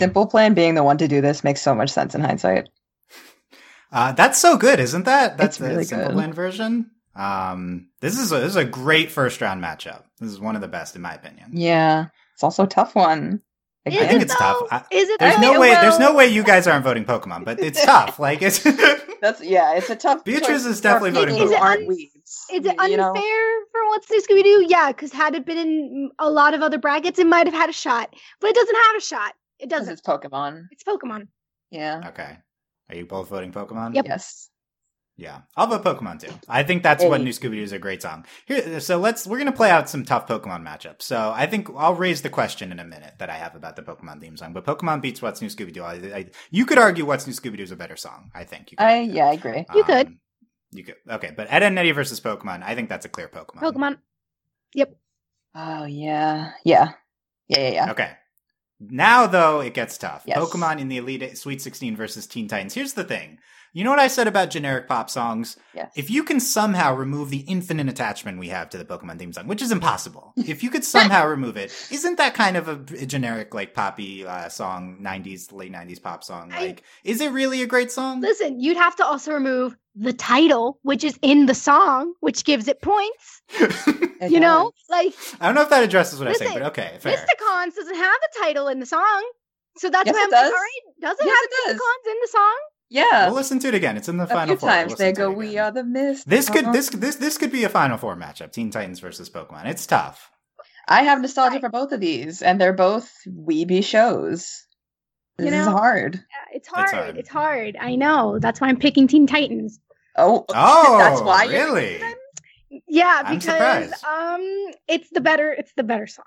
Simple Plan being the one to do this makes so much sense in hindsight. Uh, that's so good, isn't that? That's It's really the Simple good. Plan version. Um, this is a, this is a great first round matchup. This is one of the best in my opinion. Yeah, it's also a tough one. Is I think it it's though? tough. I- Is it There's though? no way. There's no way you guys aren't voting Pokemon, but it's tough. Like it's. That's yeah, it's a tough. Beatrice is definitely for voting people who Pokemon. aren't weebs. Is it you know? unfair for what's new Scooby Doo? Yeah, because had it been in a lot of other brackets, it might have had a shot, but it doesn't have a shot. It 'Cause doesn't. it's Pokemon. It's Pokemon. Yeah. okay. Are you both voting Pokemon? Yep. Yes. Yeah, I'll vote Pokemon too. I think that's what New Scooby Doo is a great song. Here, so let's we're gonna play out some tough Pokemon matchups. So I think I'll raise the question in a minute that I have about the Pokemon theme song. But Pokemon beats What's New Scooby Doo. I, I, you could argue What's New Scooby Doo is a better song. I think. You could I yeah, I agree. You could. Um, You could. Okay, but Edd n Eddy versus Pokemon. I think that's a clear Pokemon. Pokemon. Yep. Oh yeah. Yeah. Yeah, yeah, yeah. Okay. Now though, it gets tough. Yes. Pokemon in the Elite Sweet 16 versus Teen Titans. Here's the thing. You know what I said about generic pop songs? Yes. If you can somehow remove the infinite attachment we have to the Pokemon theme song, which is impossible, if you could somehow remove it, isn't that kind of a, generic, like poppy uh, song, 90s, late 90s pop song? I- Like, is it really a great song? Listen, you'd have to also remove the title, which is in the song, which gives it points. It you know, does. like I don't know if that addresses what I Listen, say, but okay, fair. Mysticons doesn't have a title in the song. So that's Yes, why I'm like, does. all right, does it Yes, have it does. In the song? Yeah. We'll listen to it again. It's in the a final few four. We'll they go, "We are the mist." This could this this this could be a final four matchup: Teen Titans versus Pokemon. It's tough. I have nostalgia Right. for both of these, and they're both weeby shows. This You is hard. Yeah, it's hard. hard. It's hard. I know. That's why I'm picking Teen Titans. Oh, Oh, that's why you're really? Yeah, because um it's the better it's the better song.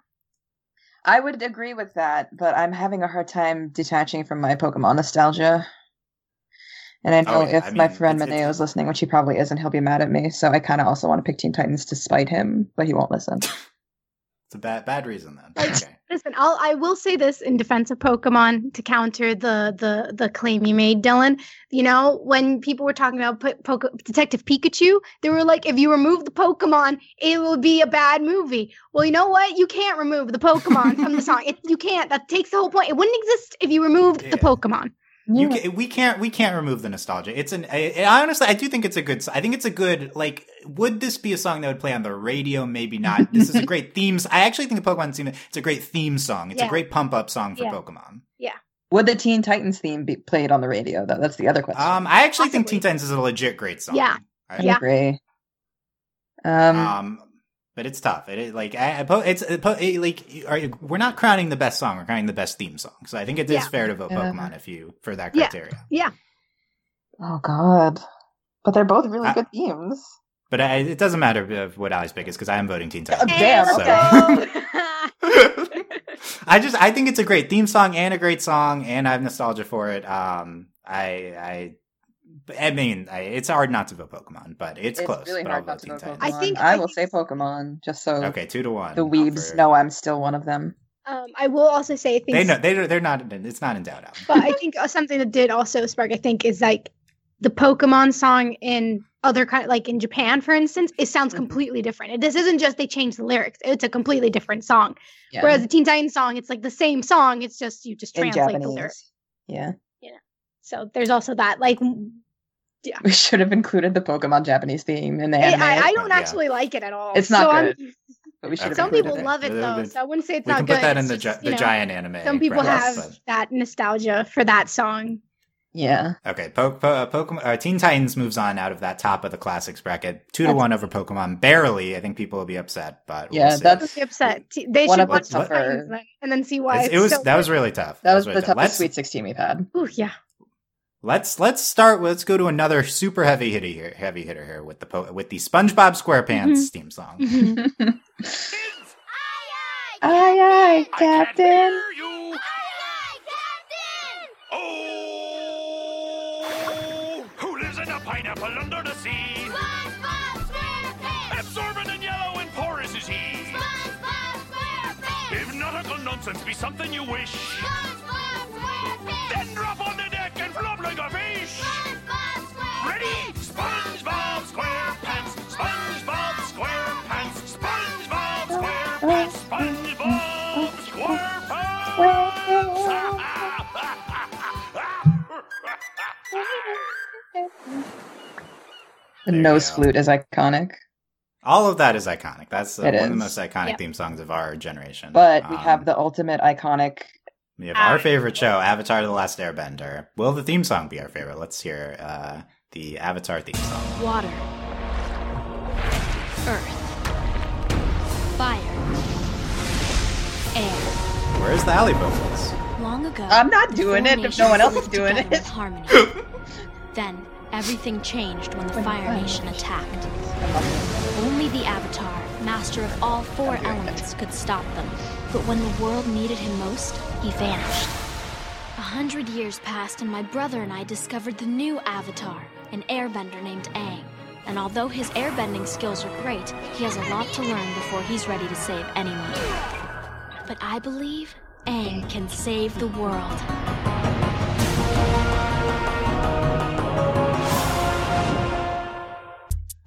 I would agree with that, but I'm having a hard time detaching from my Pokemon nostalgia. And I know Oh, yeah, if I my mean, friend it's- Maneo is listening, which he probably isn't, he'll be mad at me. So I kind of also want to pick Teen Titans to spite him, but he won't listen. It's a bad bad reason then. Okay. Listen, I'll I will say this in defense of Pokemon to counter the the the claim you made, Dylan. You know, when people were talking about po- Poke- Detective Pikachu, they were like, if you remove the Pokemon, it will be a bad movie. Well, you know what? You can't remove the Pokemon from the song. It, you can't. That takes the whole point. It wouldn't exist if you removed Yeah. the Pokemon. You can, we can't we can't remove the nostalgia. It's an I, I honestly I do think it's a good I think it's a good like would this be a song that would play on the radio? Maybe not. This is a great themes. I actually think the Pokemon theme it's a great theme song. It's a great pump up song for Yeah. Pokemon. Yeah. Would the Teen Titans theme be played on the radio, though? That's the other question. Um, I actually think Teen Titans is a legit great song. Yeah. I, I yeah. agree. Um, Um, but it's tough. It, it like I, I, po- it's it, po- it, like are you, we're not crowning the best song. We're crowning the best theme song. So I think it is Yeah. fair to vote Yeah. Pokemon if you for that criteria. Yeah. oh God, but they're both really I- good themes. But I, it doesn't matter if what Allie's pick is because I am voting Teen Uh, Titans. damn, Hey, so- I just I think it's a great theme song and a great song, and I have nostalgia for it. Um, I I I mean, I, it's hard not to vote Pokemon, but it's, It's close. really but hard I'll not vote to Teen vote Titans. Pokemon. I think- I I will think- say Pokemon just so Okay, two to one. the Not weebs for- know I'm still one of them. Um, I will also say I think They know. They they're not. It's not in doubt. Alan. but I think uh, something that did also spark, I think, is like the Pokemon song in other kind, like in Japan, for instance, it sounds Mhm. completely different. It, this isn't just they changed the lyrics; it's a completely different song. Yeah. Whereas the Teen Titans song, it's like the same song. It's just you just translate the lyrics. Japanese. Yeah. So there's also that. Like, w- We should have included the Pokemon Japanese theme in the I, anime. I, I don't Yeah. actually like it at all. It's not So I'm- good, but we should have Some people it. love it though, but so I wouldn't say it's we not can good. put that in It's the just, gi- the know, giant anime. Some people brackets, have that nostalgia for that song. Yeah. Okay, po- po- Pokemon. Uh, Teen Titans moves on out of that top of the classics bracket, two to That's- one over Pokemon. Barely. I think people will be upset, but we'll Yeah, see. that's- Be upset. They should of the watch the Titans then, and then see why It's- it's it was so that was really tough. That was really the tough. toughest Let's Sweet 16 we've had. Ooh, yeah. Let's let's start. Let's go to another super heavy hitter here. Heavy hitter here with the po- with the SpongeBob SquarePants Mhm. theme song. Mhm. Aye, Captain! aye, Captain. you. Oh, who lives in a pineapple under the sea? SpongeBob SquarePants. Absorbent and yellow and porous is he. SpongeBob SquarePants. If nautical nonsense be something you wish, then The There nose flute is iconic, All of that is iconic. That's uh, It one of the most iconic Yep. theme songs of our generation. but we Um, have the ultimate iconic. we have our favorite show, Avatar: The Last Airbender. Will the theme song be our favorite? Let's hear uh, the Avatar theme song. Water. Earth. Fire. Air. Where's the alley vocals? Long ago, I'm not doing it if no one else is doing it. harmony. then everything changed when the Fire Nation attacked. Only the Avatar, master of all four elements, could stop them. But when the world needed him most, he vanished. A hundred years passed, and my brother and I discovered the new Avatar, an airbender named Aang. And although his airbending skills are great, he has a lot to learn before he's ready to save anyone. But I believe Aang can save the world.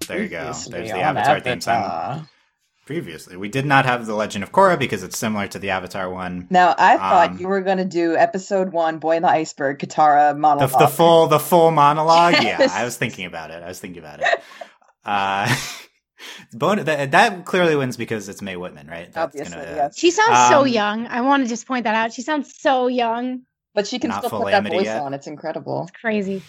There you go. There's the on Avatar theme song. Avatar. Previously, we did not have the Legend of Korra because it's similar to the Avatar one. Now I thought Um, you were going to do episode one, Boy in the Iceberg, Katara The, monologue. the full the full monologue. Yeah, I was thinking about it. I was thinking about it. Uh, bon- that, that clearly wins because it's Mae Whitman, right? That's Obviously, gonna- yes. She sounds so Um, young. I want to just point that out. She sounds so young. But she can Not still put that voice yet. on. It's incredible. It's crazy.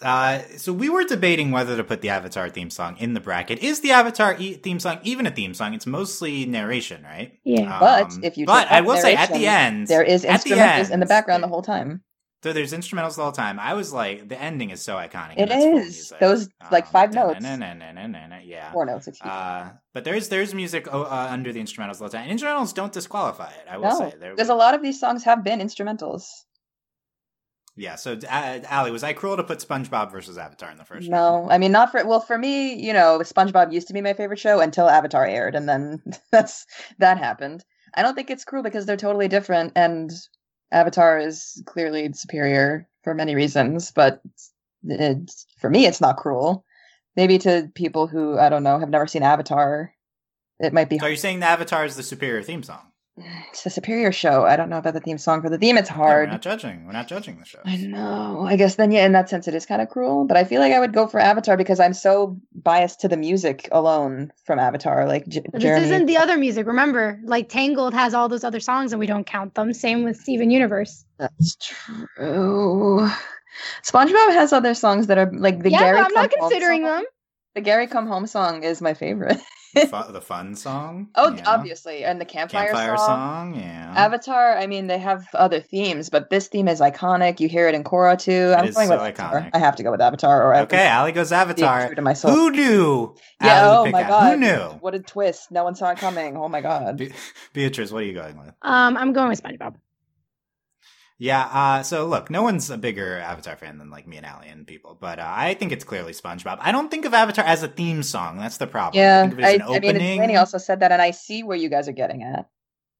Uh, so we were debating whether to put the Avatar theme song in the bracket. Is the Avatar e- theme song even a theme song? It's mostly narration, right? Yeah. But Um, if you but I will say at the end there is at the instrumentals in the background the whole time. So there's instrumentals all the whole time. I was like, the ending is so iconic. It and that's full is. Those, like, Um, five notes. Yeah. Four notes, excuse. Uh, but there's there's music uh, uh, under the instrumentals all the time. And instrumentals don't disqualify it. I will No, say. Because a lot of these songs have been instrumentals. yeah. So uh, Allie, was I cruel to put SpongeBob versus Avatar in the first? No, I mean not for well for me. You know, SpongeBob used to be my favorite show until Avatar aired, and then that's that happened. I don't think it's cruel because they're totally different, and Avatar is clearly superior for many reasons. But it's, for me, it's not cruel. Maybe to people who I don't know have never seen Avatar, it might be. So are you saying the Avatar is the superior theme song? It's a superior show. I don't know about the theme song. For the theme, it's Yeah, hard. we're not judging. We're not judging the show. I know. I guess then, yeah, in that sense, it is kind of cruel. But I feel like I would go for Avatar because I'm so biased to the music alone from Avatar. Like J- But Jeremy, this isn't the other music. Remember, like Tangled has all those other songs and we don't count them. Same with Steven Universe. that's true. SpongeBob has other songs that are like the yeah, Gary. but I'm not considering them. The Gary Come Home song is my favorite. Fu- the fun song. Oh, yeah. obviously, and the campfire, Campfire song. song. Yeah. Avatar. I mean, they have other themes, but this theme is iconic. You hear it in Korra too. I'm is going so with Avatar. iconic. I have to go with Avatar, or okay, least Allie goes Avatar. true to my soul. Who knew? Yeah. Allie Oh my Av- god. Who knew? What a twist! No one saw it coming. Oh my god. Be- Beatrice, what are you going with? Um, I'm going with SpongeBob. Yeah, uh, so look, no one's a bigger Avatar fan than like me and Allie and people, but uh, I think it's clearly SpongeBob. I don't think of Avatar as a theme song. That's the problem. I Yeah, think of it as I, an I mean, opening. Danny also said that, and I see where you guys are getting at.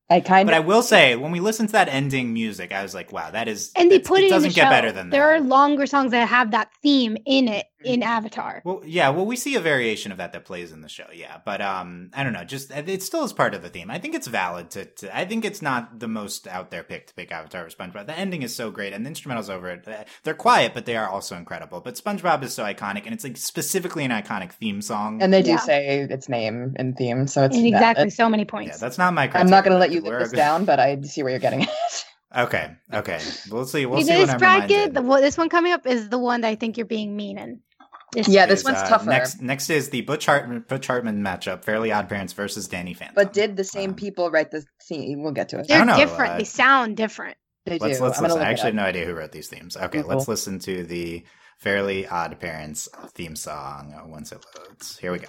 I kind but I will say, when we listen to that ending music, I was like, wow, that is. And they put it, it doesn't in the get show. better than there that. There are longer songs that have that theme in it in Mm-hmm. Avatar. Well, yeah, well, we see a variation of that that plays in the show, yeah. But um, I don't know, just it still is part of the theme. I think it's valid to, to I think it's not the most out there pick to pick Avatar or SpongeBob. The ending is so great, and the instrumentals over it. uh, They're quiet, but they are also incredible. But SpongeBob is so iconic, and it's like specifically an iconic theme song. And they do Yeah. say its name and theme, so it's And exactly valid. so many points. yeah, that's not my. I'm not going to let you but live this down, but I see where you're getting at. Okay, okay, we'll see. We'll see this bracket, the, this one coming up is the one that I think you're being mean in. This Yeah, Is, this one's uh, tougher. Next, next is the Butch Hartman, Butch Hartman matchup: Fairly Odd Parents versus Danny Phantom. But did the same Um, people write the theme? We'll get to it. They're different. uh, they sound different. They Let's do. let's I'm listen. I actually have no idea who wrote these themes. Okay, Cool. let's listen to the Fairly Odd Parents theme song once it loads. Here we go.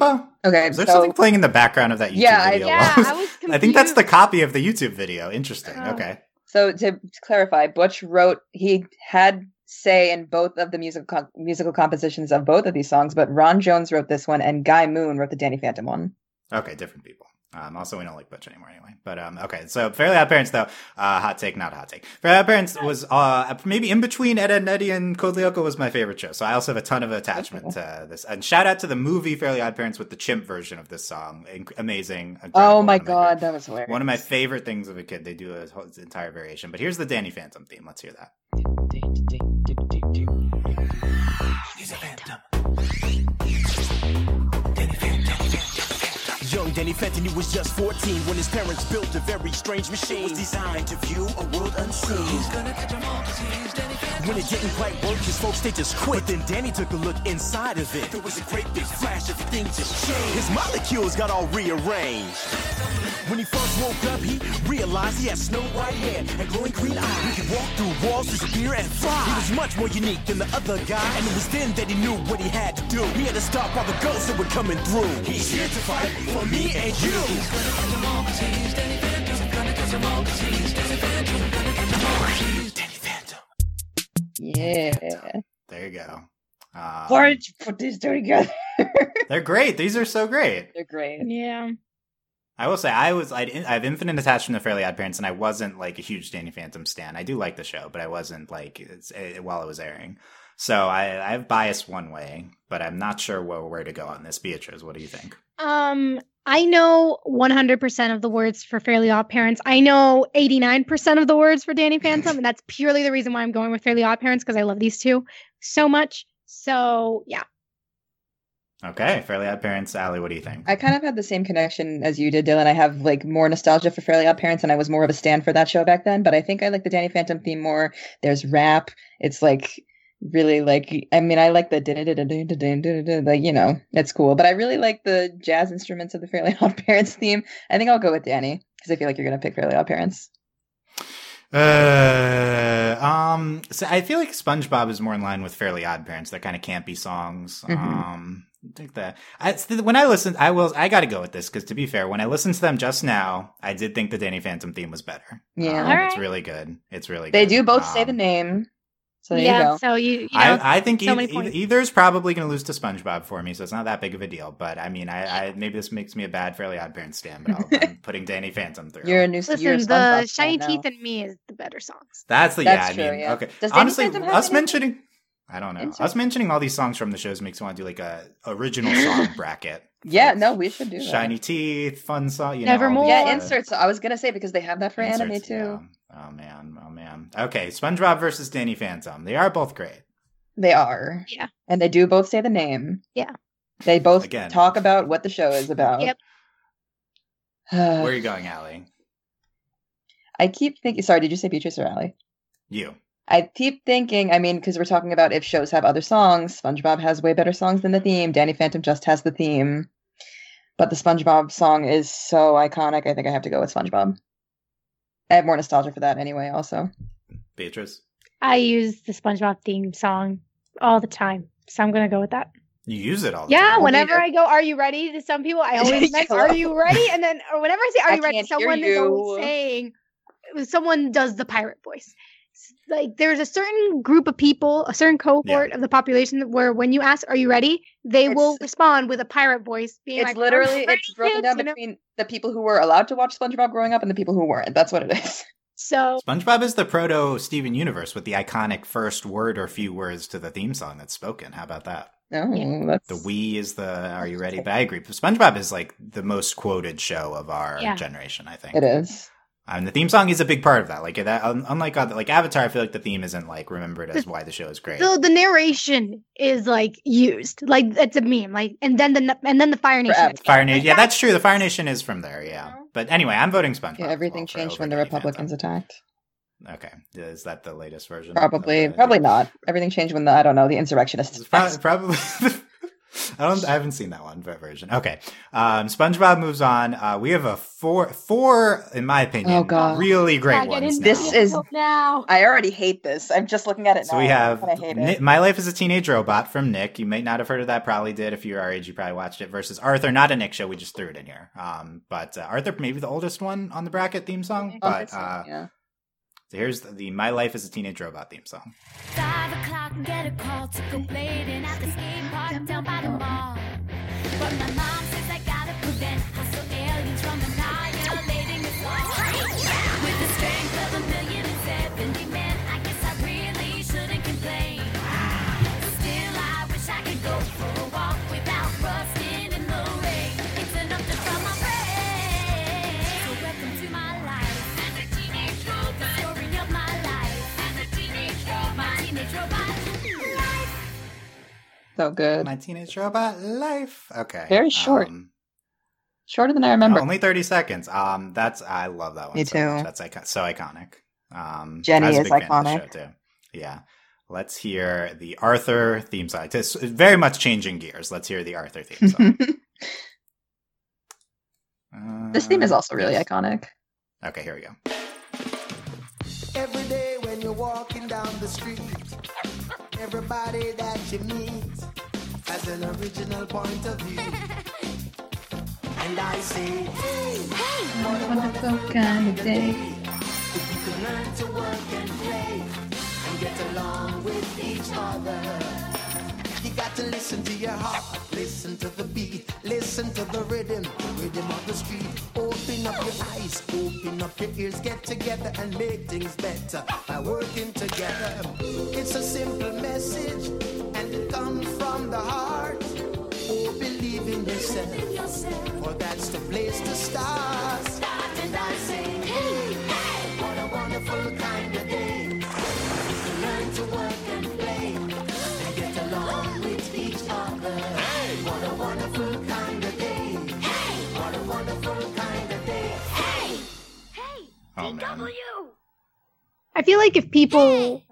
Bah. Okay, Is there so something playing in the background of that YouTube Yeah, I- video? Yeah, while- I was I think that's the copy of the YouTube video. Interesting. Oh. Okay. so to, to clarify, Butch wrote he had say in both of the musical com- musical compositions of both of these songs, but Ron Jones wrote this one and Guy Moon wrote the Danny Phantom one. Okay, different people. Um, also, we don't like Butch anymore anyway. But um, okay, so Fairly Odd Parents, though, uh, hot take, not a hot take. Fairly Odd Parents was uh, maybe in between Ed, and Eddie and Code Lyoko was my favorite show. So I also have a ton of attachment to this. And shout out to the movie Fairly Odd Parents with the chimp version of this song. Inc- amazing. incredible, Oh my god, that was hilarious. One of my favorite things of a kid. They do a whole entire variation. But here's the Danny Phantom theme. Let's hear that. Young Danny Fenton, he was just 14 when his parents built a very strange machine. It was designed to view a world unseen. He's gonna catch he's Phantom. When it didn't quite work, his folks they just quit. But then Danny took a look inside of it. There was a great big flash, everything just changed. His molecules got all rearranged. When he first woke up, he realized he had snow white hair and glowing green eyes. He could walk through walls, disappear, and fly. He was much more unique than the other guy, and it was then that he knew what he had to do. He had to stop all the ghosts that were coming through. He's here to fight for me and you. Danny Phantom. Yeah. There you go. Um, Why did you put these two together? they're great. These are so great. They're great. Yeah. I will say I was I, I have infinite attachment to Fairly Odd Parents, and I wasn't like a huge Danny Phantom stan. I do like the show, but I wasn't like it's, it, while it was airing. So I, I have bias one way, but I'm not sure where, where to go on this. Beatrice, what do you think? Um, I know 100% of the words for Fairly Odd Parents. I know 89% of the words for Danny Phantom, and that's purely the reason why I'm going with Fairly Odd Parents because I love these two so much. So yeah, Okay, Fairly Odd Parents. Allie, what do you think? I kind of had the same connection as you did, Dylan. I have like more nostalgia for Fairly Odd Parents, and I was more of a stand for that show back then. But I think I like the Danny Phantom theme more. There's rap. It's like really like. I mean, I like the da-da-da-da-da-da-da-da, like you know, it's cool. But I really like the jazz instruments of the Fairly Odd Parents theme. I think I'll go with Danny because I feel like you're gonna pick Fairly Odd Parents. Uh, um, so I feel like SpongeBob is more in line with Fairly Odd Parents. They're kind of campy songs. Mhm. Um, I think that I, it's when I listened, I will, I got to go with this because to be fair, when I listened to them just now, I did think the Danny Phantom theme was better. Yeah. Um, All it's really good. It's really. They good. do both say the Um, name, so there yeah. you go. So you, you know, I, I think so e- many e- points. either is probably going to lose to SpongeBob for me, so it's not that big of a deal. But I mean, I, I maybe this makes me a bad Fairly Odd Parents stand, but I'll, I'm putting Danny Phantom through. You're a new. you're a listen, SpongeBob the Shiny Teeth and Me is the better songs. That's the That's yeah. I mean, yeah. okay. Does Danny Honestly, Phantom have us mentioning, I don't know, Insert? us mentioning all these songs from the shows makes me want to do like a original song bracket. Yeah, no, we should do that. Shiny teeth, fun song. You know, all Nevermore. these, Yeah, inserts. I was gonna say because they have that for anime too. yeah. Oh man, oh man. Okay, SpongeBob versus Danny Phantom. They are both great. They are. Yeah. And they do both say the name. Yeah. They both Again. talk about what the show is about. Yep. Where are you going, Allie? I keep thinking. Sorry, did you say Beatrice or Allie? You. I keep thinking. I mean, because we're talking about if shows have other songs. SpongeBob has way better songs than the theme. Danny Phantom just has the theme, but the SpongeBob song is so iconic. I think I have to go with SpongeBob. I have more nostalgia for that anyway. Also, Beatrice. I use the SpongeBob theme song all the time, so I'm gonna go with that. You use it all the Yeah, time. whenever I go, "Are you ready?" to some people, I always meant, "Are you ready?" And then, or whenever I say, "Are I you ready?" can't someone is always saying, someone does the pirate voice. Like there's a certain group of people, a certain cohort of the population where when you ask, "Are you ready?" They will respond with a pirate voice, being it's like, "Are literally it's broken kids?" down You know? between the people who were allowed to watch SpongeBob growing up and the people who weren't. That's what it is. So SpongeBob is the proto Steven Universe with the iconic first word or few words to the theme song that's spoken. How about that? Oh, that's The we is the are you ready? But I agree. SpongeBob is like the most quoted show of our Yeah. generation, I think. it is. And the theme song is a big part of that. Like that, unlike other, like Avatar, I feel like the theme isn't like remembered as why the show is great. So the narration is like used, like it's a meme, like, and then the and then the Fire Nation. Fire Nation, yeah, that's true. The Fire Nation is from there, yeah. Uh-huh. But anyway, I'm voting SpongeBob. Yeah, everything well changed when the Danny Republicans attacked. Okay, is that the latest version? Probably, the- probably not. Everything changed when the I don't know the insurrectionists. It's prob- probably. I don't. I haven't seen that one that version. Okay, um, SpongeBob moves on. Uh, we have a four, four, in my opinion, Oh, God. really great ones. now. This is- now. I already hate this. I'm just looking at it So now. we have I hate it. My Life as a Teenage Robot from Nick. You may not have heard of that. Probably did. If you're our age, you probably watched it. Versus Arthur, not a Nick show. We just threw it in here. Um, but uh, Arthur, maybe the oldest one on the bracket theme song. But uh, yeah. So here's the, the My Life as a Teenage Robot theme song. Five o'clock get a call to go blading at the skate park down by the mall. But my mom says I gotta prevent So good. My Teenage Robot Life. Okay, Very short. Um, Shorter than I remember. only thirty seconds. Um, that's I love that one. Me so much. too. That's icon- so iconic. Um, Jenny I was a is big fan iconic. too. Yeah. Let's hear the Arthur theme song. It's very much changing gears. Let's hear the Arthur theme song. this theme is Uh, also really yes. iconic. Okay, here we go. Every day when you're walking down the street, everybody that you meet has an original point of view. And I say, hey, what a wonderful kind of day. if you can learn to work and play and get along with each other. You got to listen to your heart, listen to the beat, listen to the rhythm, the rhythm of the street. Open up your eyes, open up your ears, get together and make things better by working together. It's a simple message it comes from the heart. Oh, believe in yourself, for that's the place to start. And I say, hey, what a wonderful kind of day. Learn to work and play. And get along with each other. Hey, what a wonderful kind of day. Hey, what a wonderful kind of day. Oh man, I feel like if people,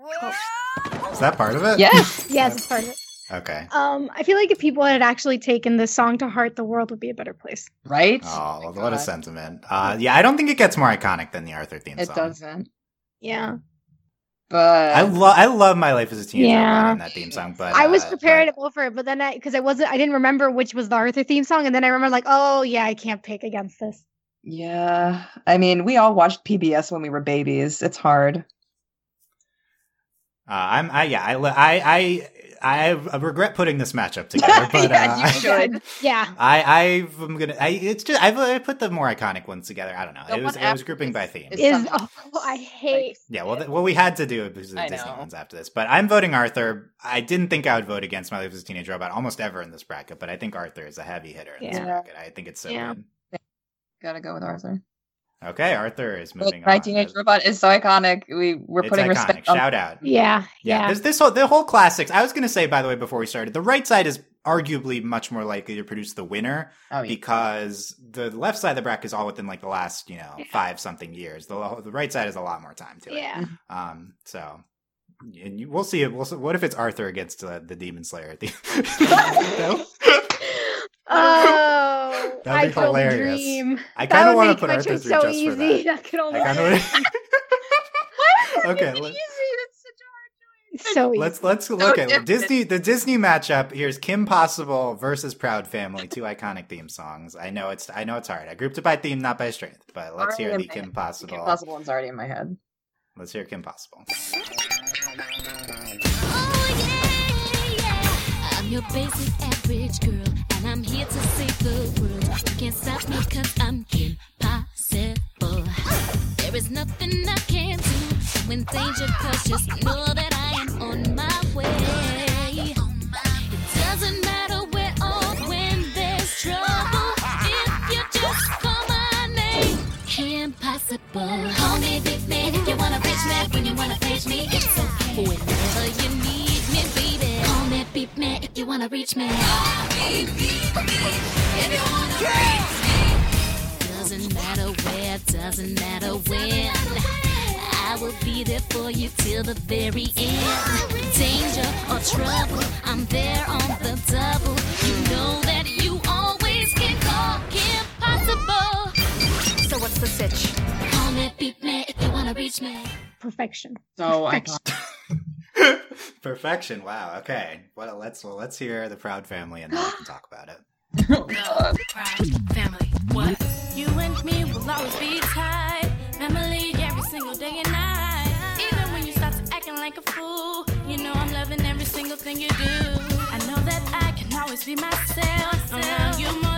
is that part of it? Yes. yes, it's part of it. Okay. Um, I feel like if people had actually taken this song to heart, the world would be a better place. Right? Oh, what a God. sentiment. Uh, yeah, I don't think it gets more iconic than the Arthur theme It song. It doesn't. Yeah, But I love I love my life as a teenager Yeah. in that theme song, but I was uh, prepared but- to go for it, but then I because I wasn't, I didn't remember which was the Arthur theme song, and then I remember like, oh yeah, I can't pick against this. yeah, I mean, we all watched PBS when we were babies. It's hard. Uh, I'm I yeah I I I I regret putting this matchup together, but yeah, uh, you should. Yeah, I I'm gonna I it's just I've I put the more iconic ones together. I don't know. The it was one I was after grouping by theme. is- is oh, I hate. Yeah, well, th- well, we had to do it because of the Disney ones after this. But I'm voting Arthur. I didn't think I would vote against My Life as a Teenage Robot almost ever in this bracket, but I think Arthur is a heavy hitter in this Yeah. bracket. I think it's so Yeah. good. Gotta go with Arthur. Okay, Arthur is Like, moving my on. teenage robot is so iconic. We we're It's putting iconic. respect. on- Shout out. Yeah, Yeah, yeah. There's this whole the whole classics. I was going to say, by the way, before we started, the right side is arguably much more likely to produce the winner Oh, yeah. because the left side of the bracket is all within like the last you know five something years. The the right side is a lot more time to it. Yeah. Um. So. And you, we'll see. We'll see. What if it's Arthur against uh, the Demon Slayer at the? No? Oh, That'd be I hilarious. dream. I That kind of want make to put my Arthur choice through so just easy. for that. That could only I kind of. okay. Let's... so easy. Let's let's look at different. Disney the Disney matchup. Here's Kim Possible versus Proud Family, two iconic theme songs. I know it's I know it's hard. I grouped it by theme, not by strength, but let's Already hear the Kim. Possible. Kim Possible one's already in my head. Let's hear Kim Possible. I'm your basic average girl, and I'm here to save the world. You can't stop me cause I'm Kim Possible. There is nothing I can do when danger comes. Just know that I am on my way. It doesn't matter where or when there's trouble. If you just call my name, Kim Possible. Call me big man if you wanna reach me. When you wanna page me, it's okay. Whenever you need. Call me beep me if you wanna reach me. Doesn't matter where, doesn't matter when. I will be there for you till the very end. Danger or trouble, I'm there on the double. You know that you always can call Kim Possible. So what's the sitch? Call me, beep me if you wanna reach me. Perfection. So Perfection. iconic. Perfection. Wow. Okay. Well, let's well, let's hear the Proud Family and then we can talk about it. Family. What? You and me will always be tied. Family every single day and night. Even when you start acting like a fool, you know I'm loving every single thing you do. I know that I can always be myself. Around you more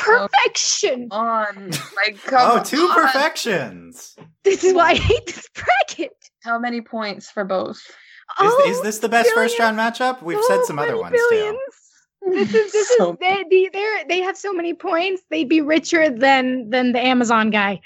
Perfection. On like Oh, come two on. perfections. This is why I hate this bracket. How many points for both? Is, Oh, is this the best first round matchup? We've said some other many ones too. Billions. This is this So is they they they're, they have so many points. They'd be richer than than the Amazon guy.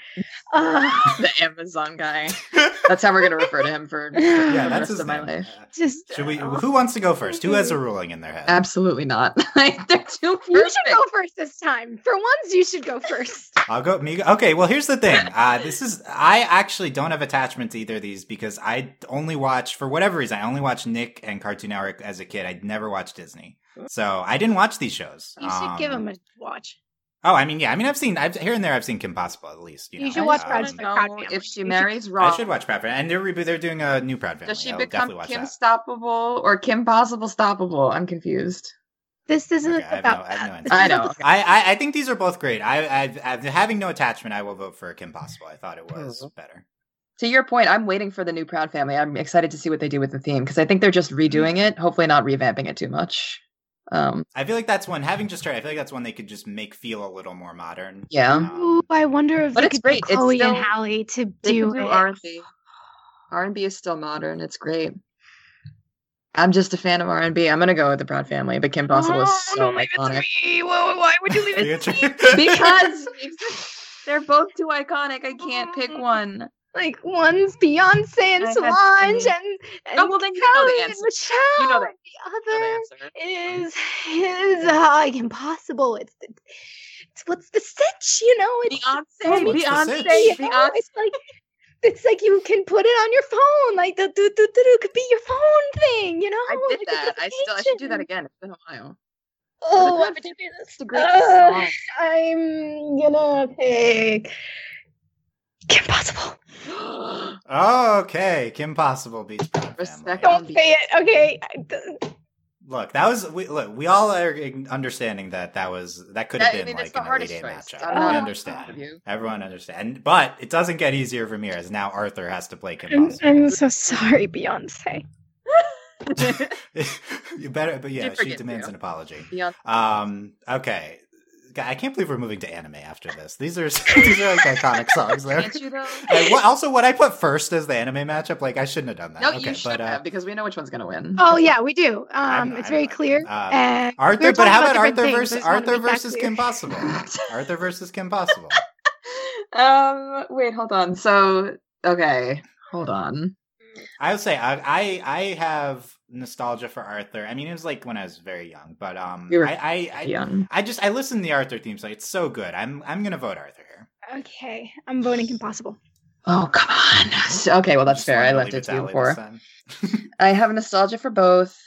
Uh, the Amazon guy. That's how we're gonna refer to him for, for Yeah, the rest of my name. life. just Should we? Who wants to go first? Who has a ruling in their head? Absolutely not. like they're too perfect. you should go first this time. For once, you should go first. I'll go. Me. Okay. Well, here's the thing. Uh, this is. I actually don't have attachment to either of these because I only watch for whatever reason. I only watched Nick and Cartoon Network as a kid. I never watched Disney, so I didn't watch these shows. You should give them a watch. Oh, I mean, yeah. I mean, I've seen. I've here and there. I've seen Kim Possible at least. You, You know. should watch Um, Proud, I Proud Family. if she You should- marries I Rob. should watch Proud Family, and they're. They're doing a new Proud Family. Does she I'll become watch Kim that. Stoppable or Kim Possible Stoppable? I'm confused. This isn't Okay, I have no- I no that. answer. This I know. I, I I think these are both great. I, I've, I've having no attachment. I will vote for Kim Possible. I thought it was Mhm. better. To your point, I'm waiting for the new Proud Family. I'm excited to see what they do with the theme because I think they're just redoing it. Hopefully, not revamping it too much. Um, I feel like that's one having just started. I feel like that's one they could just make feel a little more modern. Yeah. Um, Ooh, I wonder if But they it's could great. get It's Chloe and Halle to do, do. R&B. R&B is still modern. It's great. I'm just a fan of R&B. I'm gonna go with the Proud Family, but Kim Possible is Oh, so don't leave it to iconic me. Why, why would you leave it to me? because they're both too iconic. I can't pick one. Like one's Beyonce and I Solange and, and Oh, well, then you know the Kelly and answer. Michelle. You know the- the You know the other answer. is is uh, impossible. It's, the, it's what's the stitch? You know, it's Beyonce, What's the Beyonce, you know, Beyonce. it's like it's like you can put it on your phone. Like the do do do do could be your phone thing. You know, I did like that. I still I should do that again. It's been a while. Oh, I'm, gonna do this. It's a great song. I'm gonna pick Kim Possible. Oh, okay. Kim Possible beats Proud Family. Respect. Don't say it. Okay. Look, that was we, look. We all are understanding that that was that could have That- I been mean, like an elite hardest eight matchup. I'm We understand. Everyone understand. But it doesn't get easier from here as now Arthur has to play Kim I'm, Possible. I'm so sorry, Beyonce. you better, but yeah, Did she demands you. an apology. Beyonce. Um. Okay. God, I can't believe we're moving to anime after this. These are these are like iconic songs. There. Can't you though? And what, also, what I put first as the anime matchup, like I shouldn't have done that. No, okay, you should but, uh, have because we know which one's gonna win. Oh yeah, we do. I'm- Um, it's I'm very not- clear. uh, and we Arthur, but how about different Arthur things, versus I just wanted to Arthur versus. Kim Possible? Arthur versus Kim Possible. Um, wait, hold on. So, okay, hold on. I would say I, I I have nostalgia for Arthur. I mean, it was like when I was very young, but um, You were I I, I, young. I just I listened to the Arthur theme song. It's so good. I'm I'm gonna vote Arthur here. Okay, I'm voting impossible. Oh, come on. So- okay, well that's fair. I left it to you tally before. I have nostalgia for both.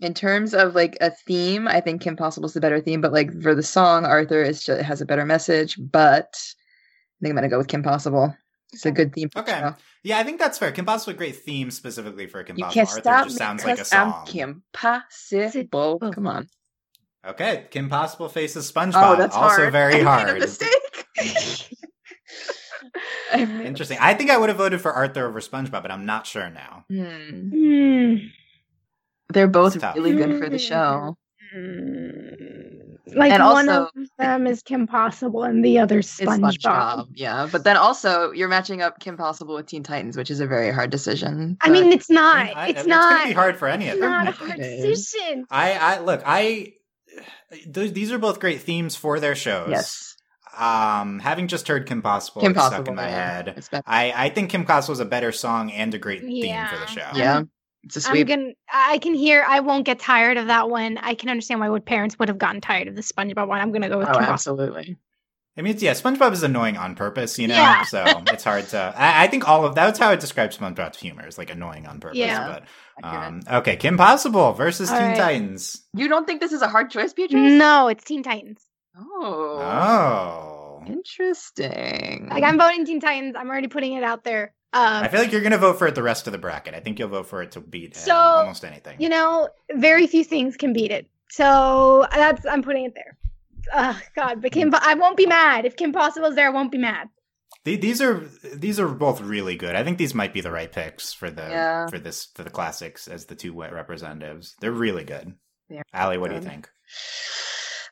In terms of like a theme, I think Kim Possible's the better theme, but like for the song, Arthur is just, has a better message. But I think I'm gonna go with Kim Possible. It's a good theme. Okay. show. Yeah, I think that's fair. Kim Possible, a great theme specifically for Kim You Possible. can't Arthur stop just me sounds like a song. I'm Kim Possible. Come on. Okay, Kim Possible faces SpongeBob. Oh, that's also hard. very I made a hard. mistake. I made Interesting. I think I would have voted for Arthur over SpongeBob, but I'm not sure now. Hmm. Hmm. They're both really good for the show. Like And one also- of them is Kim Possible and the other SpongeBob. SpongeBob, yeah. But then also you're matching up Kim Possible with Teen Titans, which is a very hard decision. I mean, it's not. I mean, I- it's it's not. It's gonna be hard for any of them. It's them. not a hard decision. I, I look, I th- these are both great themes for their shows. yes, Um, having just heard Kim Possible, Kim it's Possible stuck in my yeah. head. I, I think Kim Possible is a better song and a great Yeah. theme for the show. yeah, it's a I'm gonna. I can hear. I won't get tired of that one. I can understand why would parents would have gotten tired of the SpongeBob one. I'm gonna go with Oh, Kim absolutely. I mean, it's, yeah, SpongeBob is annoying on purpose, you know. Yeah. So it's hard to. I, I think all of that's how I describe SpongeBob's humor is like annoying on purpose. Yeah. But um, okay, Kim Possible versus All Teen right. Titans. You don't think this is a hard choice, Beatrice? No, it's Teen Titans. Oh, Oh, interesting. Like I'm voting Teen Titans. I'm already putting it out there. Um, I feel like you're gonna vote for it the rest of the bracket. I think you'll vote for it to beat uh, So, almost anything. you know, very few things can beat it. So that's I'm putting it there. Oh God, but Kim, I won't be mad if Kim Possible's there. I won't be mad. These are these are both really good. I think these might be the right picks for the Yeah. for this for the classics as the two wet representatives. They're really good. They're Allie, what do you think?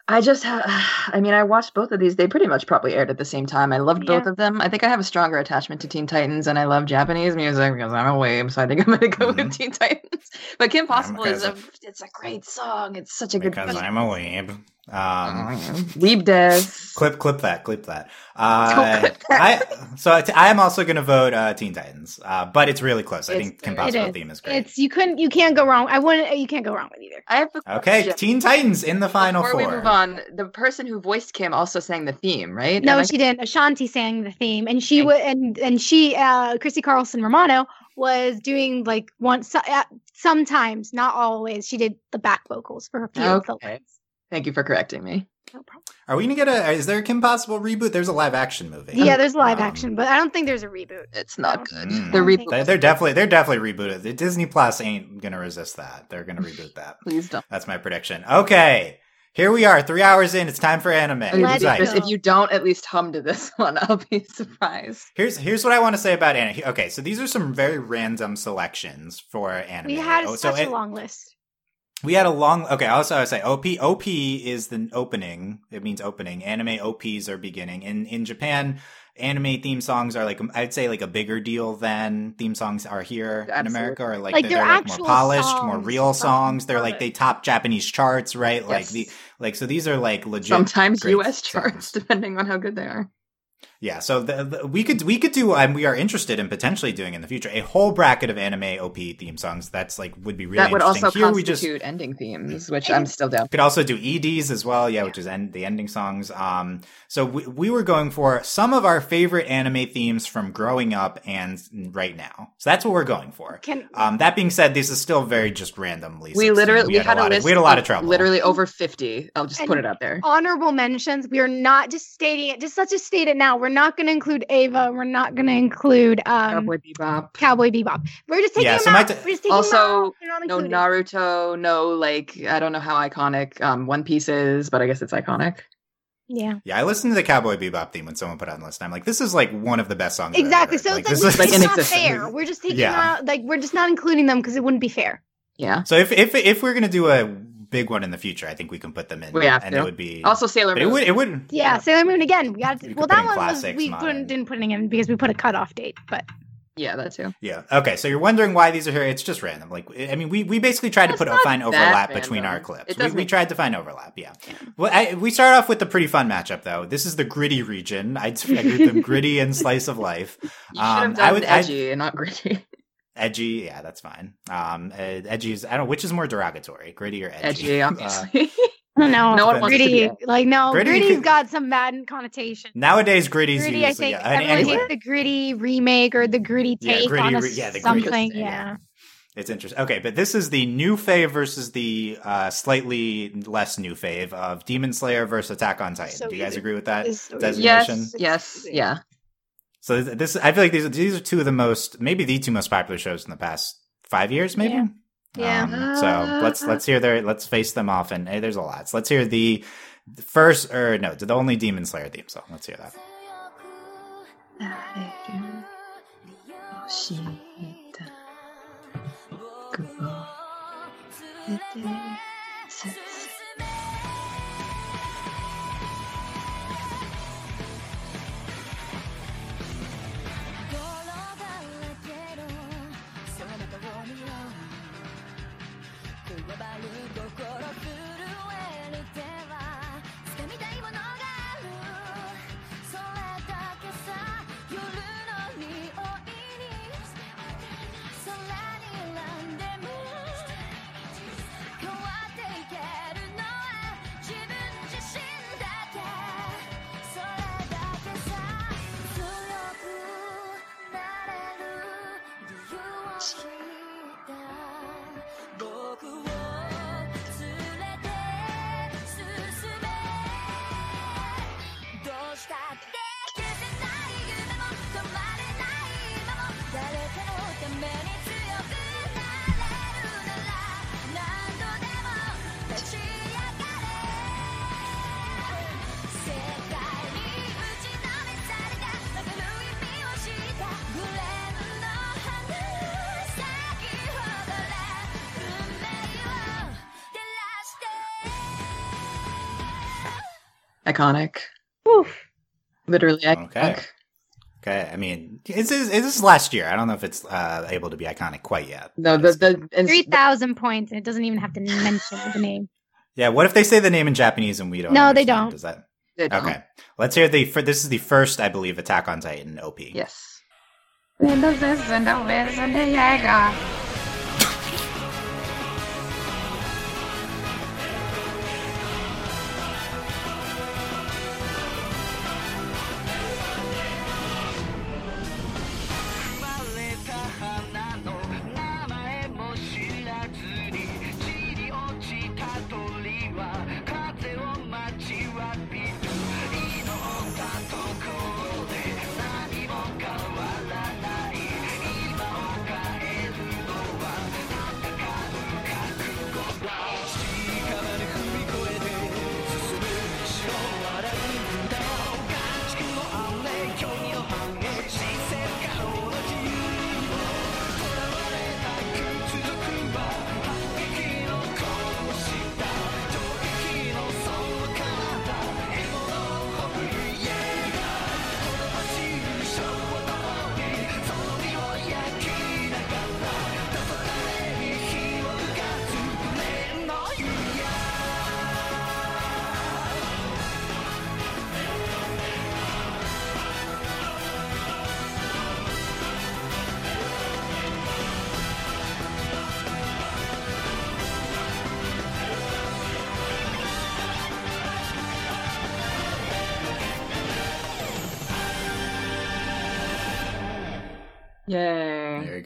I just have, I mean, I watched both of these. They pretty much probably aired at the same time. I loved both of them. I think I have a stronger attachment to Teen Titans, and I love Japanese music because I'm a weeb, so I think I'm going to go Mhm. with Teen Titans. But Kim Possible is a, because it's a great song. It's such a good Because I'm a weeb. Um, weeb des. clip clip that clip that. Don't Uh, clip I so I t- I am also going to vote uh, Teen Titans, uh, but it's really close. I think Kim Possible is. theme is great. It's you couldn't you can't go wrong. I wouldn't. You can't go wrong with either. I have a Okay. Teen Titans in the final Before four. we move on, the person who voiced Kim also sang the theme, right? No, Am I- she didn't. Ashanti sang the theme, and she Okay. would and and she, uh, Christy Carlson Romano was doing like once uh, sometimes, not always. She did the back vocals for a few of the Okay. lines. Thank you for correcting me. No problem. Are we going to get a? Is there a Kim Possible reboot? There's a live action movie. Yeah, there's live Um, action, but I don't think there's a reboot. It's not No. good. Mm. The reboot. think They, they're definitely they're definitely rebooted. The Disney Plus ain't gonna resist that. They're gonna reboot that. Please don't. That's my prediction. Okay, here we are, three hours in. It's time for anime. Let's Right. If you don't at least hum to this one, I'll be surprised. Here's here's what I want to say about anime. Okay, so these are some very random selections for anime. We had Oh, so such it- a long list. We had a long. Okay, also I would say OP. OP is the opening. It means opening. Anime OPs are beginning. In in Japan, anime theme songs are like I'd say like a bigger deal than theme songs are here in America. Or like, Like, they're, they're they're, like more actual polished, more real songs. They're like they top Japanese charts, right? Like the like so these are like legit. Sometimes great U.S. songs. charts, depending on how good they are. Yeah, so the, the, we could we could do and we are interested in potentially doing in the future a whole bracket of anime OP theme songs. That's like would be really that would interesting. also Here we just ending themes, which I'm still down. could also do EDs as well, yeah, which is end, the ending songs. Um, so we, we were going for some of our favorite anime themes from growing up and right now. So that's what we're going for. Can Um, that being said, this is still very just randomly. We literally we had, a lot list. Of, we had a lot of of trouble. Literally over fifty. I'll just put it out there. honorable mentions. We are not just stating it. Just let's just state it now. We're we're not going to include Eva. We're not going to include um, Cowboy Bebop. Cowboy Bebop. We're just taking Yeah, so out. t- we're just taking them Also, out. No. Naruto, no like I don't know how iconic um One Piece is, but I guess it's iconic. Yeah. Yeah, I listened to the Cowboy Bebop theme when someone put it on the list. I'm like, this is like one of the best songs. I've ever Exactly. So Like, it's, this like, is like it's not fair. We're just taking Yeah. out. Like we're just not including them because it wouldn't be fair. Yeah. So if if if we're gonna do a big one in the future, I think we can put them in. We have and to. it would be Also Sailor But it would it would Yeah, Sailor Moon again. We got You to, could well, that in one was we modern. didn't put it in because we put a cutoff date. But yeah, that too. Yeah. Okay. So you're wondering why these are here? It's just random. Like, I mean, we, we basically tried to put a not find that overlap between our clips. does We, we tried to find overlap. Yeah. Well, I, we start off with the pretty fun matchup though. This is the gritty region. I'd I grouped them gritty and slice of life. You should Um, have I done would- I- edgy and not gritty. Edgy. Yeah, that's fine. Um, uh, edgy is I don't know which is more derogatory, gritty or edgy. Edgy, Uh, obviously. I don't know. No one gritty, like no, Gritty gritty's could- got some Madden connotation. nowadays, gritty's Gritty, used. I think yeah. Any- everyone anyway, hates the gritty remake or the gritty Yeah, take gritty on a yeah, the something. thing, yeah. yeah. it's interesting. Okay, but this is the new fave versus the uh, slightly less new fave of Demon Slayer versus Attack on Titan. So Do you guys agree with that so designation? yes, yes, yeah. So this, I feel like these these are two of the most, maybe the two most popular shows in the past five years, maybe. Yeah. Yeah. Um, so let's let's hear their let's face them off, and hey, there's a lot. So let's hear the, the first or no, the only Demon Slayer theme song. Let's hear that. 'Iconic. Oof. Literally iconic. Okay. Okay, I mean, it's, it's, it's last year. I don't know if it's uh, able to be iconic quite yet. No, the the and Three thousand points, and it doesn't even have to mention the name. Yeah, what if they say the name in Japanese and we don't? No, they don't. Does that? They don't. Okay, let's hear the. For, this is the first, I believe, Attack on Titan OP. Yes.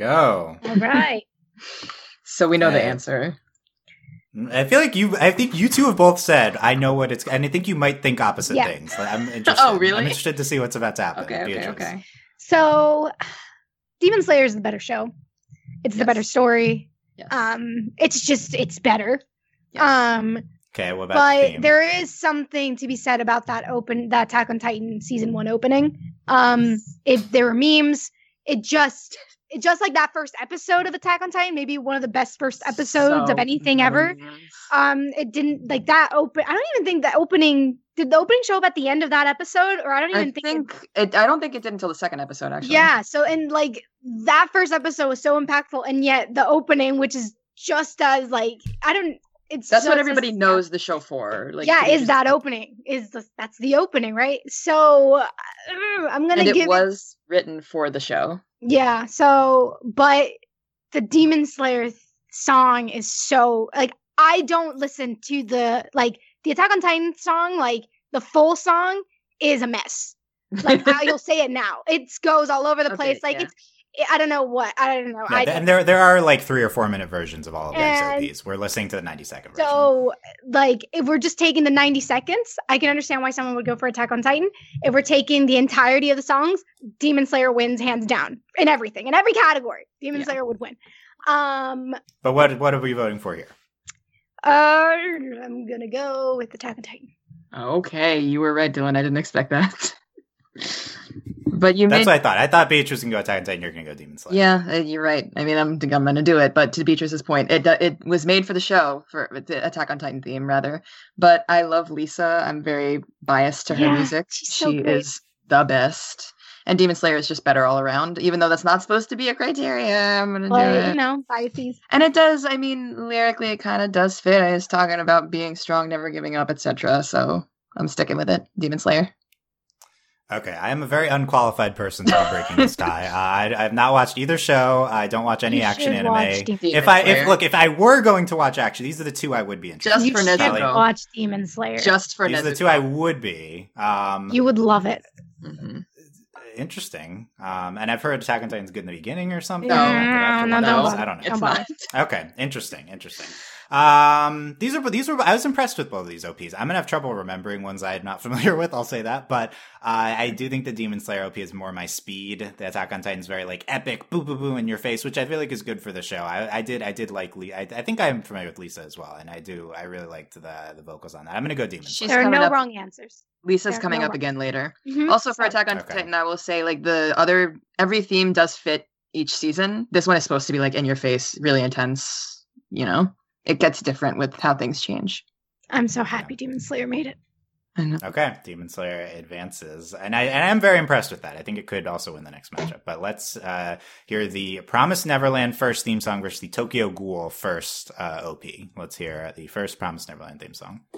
Go. All right. So we know the answer. I feel like you. I think you two have both said I know what it's, and I think you might think opposite Yeah. things. Like, I'm interested. Oh, really? I'm interested to see what's about to happen. Okay, okay, okay. So, Demon Slayer is the better show. It's the better story. Yes. Um, it's just it's better. Yes. Um, Okay, what about the but theme? there is something to be said about that open that Attack on Titan season one opening. Um, it there were memes. It just it just like that first episode of Attack on Titan, maybe one of the best first episodes So of anything ever. Um, it didn't like that open. I don't even think the opening did the opening show up at the end of that episode, or I don't even I think. it- think it, I don't think it did until the second episode. Actually, yeah. So and like that first episode was so impactful, and yet the opening, which is just as like I don't. It's that's what as- everybody knows the show for. Like, yeah, is that opening? Is the, that's the opening, right? So uh, I'm gonna And it give it, was written for the show. Yeah. So, but the Demon Slayer th- song is so like I don't listen to the like the Attack on Titan song. Like the full song is a mess. Like I, you'll say it now. It goes all over the Okay, place. Like yeah. it's I don't know what I don't know. Yeah, I and there there are like three or four minute versions of all of And- these We're listening to the 90 second version. So, like, if we're just taking the 90 seconds, I can understand why someone would go for Attack on Titan. If we're taking the entirety of the songs, Demon Slayer wins hands down in everything, in every category. Demon Yeah. Slayer would win. Um, but what what are we voting for here? uh, I'm gonna go with Attack on Titan. Okay, you were right, Dylan. I didn't expect that. but you That's made what I thought. I thought Beatrice can go Attack on Titan. You're gonna go Demon Slayer. Yeah, uh, you're right. I mean, I'm think I'm going to do it. But to Beatrice's point, it it was made for the show for the Attack on Titan theme, rather. But I love Lisa. I'm very biased to her Yeah, music. she's so she great. is the best. And Demon Slayer is just better all around. Even though that's not supposed to be a criteria, I'm going to do it. you know, biases. And it does. I mean, lyrically, it kind of does fit. It's talking about being strong, never giving up, etc. So I'm sticking with it. Demon Slayer. Okay, I am a very unqualified person to be breaking this tie. Uh, I, I have not watched either show. I don't watch any You action should watch anime. Demon If I Slayer. if look if I were going to watch action, these are the two I would be interested. Just you for should Nezuko. watch Demon Slayer. Just for in. These are the two I would be. Um, you would love it. Mhm. interesting. Um, and I've heard Attack on Titan's good in the beginning or something. No. But after No, one no, of those, no. I don't know. It's Don't Okay, interesting, interesting. Um, these are these were I was impressed with both of these OPs. I'm gonna have trouble remembering ones I'm not familiar with. I'll say that, but uh, I do think the Demon Slayer OP is more my speed. The Attack on Titan's very like epic, boo boo boo in your face, which I feel like is good for the show. I, I did I did like Lee. I, I think I'm familiar with Lisa as well, and I do I really liked the the vocals on that. I'm gonna go Demon She's Slayer. There are no up- wrong answers. Lisa's There- coming no up way. again later. Mhm. Also, for Attack on Okay. Titan, I will say like the other every theme does fit each season. This one is supposed to be like in your face, really intense. You know, it gets different with how things change. I'm so happy Demon Slayer made it. I know. Okay, Demon Slayer advances, and I and I'm very impressed with that. I think it could also win the next matchup. But let's uh, hear the Promise Neverland first theme song versus the Tokyo Ghoul first uh, OP. Let's hear the first Promise Neverland theme song.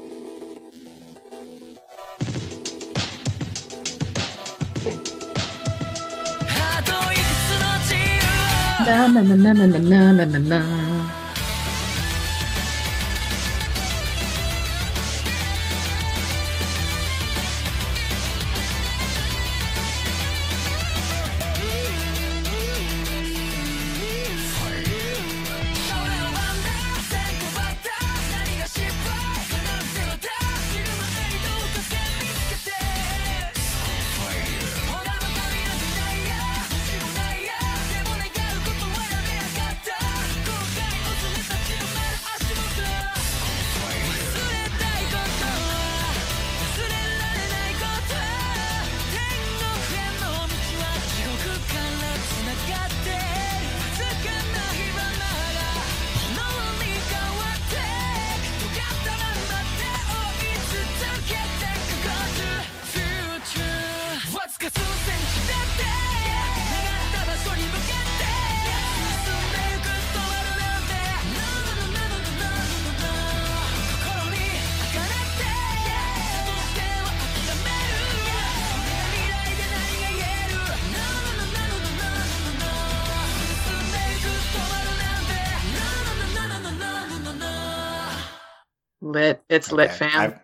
Na na na na na na na na Lit. It's lit, Okay, fam.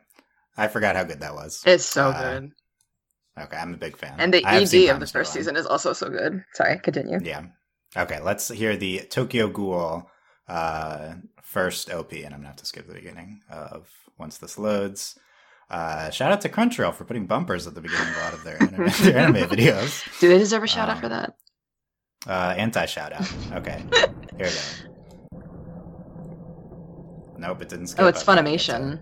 I, I forgot how good that was. It's so Uh, good. Okay, I'm a big fan. And the ED of the first season is also so good. Sorry, continue. Yeah. Okay, let's hear the Tokyo Ghoul uh, first OP, and I'm gonna have to skip the beginning of once this loads. Uh, shout out to Crunchyroll for putting bumpers at the beginning of a lot of their anime, their anime videos. Do they deserve a shout out Um, for that? Uh, anti shout out. Okay, here we go. Nope, it didn't oh, skip. Oh, it's Okay. Funimation.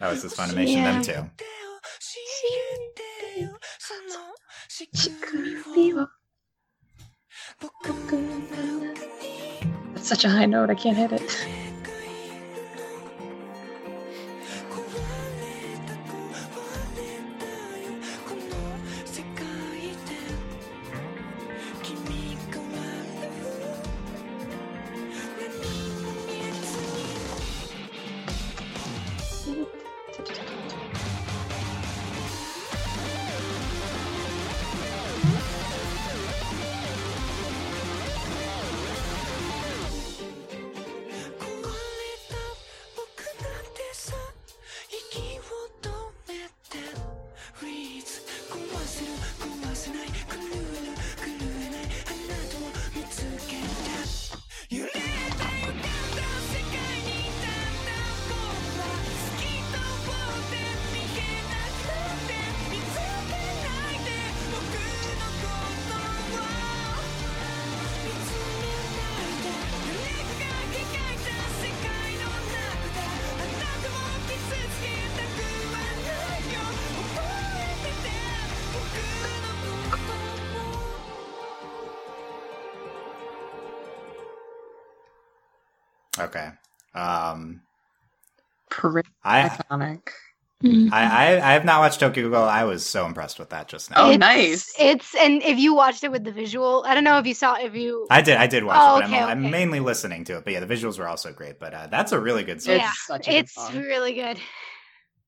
Oh, it's this Funimation Yeah. then too. That's such a high note, I can't hit it. Um, Pretty I, iconic. Mm-hmm. I I I have not watched Tokyo Ghoul. I was so impressed with that just now. Oh, it's, nice. It's and if you watched it with the visual, I don't know if you saw if you. I did. I did watch Oh, it, but okay, I'm, I'm mainly listening to it. But yeah, the visuals were also great. But uh, that's a really good song. It's yeah, such a good it's song. really good.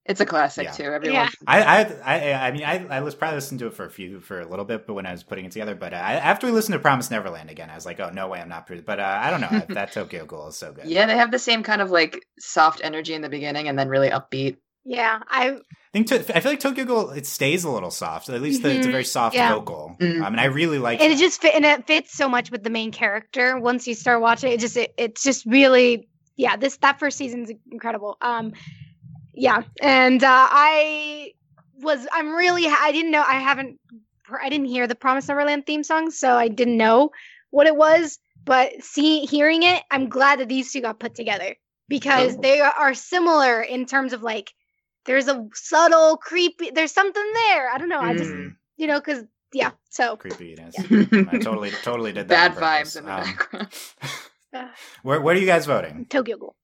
It's a classic Yeah. too. Everyone. Yeah. I, I, I, I mean, I, I was probably listened to it for a few, for a little bit, but when I was putting it together, but uh, I, after we listened to Promise Neverland again, I was like, oh no way, I'm not. Pre-. But uh, I don't know, that Tokyo Ghoul is so good. Yeah, they have the same kind of like soft energy in the beginning and then really upbeat. Yeah, I I think to, I feel like Tokyo Ghoul it stays a little soft. At least the, it's a very soft Yeah. vocal. Mhm. I mean, I really like. and it that. just fit and it fits so much with the main character. Once you start watching it, just it, it's just really yeah. This that first season's incredible. Um, yeah, and uh, I was I'm really I didn't know I haven't I didn't hear the Promise Neverland theme song, so I didn't know what it was. But see, hearing it, I'm glad that these two got put together because Oh. they are similar in terms of like there's a subtle creepy there's something there. I don't know. I just Mm, you know because yeah. So creepiness. I totally, totally did that. Bad vibes in the Um, background. where, where are you guys voting? Tokyo Ghoul.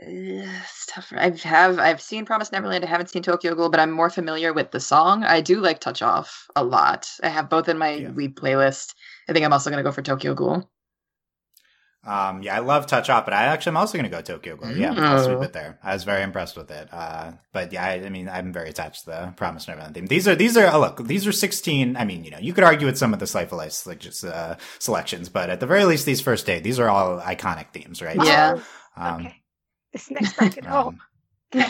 It's tough. I have I've seen Promise Neverland. I haven't seen Tokyo Ghoul, but I'm more familiar with the song. I do like Touch Off a lot. I have both in my Yeah. lead playlist. I think I'm also gonna go for Tokyo Ghoul. Um, yeah, I love Touch Off, but I actually am also going to go Tokyo Ghoul. Yeah, I'll Mm. sweep it there. I was very impressed with it. Uh, but yeah, I, I mean, I'm very attached to the Promise Neverland theme. These are these are oh, look, these are 16. I mean, you know, you could argue with some of the Slice of Life like just uh, selections, but at the very least, these first eight, these are all iconic themes, right? Yeah. Oh, Um, okay. This next bracket. Oh, um,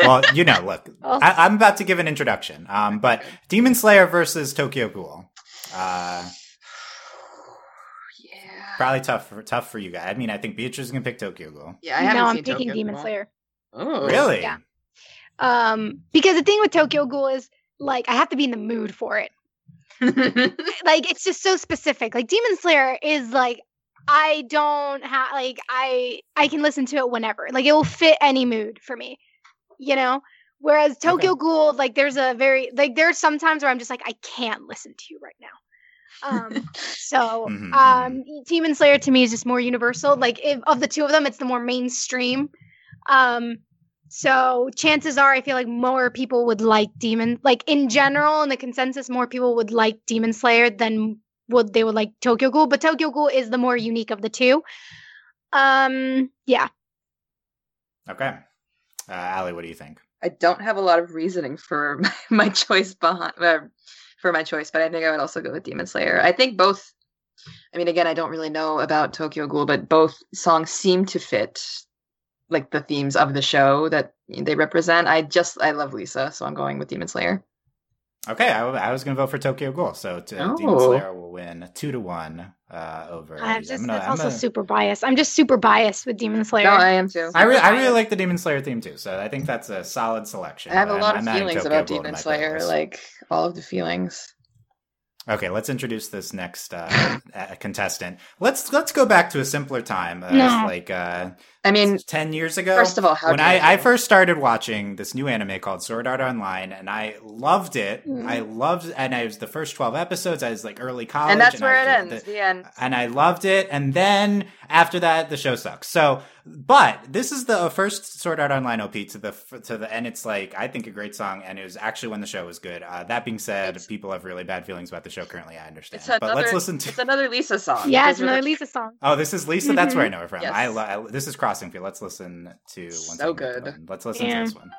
well, you know, look, Oh. I, I'm about to give an introduction. Um, but Demon Slayer versus Tokyo Ghoul. Uh, Yeah. probably tough for tough for you guys. I mean, I think Beatrice is gonna pick Tokyo Ghoul. Yeah, I haven't no, I'm seen picking Tokyo Demon Ghoul. Slayer. Oh, Really? Yeah. Um, because the thing with Tokyo Ghoul is like I have to be in the mood for it. Like it's just so specific. Like Demon Slayer is like I don't have like I I can listen to it whenever. Like it will fit any mood for me. You know? Whereas Tokyo Ghoul, like there's a very like there's some times where I'm just like I can't listen to you right now. Um so Mhm, um Demon Slayer to me is just more universal. Like if, of the two of them, it's the more mainstream. Um so chances are I feel like more people would like Demon like in general in the consensus more people would like Demon Slayer than would they would like Tokyo Ghoul, but Tokyo Ghoul is the more unique of the two. Um yeah. Okay. Uh, Allie, what do you think? I don't have a lot of reasoning for my, my choice behind uh, for my choice, but I think I would also go with Demon Slayer. I think both. I mean, again, I don't really know about Tokyo Ghoul, but both songs seem to fit like the themes of the show that they represent. I just I love Lisa, so I'm going with Demon Slayer. Okay, I was going to vote for Tokyo Ghoul, so to, Demon Oh. Slayer will win two to one uh, over. I'm these. just gonna- that's I'm also gonna- super biased. I'm just super biased with Demon Slayer. No, I am too. I really, I really like the Demon Slayer theme too, so I think that's a solid selection. I have a lot I'm- of I'm feelings about Ghoul Demon Slayer, playlist. like all of the feelings. Okay, let's introduce this next uh, uh, contestant. Let's let's go back to a simpler time, uh, No. like uh, I mean, ten years ago. First of all, how when dare I, I first started watching this new anime called Sword Art Online, and I loved it. Mm. I loved, and I was the first twelve episodes. I was like early college, and that's I where was it the- ends. the- The end. and I loved it. And then after that, the show sucks. So, but this is the first Sword Art Online OP to the to the, and it's like I think a great song, and it was actually when the show was good. Uh, that being said, people have really bad feelings about the show currently. I understand, It's another. but let's listen to. It's another Lisa song. yeah, it's another Lisa song. Oh, this is Lisa. That's where I Mhm. know her from. Yes. I, lo- I this is Crossing Field. Let's listen to one So second. good. Let's listen Yeah. to this one.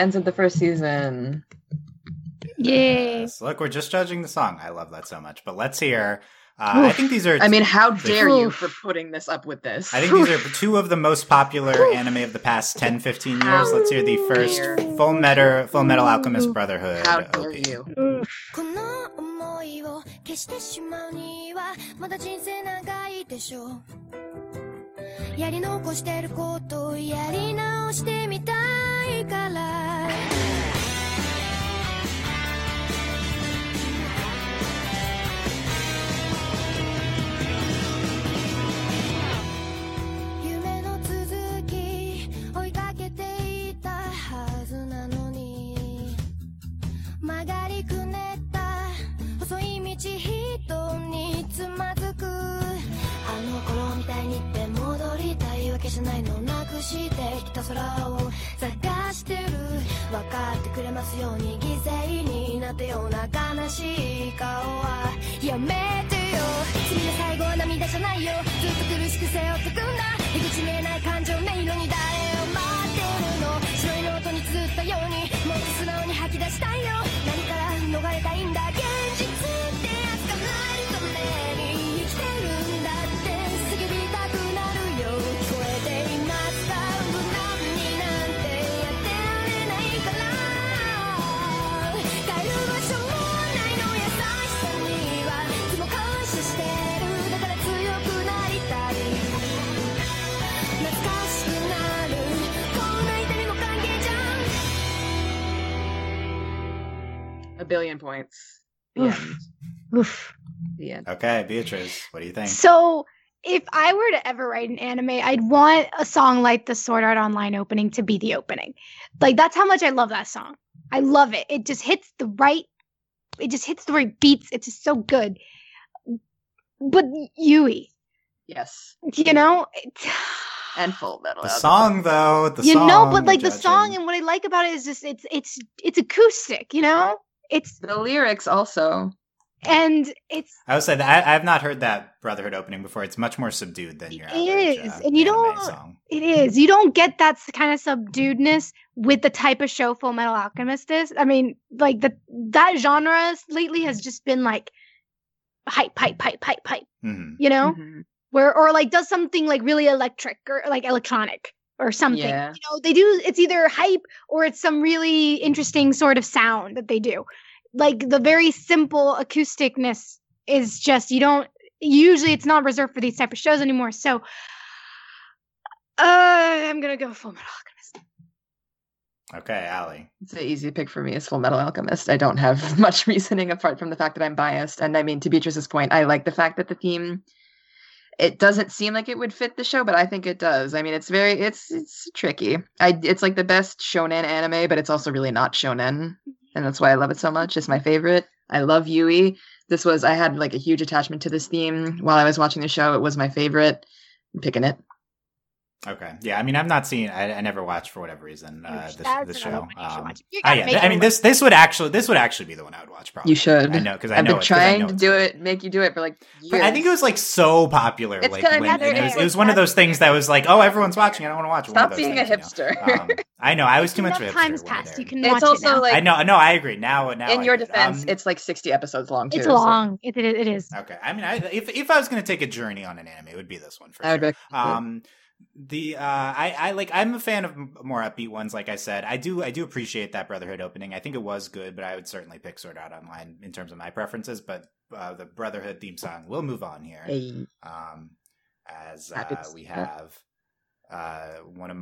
ends at the first season. Yeah. Yes. Look, we're just judging the song. I love that so much. But let's hear. Uh, I think these are. I mean, how dare you Oof. for putting this up with this? I think these are two of the most popular anime of the past 10, 15 years. How Let's hear the first dare- Full Metal Full Metal Alchemist Brotherhood. How dare OP. you? この想いを消してしまうにはまだ人生長いでしょう やり残してることをやり直してみたいから。夢の続き追いかけていたはずなのに。曲がりくねった細い道人につまずないのなくしてきた空を探してる分かってくれますように犠牲になったような悲しい顔はやめてよ。君の最後は涙じゃないよ。ずっと苦しく背負ってくんだ。出口見えない感情音色に誰を待ってるの。白いノートに綴ったようにもっと素直に吐き出したいよ何から逃れたいんだ現実 billion points. The Oof. end. Oof. The end. Okay, Beatrice, what do you think? So, if I were to ever write an anime, I'd want a song like the Sword Art Online opening to be the opening. Like that's how much I love that song. I love it. It just hits the right. It just hits the right beats. It's just so good. But Yui, Yes. you know, it's, And full metal. The Alchemist. song, though, the you song. know, but like the judging. song and what I like about it is just it's it's it's acoustic. You know, it's The lyrics also. and it's I would say that I, I have not heard that Brotherhood opening before. It's much more subdued than your It average, is, uh, and you don't- song. It is. You don't get that kind of subduedness with the type of show Full Metal Alchemist is. I mean, like the that genre lately has just been like hype, hype, hype, hype, hype. Mhm. You know, Mhm. where or like does something like really electric or like electronic or something. Yeah. You know, they do. It's either hype or it's some really interesting sort of sound that they do. Like the very simple acousticness is just you don't. Usually, it's not reserved for these type of shows anymore. So, uh, I'm gonna go Full Metal Alchemist. Okay, Allie. It's an easy pick for me. Is Full Metal Alchemist. I don't have much reasoning apart from the fact that I'm biased. And I mean, to Beatrice's point, I like the fact that the theme. It doesn't seem like it would fit the show, but I think it does. I mean, it's very it's it's tricky. I it's like the best shonen anime, but it's also really not shonen, and that's why I love it so much. It's my favorite. I love Yui. This was I had like a huge attachment to this theme while I was watching the show. It was my favorite. I'm picking it. Okay. Yeah, I mean, I've not seen. I, I never watched for whatever reason uh, That's this, this show. one you should Um, watch. Ah, yeah, I mean, this this would actually this would actually be the one I would watch. Probably. You should. I know because I I've know been it, 'cause I trying to do it, make you do it for like years. I think it was like so popular. It's like when, better it was, it was one of those things that was like, oh, everyone's watching. I don't want to watch. it. One of Stop those being a things, you know? hipster. Um, I know. I was too much Enough of a hipster. times when it passed. You can it's watch also it now. like I know. No, I agree. Now, now. in I your get defense, Um, it's like 60 episodes long too. It's long. It, it, it is. Okay. I mean, if if I was going to take a journey on an anime, it would be this one for I would sure. Um, the uh, I I like I'm a fan of more upbeat ones. Like I said, I do I do appreciate that Brotherhood opening. I think it was good, but I would certainly pick Sword Art Online in terms of my preferences. But uh, the Brotherhood theme song We'll move on here. Hey. Um, as uh, we have uh one of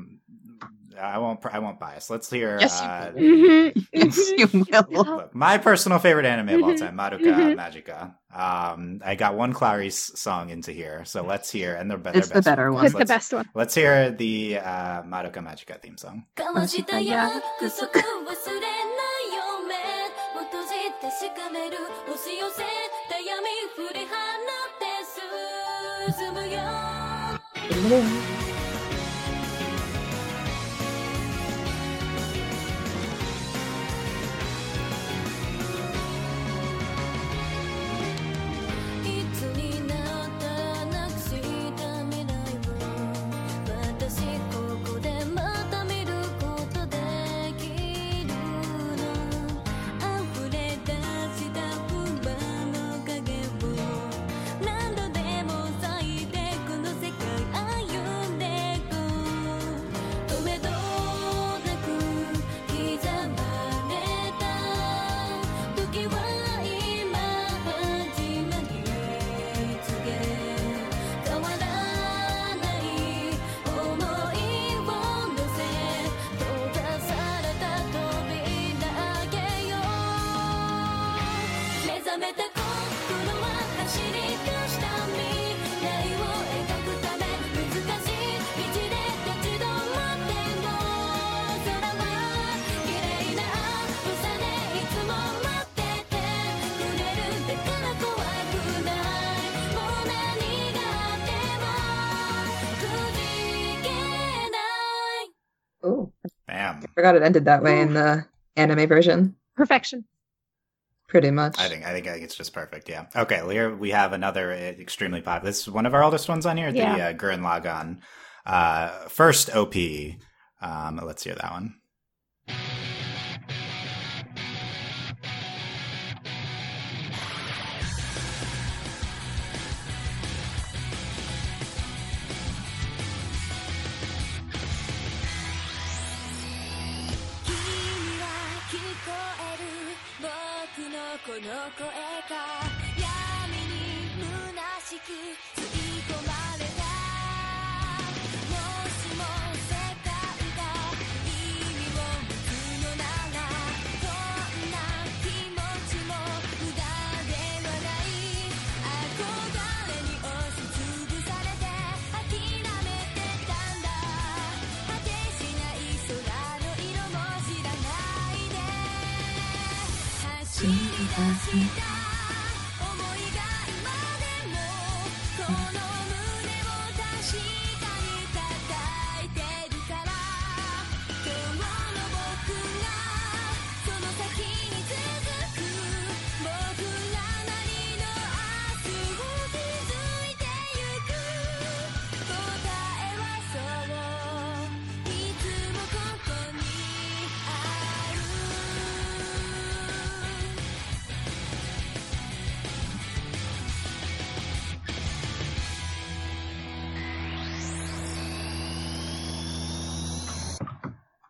I won't I won't bias. Let's hear. Yes, you uh, will. Mhm. you will. Look, my personal favorite anime of all Mhm. time, Madoka. Magica. Um, I got one ClariS song into here, so let's hear, and they're, be- It's they're the better one. It's the best one. Let's hear the uh, Madoka Magica theme song. 交わ forgot it ended that way in the anime version. Perfection. Pretty much. I think I think it's just perfect. Yeah. Okay. well, Here we have another uh, extremely popular. This is one of our oldest ones on here. The Yeah. uh, Gurren Lagann uh, first OP. Um, let's hear that one.「この声が闇に虚しくし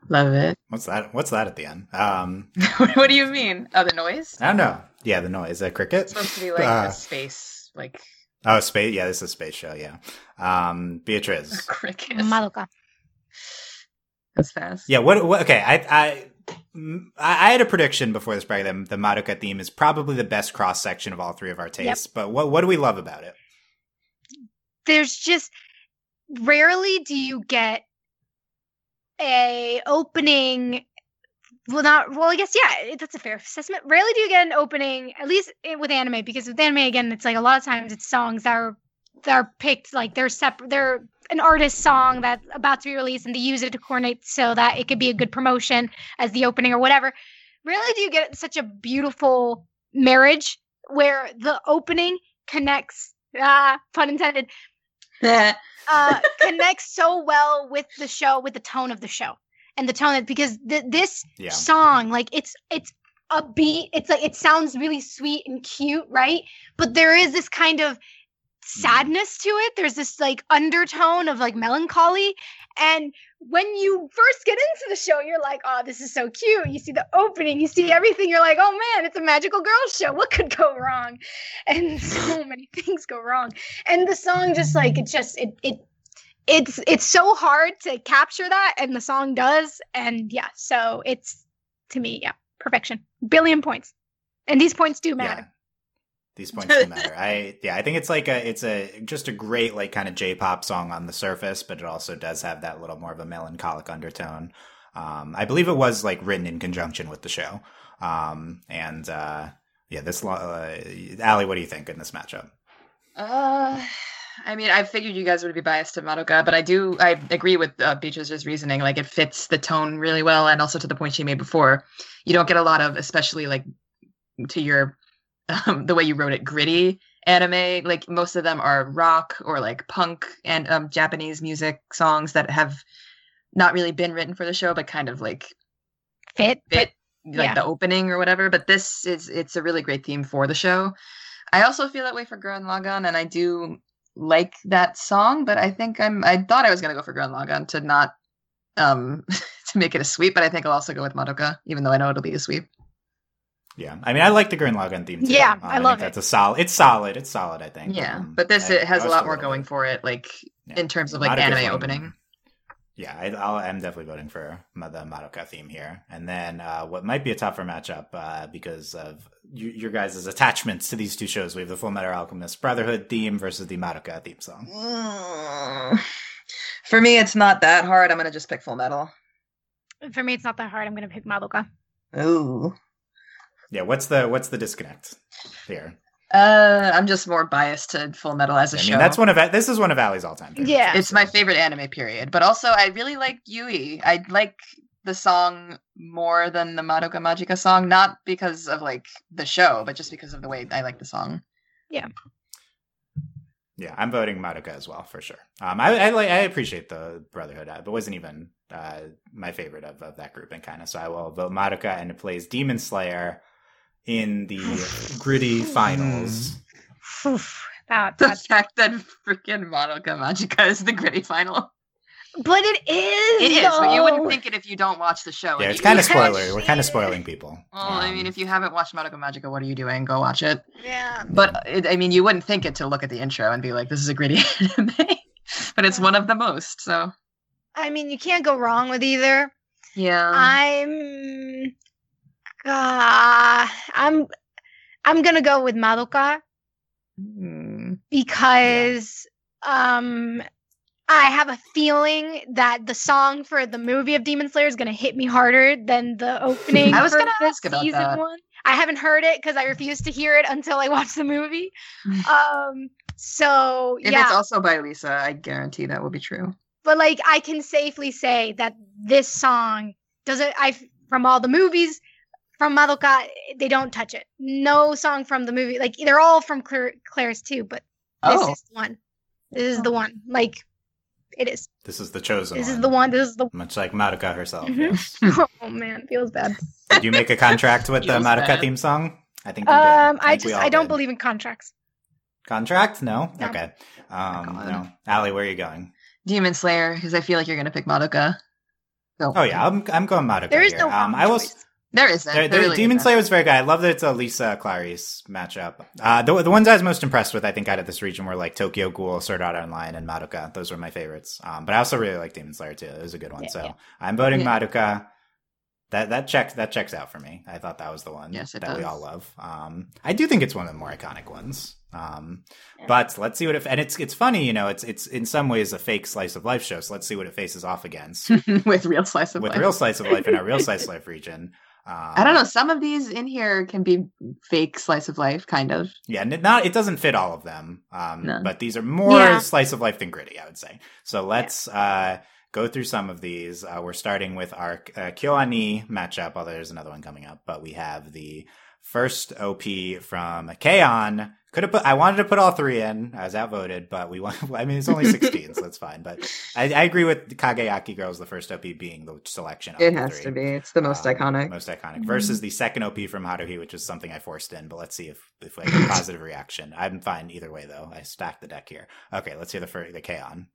Love it. What's that? What's that at the end? Um, what do you mean? Oh, the noise? I don't know. Yeah, the noise. A cricket. It's supposed to be like Uh, a space, like Oh, space. Yeah, this is a space show. Yeah. Um, Beatrice. cricket. Madoka. That's fast. Yeah. What? what okay. I, I. I I had a prediction before this bracket. that The Madoka theme is probably the best cross section of all three of our tastes. But what what do we love about it? there's just rarely do you get a opening well not well i guess yeah that's a fair assessment. Rarely do you get an opening at least with anime because with anime again it's like a lot of times it's songs that are that are picked like they're separate they're an artist song that's about to be released and they use it to coordinate so that it could be a good promotion as the opening or whatever. Rarely do you get such a beautiful marriage where the opening connects ah pun intended uh, connects so well with the show, with the tone of the show, and the tone that because th- this Yeah. song, like it's it's a beat. It's like it sounds really sweet and cute, right? But there is this kind of Mm-hmm. sadness to it. There's this like undertone of like melancholy, and when you first get into the show, you're like, oh, this is so cute. You see the opening, you see everything. You're like, oh man, it's a magical girls show. What could go wrong? And so many things go wrong. And the song just like it just it it it's it's so hard to capture that, and the song does. And yeah, so it's to me, yeah, perfection. Billion points. And these points do matter. Yeah. These points don't matter. I yeah, I think it's like a it's a just a great like kind of J-pop song on the surface, but it also does have that little more of a melancholic undertone. Um, I believe it was like written in conjunction with the show. Um, and uh, yeah, this uh, Allie, what do you think in this matchup? Uh, I mean, I figured you guys would be biased to Madoka, but I do. I agree with uh, Beatrice's reasoning. Like, it fits the tone really well, and also to the point she made before. You don't get a lot of, especially like to your um, the way you wrote it, gritty anime. Like most of them are rock or like punk and um, Japanese music songs that have not really been written for the show, but kind of like Fit. fit like yeah. the opening or whatever. But this is it's a really great theme for the show. I also feel that way for Gurren Lagann, and I do like that song. But I think I'm I thought I was gonna go for Gurren Lagann to not um to make it a sweep, but I think I'll also go with Madoka, even though I know it'll be a sweep. Yeah, I mean, I like the Gurren Lagann theme. Too. Yeah, Um, I think love it. That's a solid. It's solid. It's solid. I think. Yeah, Um, but this I- it has I a lot more going for it, like Yeah. in terms of like anime one- opening. Yeah, I, I'll, I'm definitely voting for the Madoka theme here. And then uh, what might be a tougher matchup uh, because of you, your guys' attachments to these two shows. We have the Full Metal Alchemist Brotherhood theme versus the Madoka theme song. For me, it's not that hard. I'm gonna just pick Full Metal. For me, it's not that hard. I'm gonna pick Madoka. Ooh. Yeah, what's the what's the disconnect here? Uh, I'm just more biased to Full Metal as a I show. mean, that's one of this is one of Allie's all time. Yeah. It's my favorite anime period, but also I really like Yui. I like the song more than the Madoka Magica song, not because of like the show, but just because of the way I like the song. Yeah, Yeah, I'm voting Madoka as well for sure. Um, I I, like, I appreciate the Brotherhood, uh, but wasn't even uh, my favorite of, of that grouping kind of. So I will vote Madoka, and it plays Demon Slayer in the gritty finals. that, The that's, fact that freaking Madoka Magica is the gritty final. but it is. It is, but you wouldn't think it if you don't watch the show. Yeah, it's kind of Yeah, spoiler. We're kind of spoiling people. Well, I mean, Um, if you haven't watched Madoka Magica, what are you doing? Go watch it. Yeah. But it, I mean, you wouldn't think it to look at the intro and be like, "This is a gritty anime," but it's one of the most. So I mean, you can't go wrong with either. yeah, I'm. Uh, I'm. I'm gonna go with Madoka Hmm. because um I have a feeling that the song for the movie of Demon Slayer is gonna hit me harder than the opening. I was gonna ask about season that. one. I haven't heard it because I refuse to hear it until I watch the movie. um. So if yeah, it's also by Lisa, I guarantee that will be true. but like I can safely say that this song doesn't. I from all the movies from Madoka, they don't touch it. No song from the movie, like they're all from ClariS, ClariS too, but this Oh. is the one. This is the one. Like it is. This is the chosen This one. is the one. This is the. Much like Madoka herself. Mhm. yes. Oh man, feels bad. Did you make a contract with the Madoka bad. theme song? I think you did. Um, I think we just I don't did. believe in contracts. contract. No. No. Okay. Um, God. no. Allie, where are you going? Demon Slayer, because I feel like you're gonna pick Madoka. So Oh yeah, I'm I'm going Madoka There is here. no um, I will. choice. There is There, there- really Demon is Slayer was very good. I love that it's a Lisa ClariS matchup. Uh, the, the ones I was most impressed with, I think, out of this region were like Tokyo Ghoul, Sword Art Online, and Madoka. Those were my favorites. Um, but I also really like Demon Slayer too. It was a good one. Yeah, so yeah. I'm voting Yeah. Madoka. That that checks that checks out for me. I thought that was the one Yes, it that we all love. Um, I do think it's one of the more iconic ones. Um, but let's see what if and it's it's funny, you know, it's it's in some ways a fake slice of life show. So let's see what it faces off against with real slice of with life. real slice of life in our real slice of life region. Um, I don't know. Some of these in here can be fake slice of life, kind of. Yeah, not it doesn't fit all of them. Um, No. but these are more Yeah. slice of life than gritty, I would say. So let's uh, go through some of these. Uh, we're starting with our uh, Kyoani matchup, although there's another one coming up. But we have the first OP from K-On! Could have put. I wanted to put all three in. I was outvoted, but we want. I mean, it's only 16, so that's fine. But I, I agree with Cagayake Girls, the first OP being the selection. It has three. to be. It's the most Um, iconic. Most iconic. Versus the second OP from Haruhi, which is something I forced in, but let's see if, if I get a positive reaction. I'm fine either way, though. I stacked the deck here. Okay, let's hear the fir- the K-On!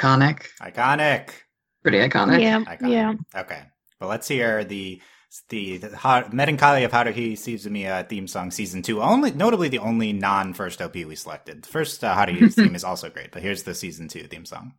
Iconic. Iconic. Pretty iconic. Yeah, Iconic. yeah. Okay, but let's hear the the, the ha- Melancholy of Haruhi Suzumiya theme song season two. Only notably the only non first OP we selected. The first uh, Haruhi theme is also great, but here's the season two theme song.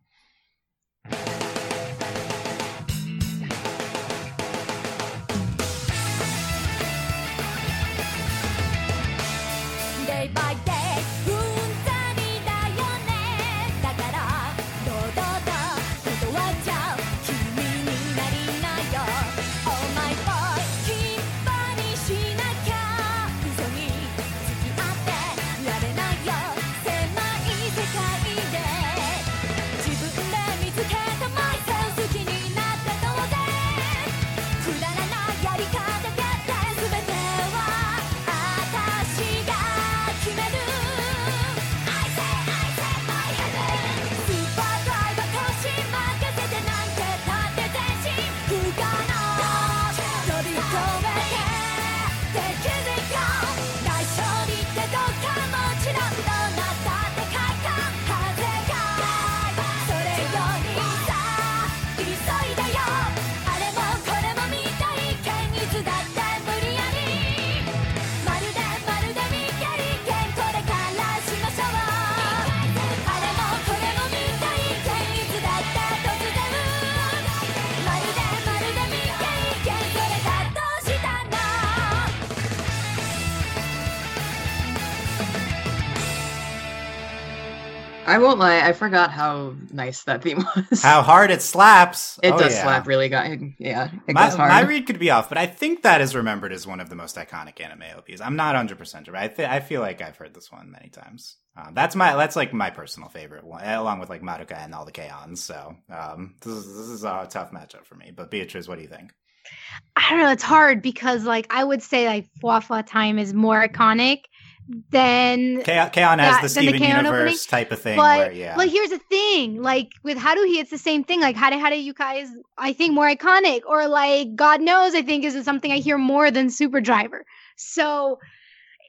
I won't lie. I forgot how nice that theme was. How hard it slaps! it Oh, does yeah. slap really good. Yeah, it My, goes hard. my read could be off, but I think that is remembered as one of the most iconic anime OPs. I'm not 100 percent sure. But I th- I feel like I've heard this one many times. Um, that's my that's like my personal favorite one, along with like Madoka and all the K-ons. So um, this is this is a tough matchup for me. But Beatrice, what do you think? I don't know. It's hard because, like, I would say like Wafa Time is more iconic, than K- K-On! has that- the than the Steven Universe opening. type of thing but where, yeah. but here's the thing like with haruhi it's the same thing like Hare Hare Yukai is i think more iconic or like god knows i think is something i hear more than super driver so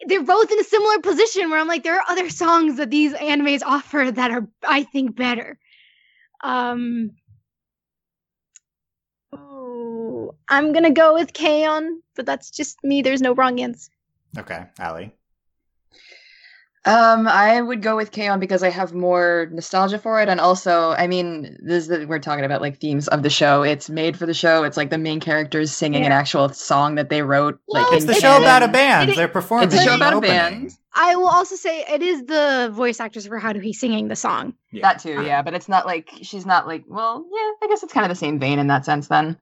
they're both in a similar position where i'm like there are other songs that these animes offer that are i think better um oh, i'm gonna go with K-On! but that's just me there's no wrong answer okay, Ali. Um, I would go with K-On! because I have more nostalgia for it, and also, I mean, this is the, we're talking about like themes of the show. It's made for the show. It's like the main characters singing an actual song that they wrote. like Well, It's the show about a band. it- They're performing. It's a show about a band. I will also say it is the voice actors for Haruhi singing the song. Yeah. That too, yeah. But it's not like she's not like. Well, yeah. I guess it's kind of the same vein in that sense. Then,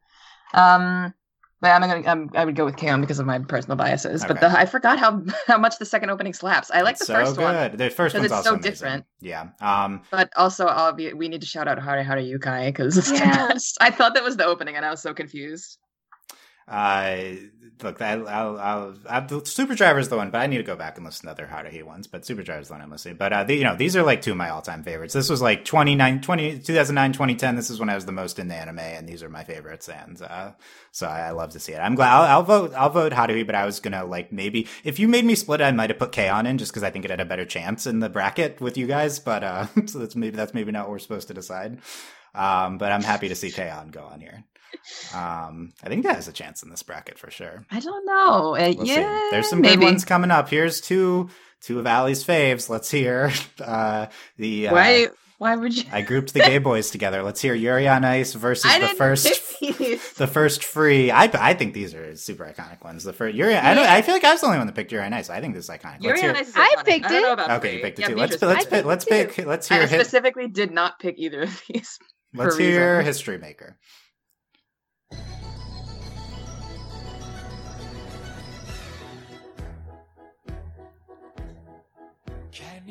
um, but I'm gonna. Um, I would go with K-On! because of my personal biases. But Okay. the I forgot how how much the second opening slaps. I like It's the first so one, good. The first one's it's also so amazing. different. Yeah. Um. but also I'll be, we need to shout out Hare Hare Yukai because it's Yeah. the best. I thought that was the opening, and I was so confused. Uh, look, I, I'll, I'll, I'll, Super Driver is the one, but I need to go back and listen to other Haruhi ones. But Super Driver is the one I'm listening. But uh, the, you know, these are like two of my all-time favorites. This was like 29, 20, 2009, 2010. This is when I was the most into anime, and these are my favorites. And uh, so I, I love to see it. I'm glad. I'll, I'll vote. I'll vote Haruhi, but I was gonna like maybe if you made me split, I might have put K on in just because I think it had a better chance in the bracket with you guys. But uh, so that's maybe that's maybe not what we're supposed to decide. Um, but I'm happy to see K on go on here. Um, I think that has a chance in this bracket for sure. I don't know. Uh, We'll yeah, see. There's some maybe. good ones coming up. Here's two two of Allie's faves. Let's hear uh, the. Uh, Why? Why would you? I grouped the gay boys together. Let's hear Yuri on Ice versus I the first the first free. I I think these are super iconic ones. The first Yuri. I don't. I feel like I was the only one that picked Yuri on Ice. I think this is iconic. Yuri Let's on hear. Ice is I iconic. picked I don't know it. about Okay, three. you picked it Yeah, too. Let's Beatrice let's pick, let's pick let's hear I hit, specifically did not pick either of these. let's hear reasons. History Maker.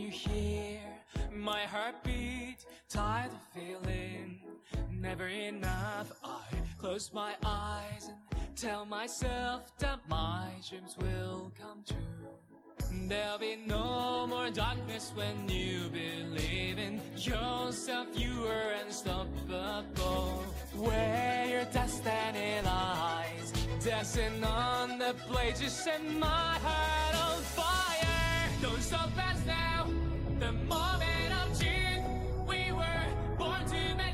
You hear my heartbeat? Tired of feeling never enough. I close my eyes and tell myself that my dreams will come true. There'll be no more darkness when you believe in yourself. You are unstoppable. Where your destiny lies, dancing on the blade, you set my heart on fire. Don't stop us now. The moment of truth, we were born to make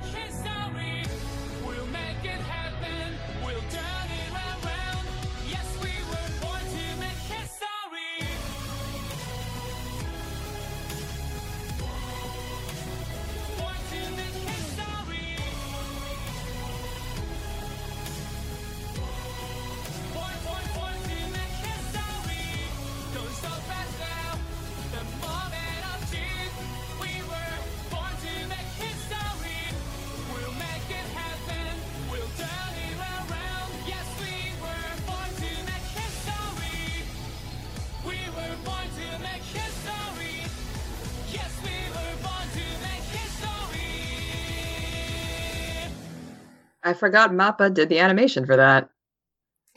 I forgot Mappa did the animation for that.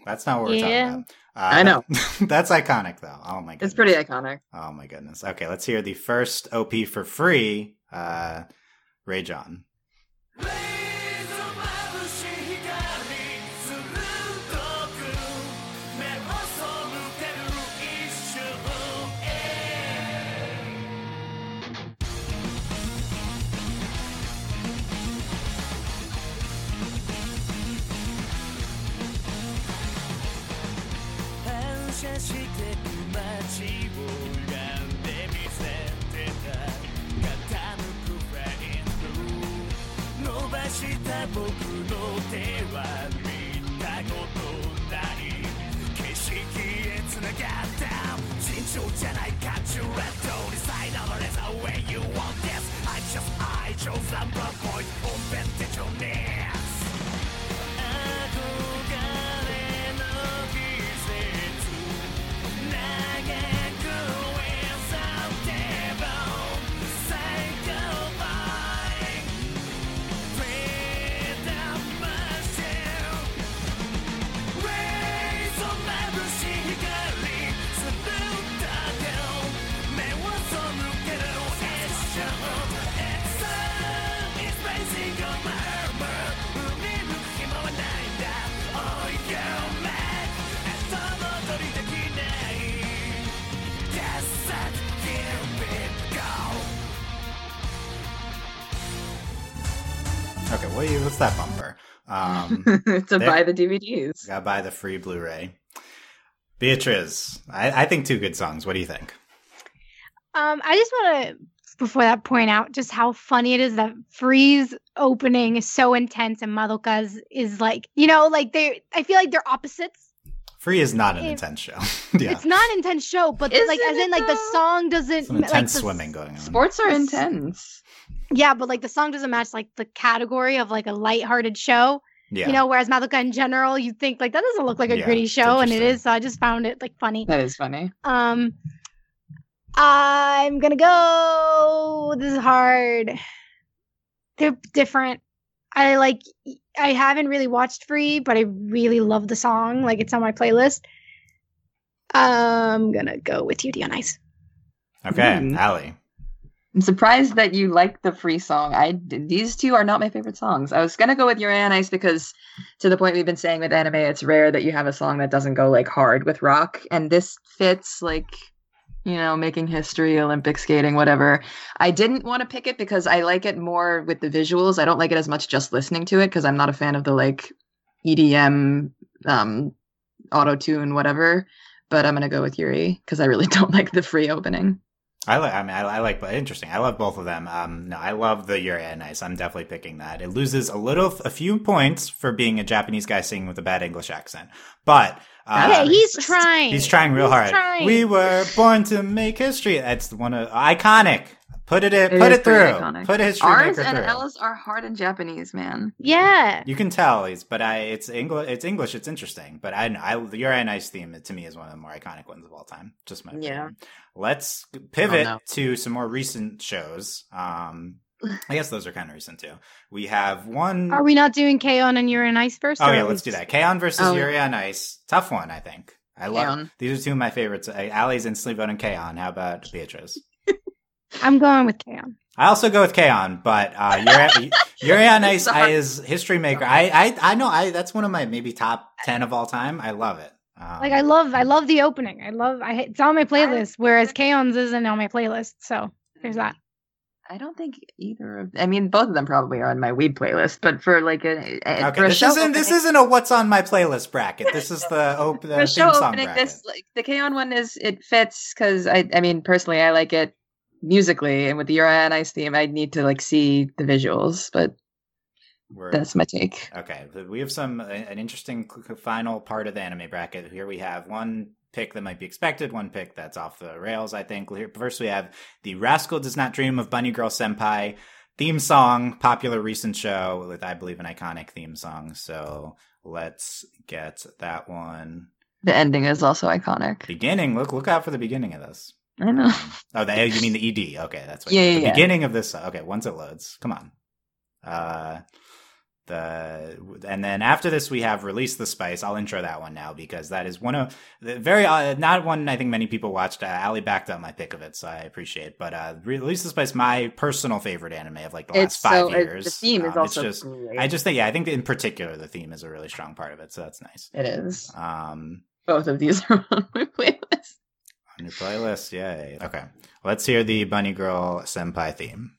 That's not what we're Yeah. talking about. Uh, I know. that's iconic though. Oh my goodness. It's pretty iconic. Oh my goodness. Okay, let's hear the first OP for free. Uh, Rage On.「してく街を選んでみせてた傾くフレイン伸ばした僕の手は見たことない景色へ繋がった尋常じゃない感情レッド Decide on the where you want this? I just I chose number point. 本編で情熱 what you, what's that bumper? Um, to buy the DVDs. Gotta buy the free Blu-ray. Beatrice, I, I think two good songs. What do you think? Um, I just want to before that point out just how funny it is that Free's opening is so intense and Madoka's is like you know like they I feel like they're opposites. Free is not an It- intense show. yeah, It's not an intense show, but Isn't like as it in like the song doesn't some like intense the, swimming going on. Sports are intense. Yeah, but like the song doesn't match like the category of like a lighthearted show. Yeah, You know, whereas Madoka in general, you think like that doesn't look like a Yeah, gritty show, and it is. So I just found it like funny. That is funny. Um, I'm gonna go. This is hard. They're different. I like. I haven't really watched Free, but I really love the song. Like it's on my playlist. I'm gonna go with Yuri on Ice. okay, Mm. Allie. I'm surprised that you like the free song. I these two are not my favorite songs. I was gonna go with Your Ice because, to the point we've been saying with anime, it's rare that you have a song that doesn't go like hard with rock, and this fits like, you know, making history, Olympic skating, whatever. I didn't want to pick it because I like it more with the visuals. I don't like it as much just listening to it because I'm not a fan of the like EDM, um, auto tune, whatever. But I'm gonna go with Yuri because I really don't like the free opening. I like. I mean, I, I like. But interesting. I love both of them. Um, no, I love the Yuri on Ice. I'm definitely picking that. It loses a little, a few points for being a Japanese guy singing with a bad English accent, but uh, Okay, he's trying. He's trying real He's hard. trying. We were born to make history. That's one of iconic. Put it, in, It put it through. pretty iconic. Put a history R's and through. L's are hard in Japanese, man. Yeah. You can tell he's, but I, it's English. It's English. It's interesting, but I, I, the Yuri on Ice theme to me is one of the more iconic ones of all time. Just my opinion. Yeah. Let's pivot Oh, no. to some more recent shows. Um, I guess those are kind of recent too. We have one Are we not doing K-On and Yuri on Ice first? Oh yeah, let's do just- that. K-On versus Oh. Yuri on Ice. Tough one, I think. I love K-On. these are two of my favorites. Allie's instantly voting K-On. How about Beatrice? I'm going with K-On. I also go with K-On, but uh, Yuri, Yuri on Ice I, is history maker. I, I I know I that's one of my maybe top ten of all time. I love it. Um, Like I love, I love the opening. I love, I it's on my playlist. Whereas K-On's isn't on my playlist. So there's that. I don't think either of. I mean, both of them probably are on my weed playlist, but for like a, a okay, for a this show isn't this isn't a what's on my playlist bracket. This is the op- the for theme show song opening. bracket. This like the K-On one is it fits because I I mean personally I like it musically and with the Yuri on Ice theme I'd need to like see the visuals, but We're- that's my take. Okay, we have some an interesting final part of the anime bracket. Here we have one pick that might be expected, one pick that's off the rails. I think. Here, first we have the Rascal Does Not Dream of Bunny Girl Senpai theme song, popular recent show with I believe an iconic theme song. So let's get that one. The ending is also iconic. Beginning. Look look out for the beginning of this. I know. Oh, the, you mean the ED? Okay, that's what. Yeah, yeah, the yeah. beginning of this. Okay, once it loads, come on. Uh, the and then after this we have release the Spyce. I'll intro that one now because that is one of the very uh, not one I think many people watched. Uh, Ali backed up my pick of it, so I appreciate. it. But uh, release the Spyce, my personal favorite anime of like the last It's five so- it- years. the theme is Um, it's also just, great. I just think yeah, I think in particular the theme is a really strong part of it, so that's nice. It is. Um, Both of these are on my playlist. Your playlist, yay. Okay, let's hear the Bunny Girl Senpai theme.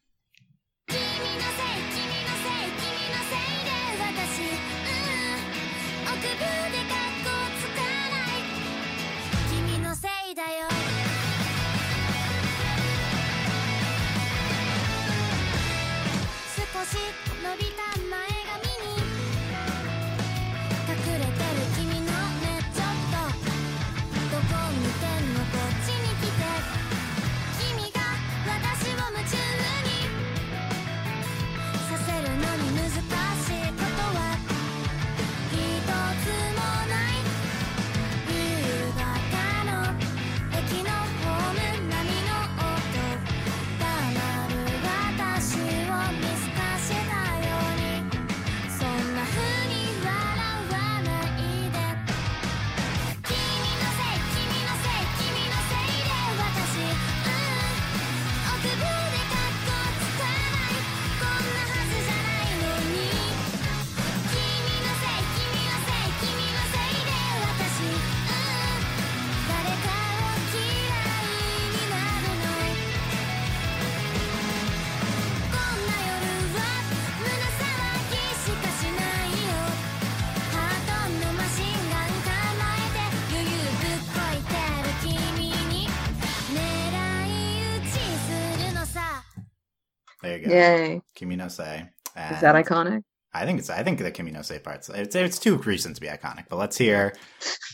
There you go. Yay. No Se. Is that iconic? I think it's I think the Kimi no Sei parts. It's it's too recent to be iconic, but let's hear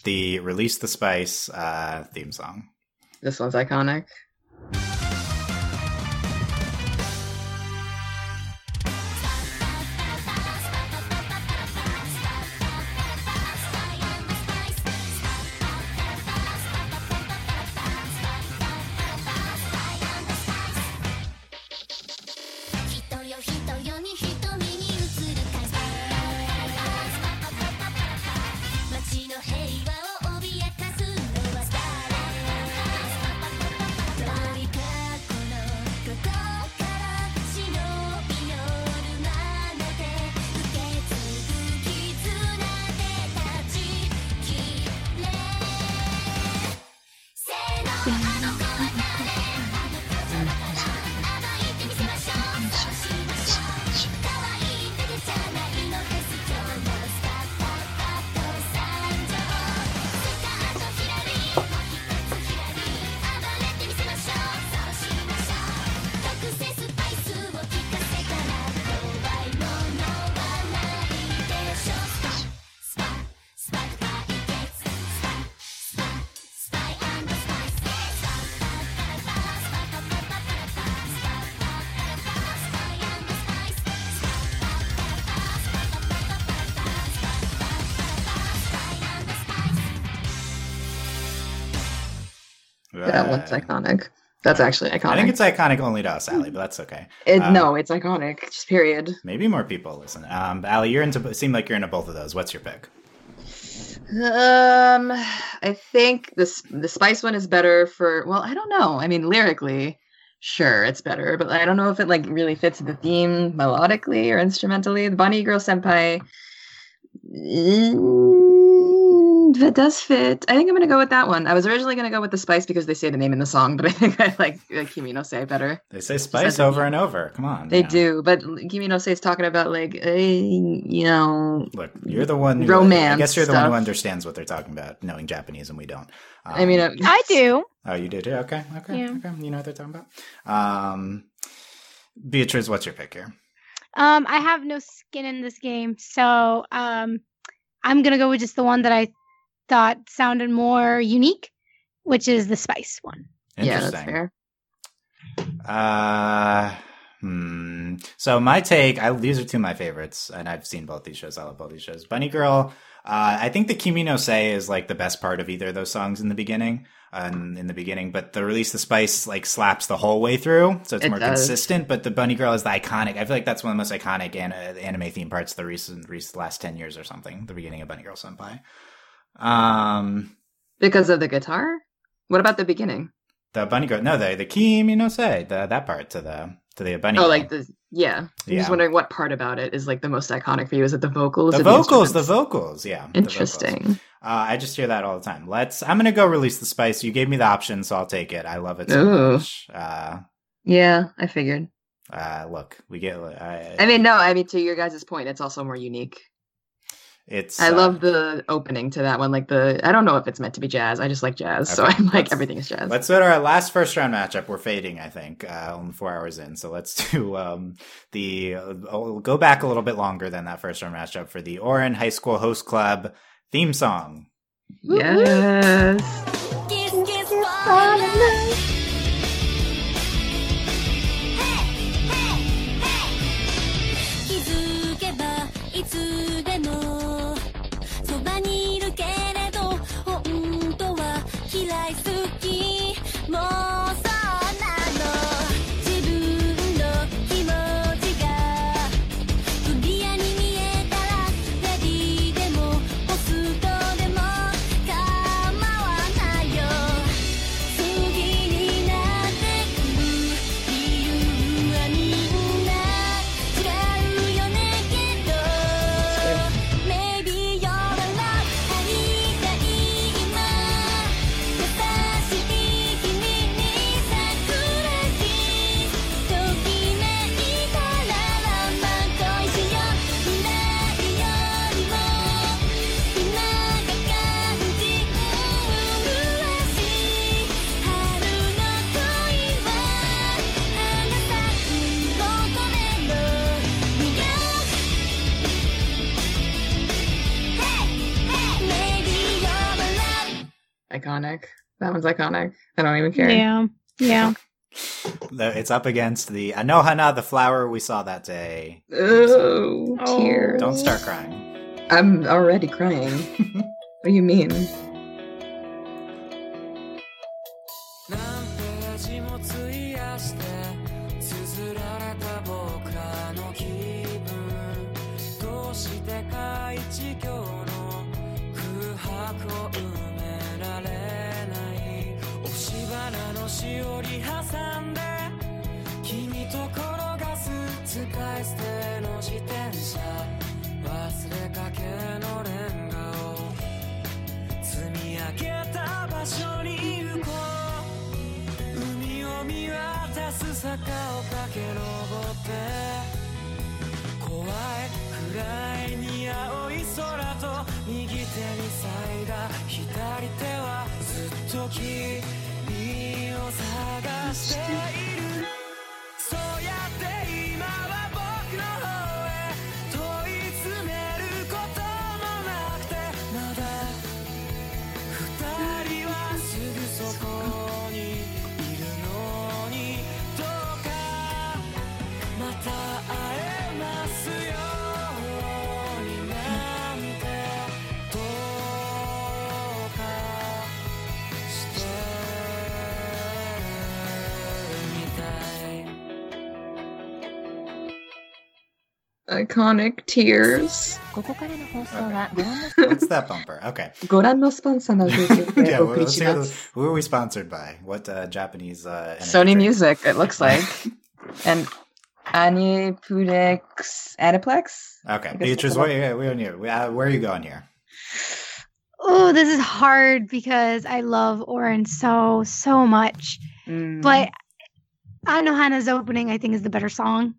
the Release the Spyce uh, theme song. This one's iconic. That's actually iconic. I think it's iconic only to us, Allie, but that's okay. It, Uh, no, it's iconic. Just period. Maybe more people listen. Um, Allie, you're into. Seem like you're into both of those. What's your pick? Um, I think this the Spice one is better for. Well, I don't know. I mean, lyrically, sure, it's better, but I don't know if it like really fits the theme melodically or instrumentally. The Bunny Girl Senpai. If it does fit, I think I'm gonna go with that one. I was originally gonna go with the Spice because they say the name in the song, but I think I like, like Kimi no Sei better. They say spice over and over. Come on. They you know. do, but Kimi no Sei is talking about like, eh, you know, Look, you're the one. Who, Romance I guess you're the one who understands what they're talking about, knowing Japanese, and we don't. Um, I mean, uh, I do. oh, you do too. Okay, okay, Yeah. okay. You know what they're talking about. Um, Beatrice, what's your pick here? Um, I have no skin in this game, so um, I'm gonna go with just the one that I thought sounded more unique, which is the spice one. yeah, that's fair. Uh, hmm. So my take, I, these are two of my favorites, and I've seen both these shows. I love both these shows. Bunny Girl. Uh, I think the Kimi no Sei is like the best part of either of those songs in the beginning. Um, in the beginning, but the release the Spyce like slaps the whole way through, so it's It more does. consistent. But the Bunny Girl is the iconic. I feel like that's one of the most iconic an- anime theme parts of the recent, recent last ten years or something. The beginning of Bunny Girl Senpai. Um, Because of the guitar? What about the beginning? the Bunny Girl, no, the the Kimi no Sei, the that part to the to the Bunny. Oh, Girl. like the yeah. I'm Yeah. just wondering what part about it is like the most iconic for you. Is it the vocals? the vocals, the instruments? vocals, yeah. the vocals. Interesting. Uh, I just hear that all the time. Let's. I'm gonna go release the Spyce. You gave me the option, so I'll take it. I love it so Ooh. much. Uh, Yeah, I figured. uh, look, we get. I, I mean, no, I mean to your guys' point, it's also more unique. It's. I uh, love the opening to that one. Like the, I don't know if it's meant to be jazz. I just like jazz, so I'm like let's- everything is jazz. Let's go to our last first round matchup. We're fading, I think, uh, only four hours in. So let's do um, the. Uh, we'll go back a little bit longer than that first round matchup for the Ouran High School Host Club theme song. Yes. Kiss, iconic. That one's iconic. I don't even care. Yeah. Yeah. It's up against the Anohana, the flower we saw that day. Oh, Oh. tears. Don't start crying. I'm already crying. what do you mean? 坂を駆け上って怖い暗いに青い空と右手に咲いた左手はずっと君を探している Iconic tears. What's that bumper? Okay. ご覧のスポンサーの提供 yeah, let's see are we sponsored by? What uh, Japanese? Uh, Sony Music, it looks like. and Aniplex, Aniplex? Okay, Beatrice, yeah, we. Uh, where are you going here? Oh, this is hard because I love Ouran so so much. Mm, But Anohana's opening I think is the better song.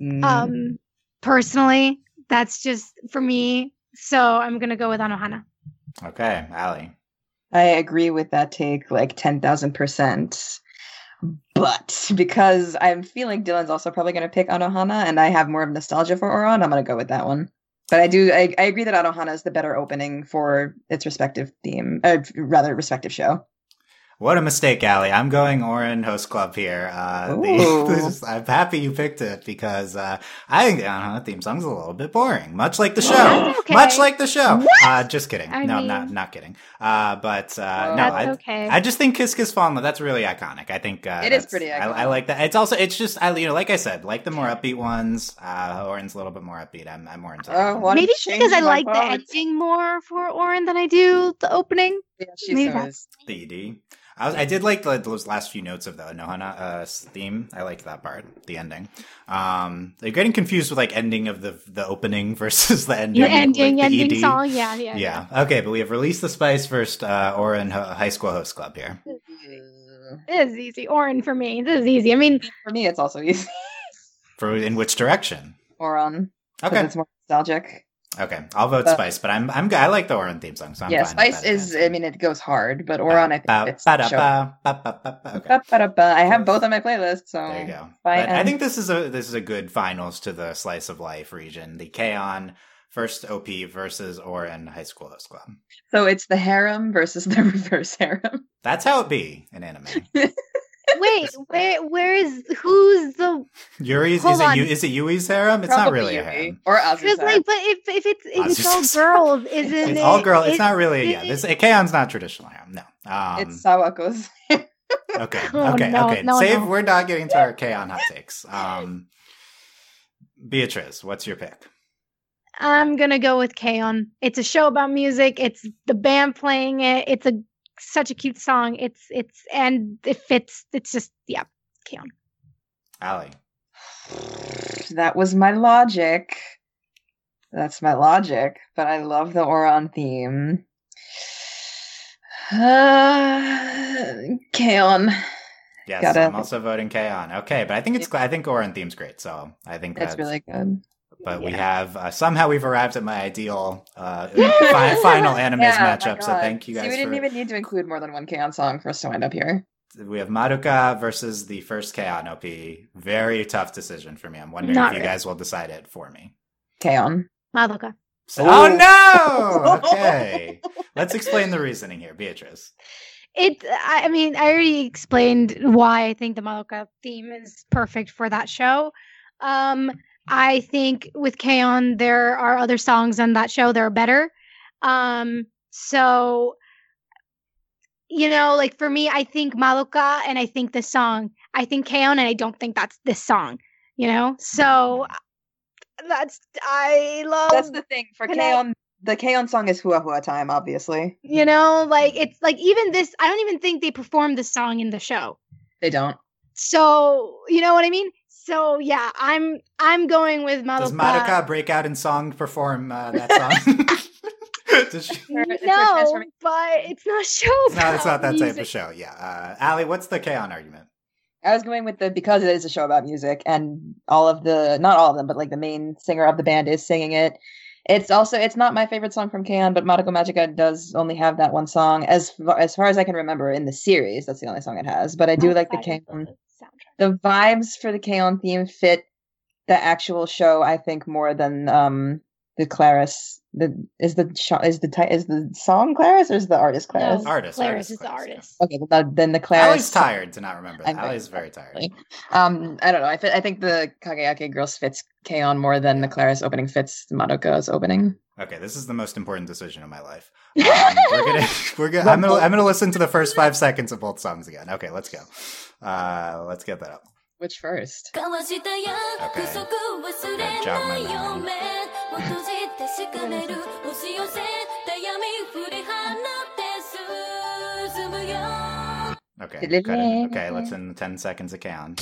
mm. Um personally, that's just for me. So I'm gonna go with Anohana. Okay, Allie. I agree with that take like 10,000%. But because I'm feeling Dylan's also probably going to pick Anohana and I have more of nostalgia for Ouran, I'm going to go with that one. But I do, I, I agree that Anohana is the better opening for its respective theme, uh, rather, respective show. What a mistake, Allie. I'm going Ouran Host Club here. Uh, the, Ooh. this is- I'm happy you picked it because uh, I think the Anohana theme song's a little bit boring, much like the show. Okay. Much like the show. What? Uh, just kidding. I no, mean- not not kidding. Uh, but uh, no, That's I, okay. I just think Kiss Kiss Fall in Love. That's really iconic. I think uh, It is that's- pretty I, I like that. It's also it's just I you know like I said like the more upbeat ones. Uh, Ouran's a little bit more upbeat. I'm, I'm more into that. Oh, one. Maybe it's because I my like the ending more for Ouran than I do the opening. Yeah, she Maybe so that's- the ED. I, was, I did like the, those last few notes of the Nohana uh, theme. I liked that part, the ending. Um, they're getting confused with like ending of the the opening versus the ending. The ending, like, the ending ED. song. Yeah, yeah, Yeah. Okay, but we have released the Spyce first. Uh, Ouran Ho- High School Host Club here. This is easy. Ouran for me. This is easy. I mean, For me, it's also easy. For in which direction? Ouran. 'cause Okay. It's more nostalgic. Okay, I'll vote Uh, Spyce, but I'm I'm I like the Ouran theme song, so I'm yeah, Spyce is I mean, it goes hard, but Ouran, I think it's. I have both on my playlist, so There you go. But I think this is a this is a good finals to the slice of life region. The K-On! first OP versus Ouran High School Host Club. So it's the harem versus the reverse harem. That's how it be in anime. wait, where where is who's the? Yuri's Hold is it on. you is it Yui's harem? It's not Probably really a Yui. harem. Or Because Azusa. like, but if if it's if it's all girls, isn't It's it? all girl. It's not really. Yeah, it- this K-On's not traditional harem. No. Um, it's Sawako's. Okay. Oh, okay. no, okay. no, Save. no. We're not getting to our K-On hot takes. Um, Beatrice, what's your pick? I'm gonna go with K-On! It's a show about music. It's the band playing it. It's a such a cute song. It's it's and it fits. It's just yeah, K-On! Allie. that was my logic. That's my logic, but I love the Ouran theme. Uh, K-On. Yes, Gotta- I'm also voting K-On. Okay, but I think it's I think Ouran theme's great, so I think That's that's, really good. But we have uh, somehow we've arrived at my ideal uh, fi- final animes Yeah, matchup. So thank you See, guys we didn't for. even need to include more than one K-On song for us to wind up here. We have Madoka versus the first K-On OP. Very tough decision for me. I'm wondering Not if you guys will decide it for me. K-On. Madoka. So- oh no! Okay, let's explain the reasoning here, Beatrice. It. I I mean, I already explained why I think the Madoka theme is perfect for that show. Um, I think with K-On! there are other songs on that show that are better. Um, so you know, like for me, I think Madoka and I think this song. I think K-On! and I don't think that's this song. You know, so that's I love. That's the thing for K-On! The K-On! song is Fuwa Fuwa Time, obviously. You know, like it's like even this. I don't even think they performed this song in the show. They don't. So you know what I mean. So yeah, I'm I'm going with Madoka. Does Madoka break out in song perform uh, that song? Does she- It's her No, but it's not show. It's not, it's not that type of show. Yeah. Uh, Allie, what's the K-On! argument? I was going with the because it is a show about music and all of the not all of them, but like the main singer of the band is singing it. It's also it's not my favorite song from K-On!, but Madoka Magica does only have that one song as far, as far as I can remember in the series. That's the only song it has. But I do like the Outside K-On! The vibes for the K-On! theme fit the actual show, I think, more than um the ClariS. The is the sh- is the is the song ClariS or is the artist ClariS? No, Artist, ClariS artist, is the ClariS, yeah. artist. Okay, well, then- then the ClariS. Allie's tired to not remember that. I'm very Allie's very tired. Um, I don't know. I, fi- I think the Cagayake Girls fits K-On! more than the ClariS opening fits Madoka's opening. Okay, this is the most important decision of my life. Um, we're gonna, we're gonna, I'm gonna, I'm gonna listen to the first five seconds of both songs again. Okay, let's go. Uh, let's get that up. Which first? Okay. Good job, okay, okay, let's in 10 seconds of count.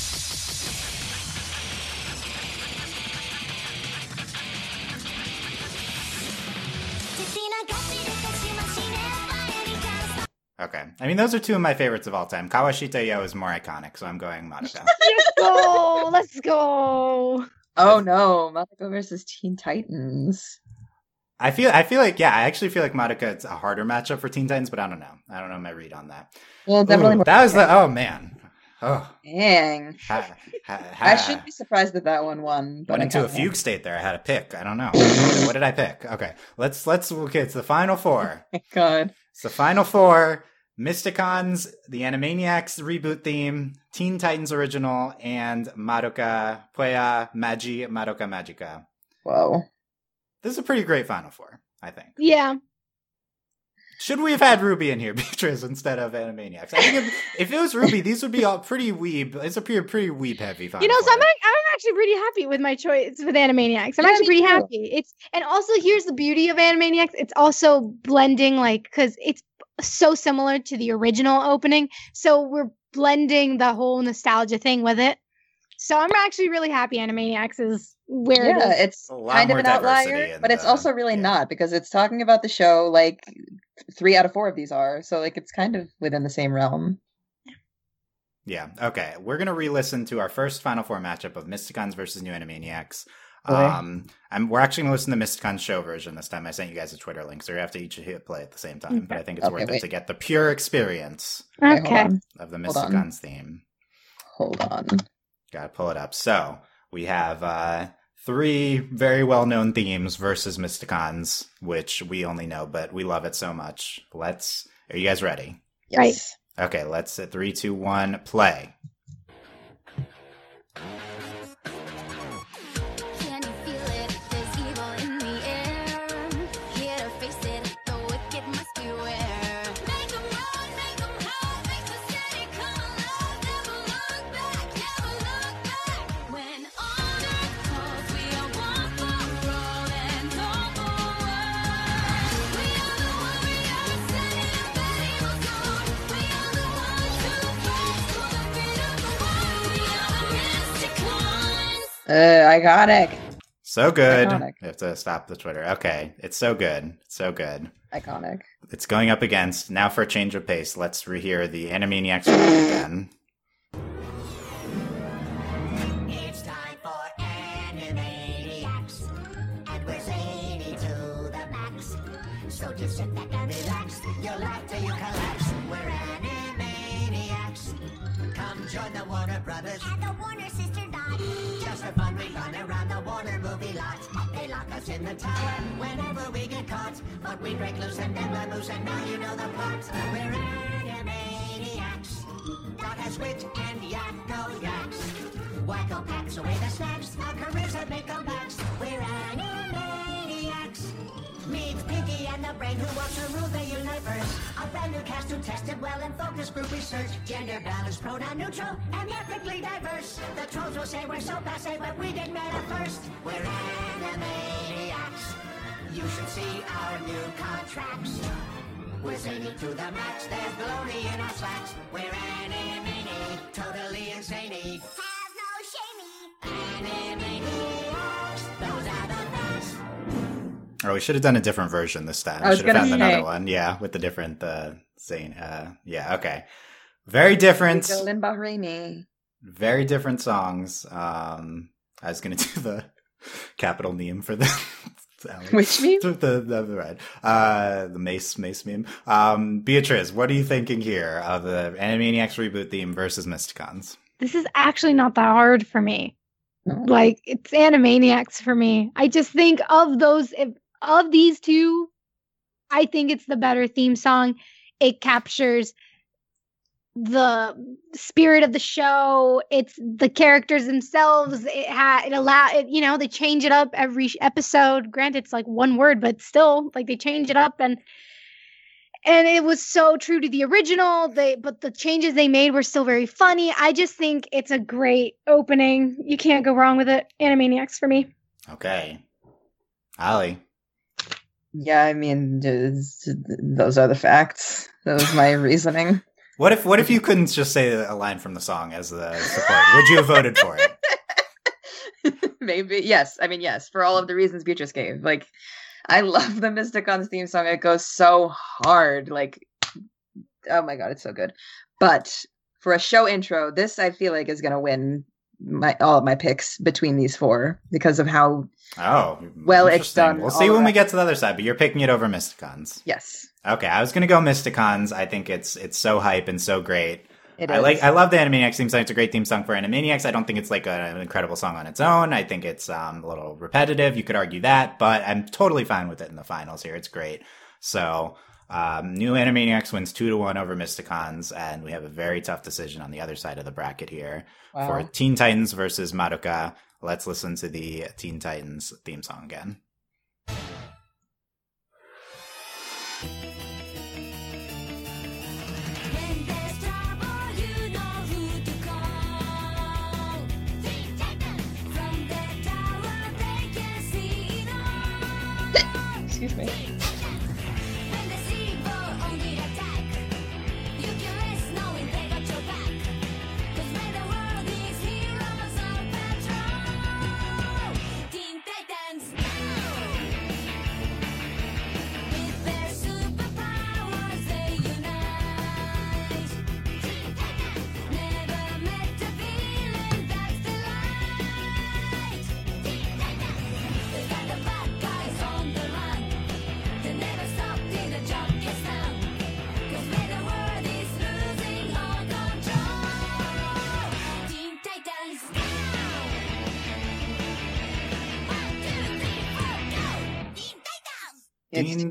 Okay, I mean those are two of my favorites of all time. Kawashita Yo is more iconic, so I'm going Madoka. Let's go. Let's go. Oh no, Madoka versus Teen Titans. I feel, I feel like, yeah, I actually feel like Madoka it's a harder matchup for Teen Titans, but I don't know. I don't know my read on that. Well, definitely Ooh, more. that was the, oh man, oh, Dang. ha, ha, I ha. should be surprised that that one won. But went into a kinda- fugue state there. I had a pick. I don't know. what, what did I pick? Okay, let's let's okay. It's the final four. Oh God. It's the final four. Mysticons, the Animaniacs reboot theme, Teen Titans original, and Madoka Puella Magi Madoka Magica. Whoa. This is a pretty great final four, I think. Yeah. Should we have had RWBY in here, Beatrice, instead of Animaniacs? I think if, if it was RWBY, these would be all pretty weeb. It's a pretty, pretty weeb heavy final You know, so. I'm, I'm actually pretty happy with my choice with Animaniacs. I'm Yeah, actually pretty too. happy. It's and also here's the beauty of Animaniacs. It's also blending like because it's so similar to the original opening, so we're blending the whole nostalgia thing with it. So I'm actually really happy Animaniacs is where Yeah, is. it's kind of an outlier, diversity in but it's also really yeah. not because it's talking about the show like three out of four of these are. So like it's kind of within the same realm. Yeah. Okay. We're gonna re-listen to our first Final Four matchup of Mysticons versus New Animaniacs. Okay. Um, I'm, we're actually gonna listen to Mysticons show version this time. I sent you guys a Twitter link, so you have to each hit play at the same time. But I think it's Okay, worth it to get the pure experience Okay, hold Okay. on. of the Hold on. Mysticons theme. Hold on. Gotta pull it up. So we have uh, three very well-known themes versus Mysticons, which we only know, but we love it so much. Let's. Are you guys ready? Right. Yes. Okay. Let's at three, two, one, play. Uh, iconic. So good. Iconic. You have to stop the Twitter. Okay. It's so good. It's so good. Iconic. It's going up against. Now for a change of pace, let's rehear the Animaniacs again. It's time for Animaniacs, and we're zany to the max. So just sit back and relax. You'll laugh till you collapse. We're Animaniacs. Come join the Warner Brothers for fun, we run around the Warner movie lot. They lock us in the tower whenever we get caught. But we break loose and never lose, and now you know the plot. We're animaniacs. Dot has wit and yakko yaks. Wacko packs away the snacks. Our have made comebacks. We're animaniacs. Meet Pinky and the brain who wants to rule the universe. A brand new cast who tested well in focus group research. Gender balanced, pronoun neutral, and ethically diverse. The trolls will say we're so passe, but we did matter first. We're animaniacs. You should see our new contracts. We're zany to the max. There's baloney in our slacks. We're animani, totally insane. Have no shamey. Animaniacs. Oh, we should have done a different version this time. I We was should have gonna found say. another one. Yeah, with the different uh saying uh yeah, okay. Very different. Jolin Bahraini. Very different songs. Um I was gonna do the capital meme for the Which meme? The, the, the right. Uh the Mace Mace meme. Um Beatrice, what are you thinking here of the Animaniacs reboot theme versus Mysticons? This is actually not that hard for me. Like it's Animaniacs for me. I just think of those if, of these two, I think it's the better theme song. It captures the spirit of the show. It's the characters themselves. It ha it allow it, you know, they change it up every episode. Granted, it's like one word, but still, like they change it up and and it was so true to the original they but the changes they made were still very funny i just think it's a great opening you can't go wrong with it animaniacs for me Okay. Allie. Yeah, I mean, those are the facts. That was my reasoning. What if what if you couldn't just say a line from the song as the support? Would you have voted for it? Maybe yes. I mean, yes, for all of the reasons Beatrice gave. Like, I love the Mysticons theme song. It goes so hard. Like, oh my god, it's so good. But for a show intro, this I feel like is gonna win my all of my picks between these four because of how Oh, Well, it's done We'll see when we get to the other side, but you're picking it over Mysticons. yes, Okay, I was gonna go Mysticons. I think it's it's so hype and so great. it I is. like I love the Animaniacs theme song. It's a great theme song for Animaniacs. I don't think it's like a- an incredible song on its own. I think it's um, a little repetitive. You could argue that, but I'm totally fine with it in the finals here. It's great. So um, new Animaniacs wins two to one over Mysticons, and we have a very tough decision on the other side of the bracket here for Teen Titans versus Madoka. Let's listen to the Teen Titans theme song again.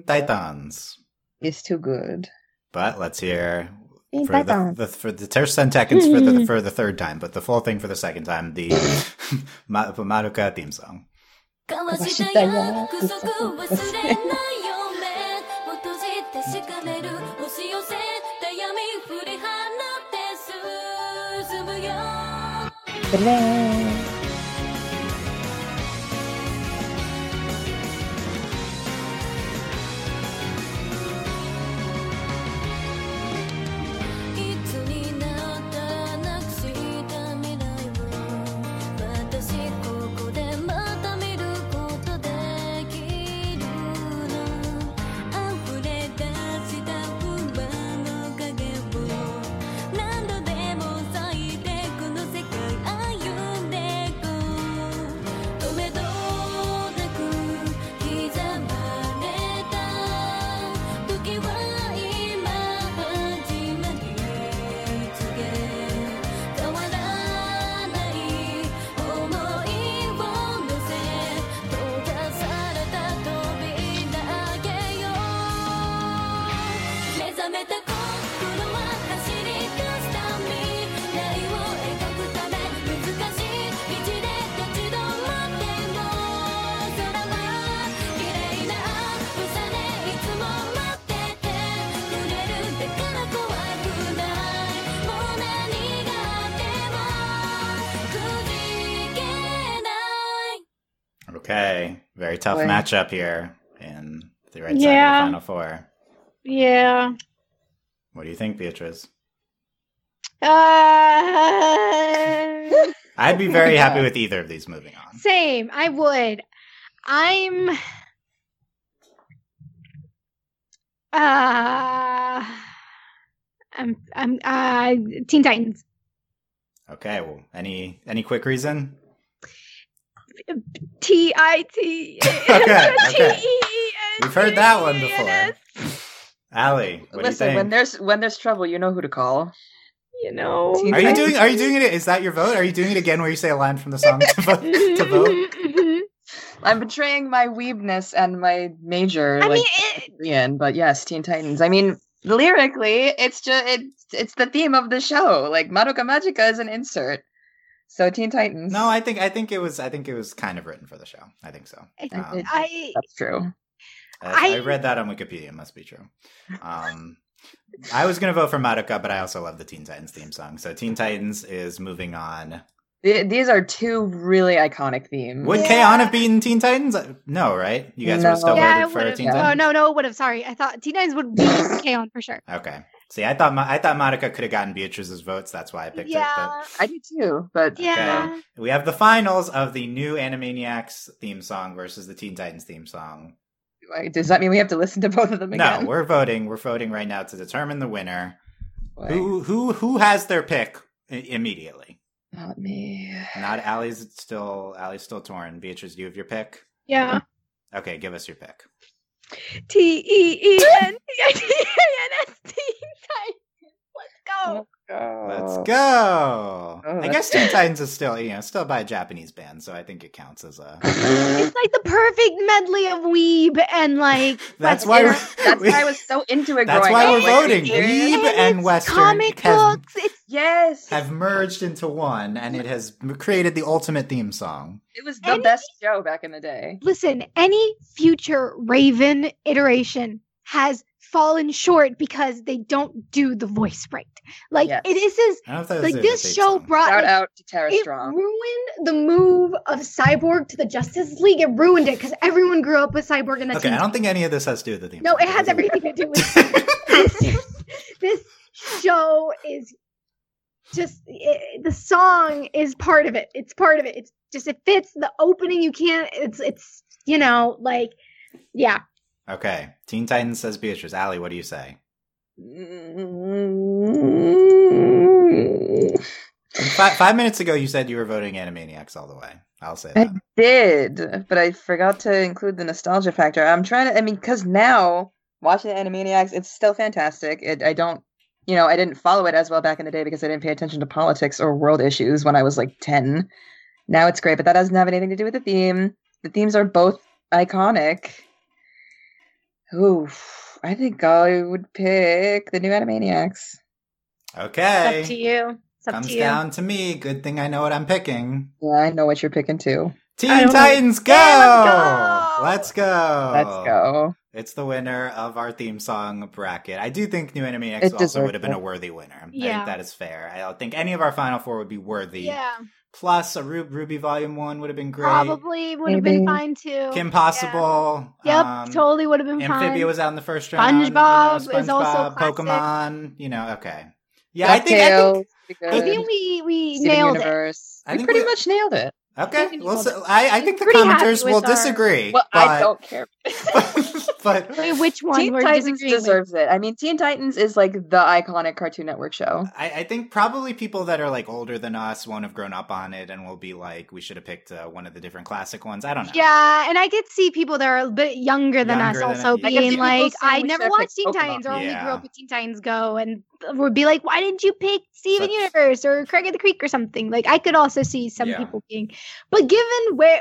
Titans. It's too good. But let's hear for the, the for the first ten seconds for the for the third time, but the full thing for the second time. The Madoka theme song. Matchup here in the right side Yeah. of the final four. Yeah. What do you think, Beatrice? Uh, I'd be very happy with either of these moving on. same. I would. I'm. Uh, I'm. I'm. Uh, Teen Titans. Okay, well, any any quick reason? T I T. Okay, okay. We've heard that one before. Allie, what Listen, do you think? when there's when there's trouble, you know who to call. You know. Teen Are you doing? Are you doing it? Is that your vote? Are you doing it again where you say a line from the song to vote? To vote? I'm betraying my weebness and my major I like mean, it, Korean, but yes, Teen Titans. I mean, lyrically, it's just it's it's the theme of the show. Like Madoka Magica is an insert. So Teen Titans. No, I think I think it was I think it was kind of written for the show. I think so. I, Um, I that's true. I, I I- read that on Wikipedia. It must be true. Um, I was gonna vote for Madoka, but I also love the Teen Titans theme song. So Teen Titans is moving on. These are two really iconic themes. Would K-On have beaten Teen Titans? No, right? You guys would No. have still yeah, voted for would have. Teen Oh Titans. no, no, would have. Sorry, I thought Teen Titans would be K-On for sure. Okay. See, I thought Ma- I thought Madoka could have gotten Beatrice's votes. That's why I picked it. Yeah, I do too, but yeah. But we have the finals of the new Animaniacs theme song versus the Teen Titans theme song. Does that mean we have to listen to both of them again? No, we're voting. We're voting right now to determine the winner. Boy, Who who who has their pick i- immediately? Not me. Not Allie's still Allie's still torn. Beatrice, do you have your pick? Yeah. Okay, give us your pick. T E E N T I T A N S T Let's go. Let's uh, go. Oh, oh I guess Teen Titans is still you know still by a Japanese band, so I think it counts as a. It's like the perfect medley of weeb and like That's why we're, That's why I was so into it. That's why up. we're Like, voting. serious? Weeb and it's Western comic have- books. It's Yes, have merged into one, and it has created the ultimate theme song. it was the Any- best show back in the day. listen. Any future Raven iteration has fallen short because they don't do the voice right. Like Yes. it is is I don't know if that was like this show song. brought Shout like, out to Tara it Strong. ruined the move of Cyborg to the Justice League. It ruined it because everyone grew up with Cyborg and the Okay, Teen I don't think any of this has to do with the theme. No, it has everything to do with this. this show is just it, the song is part of it. It's part of it. It's just it fits the opening. You can't. It's it's you know like yeah. Okay, Teen Titans says Beatrice. Allie, what do you say? Five, five minutes ago, you said you were voting Animaniacs all the way. I'll say I did, but I forgot to include the nostalgia factor. I'm trying to. I mean, because now watching Animaniacs, it's still fantastic. It, I don't, you know, I didn't follow it as well back in the day because I didn't pay attention to politics or world issues when I was like ten. Now it's great, but that doesn't have anything to do with the theme. The themes are both iconic. Ooh, I think I would pick the new Animaniacs. Okay, It's up to you. It's up comes to you. down to me. Good thing I know what I'm picking. Yeah, I know what you're picking too. Teen I don't know. Titans, go! Let's go! Let's go. It's the winner of our theme song bracket. I do think New Animaniacs It also would have been it. a worthy winner. I Yeah. think that is fair. I don't think any of our final four would be worthy. Yeah, Plus, a Ru- RWBY Volume 1 would have been great. probably would have been fine too. Kim Possible. Yeah. Yep, um, totally would have been fine. Amphibia fine. was out in the first round. you know, SpongeBob is also classic. Pokemon. You know, okay. Yeah, I think, I think be I think we we Steven nailed it. I we pretty we- much nailed it. okay. Well, so, I, I think the commenters will our- disagree. Well, but, I don't care. but Wait, which one? Teen Titans disagreeing with? deserves it. I mean, Teen Titans is like the iconic Cartoon Network show. I, I think probably people that are like older than us won't have grown up on it and will be like, we should have picked uh, one of the different classic ones. I don't know. Yeah, and I could see people that are a bit younger than Younger us than also us, yeah. I can see being like, I never watched Teen Pokemon. Titans or only grew up with Teen Titans Go, and would be like, why didn't you pick Steven Such- Universe or Craig of the Creek or something? Like, I could also see some Yeah. people being, but given where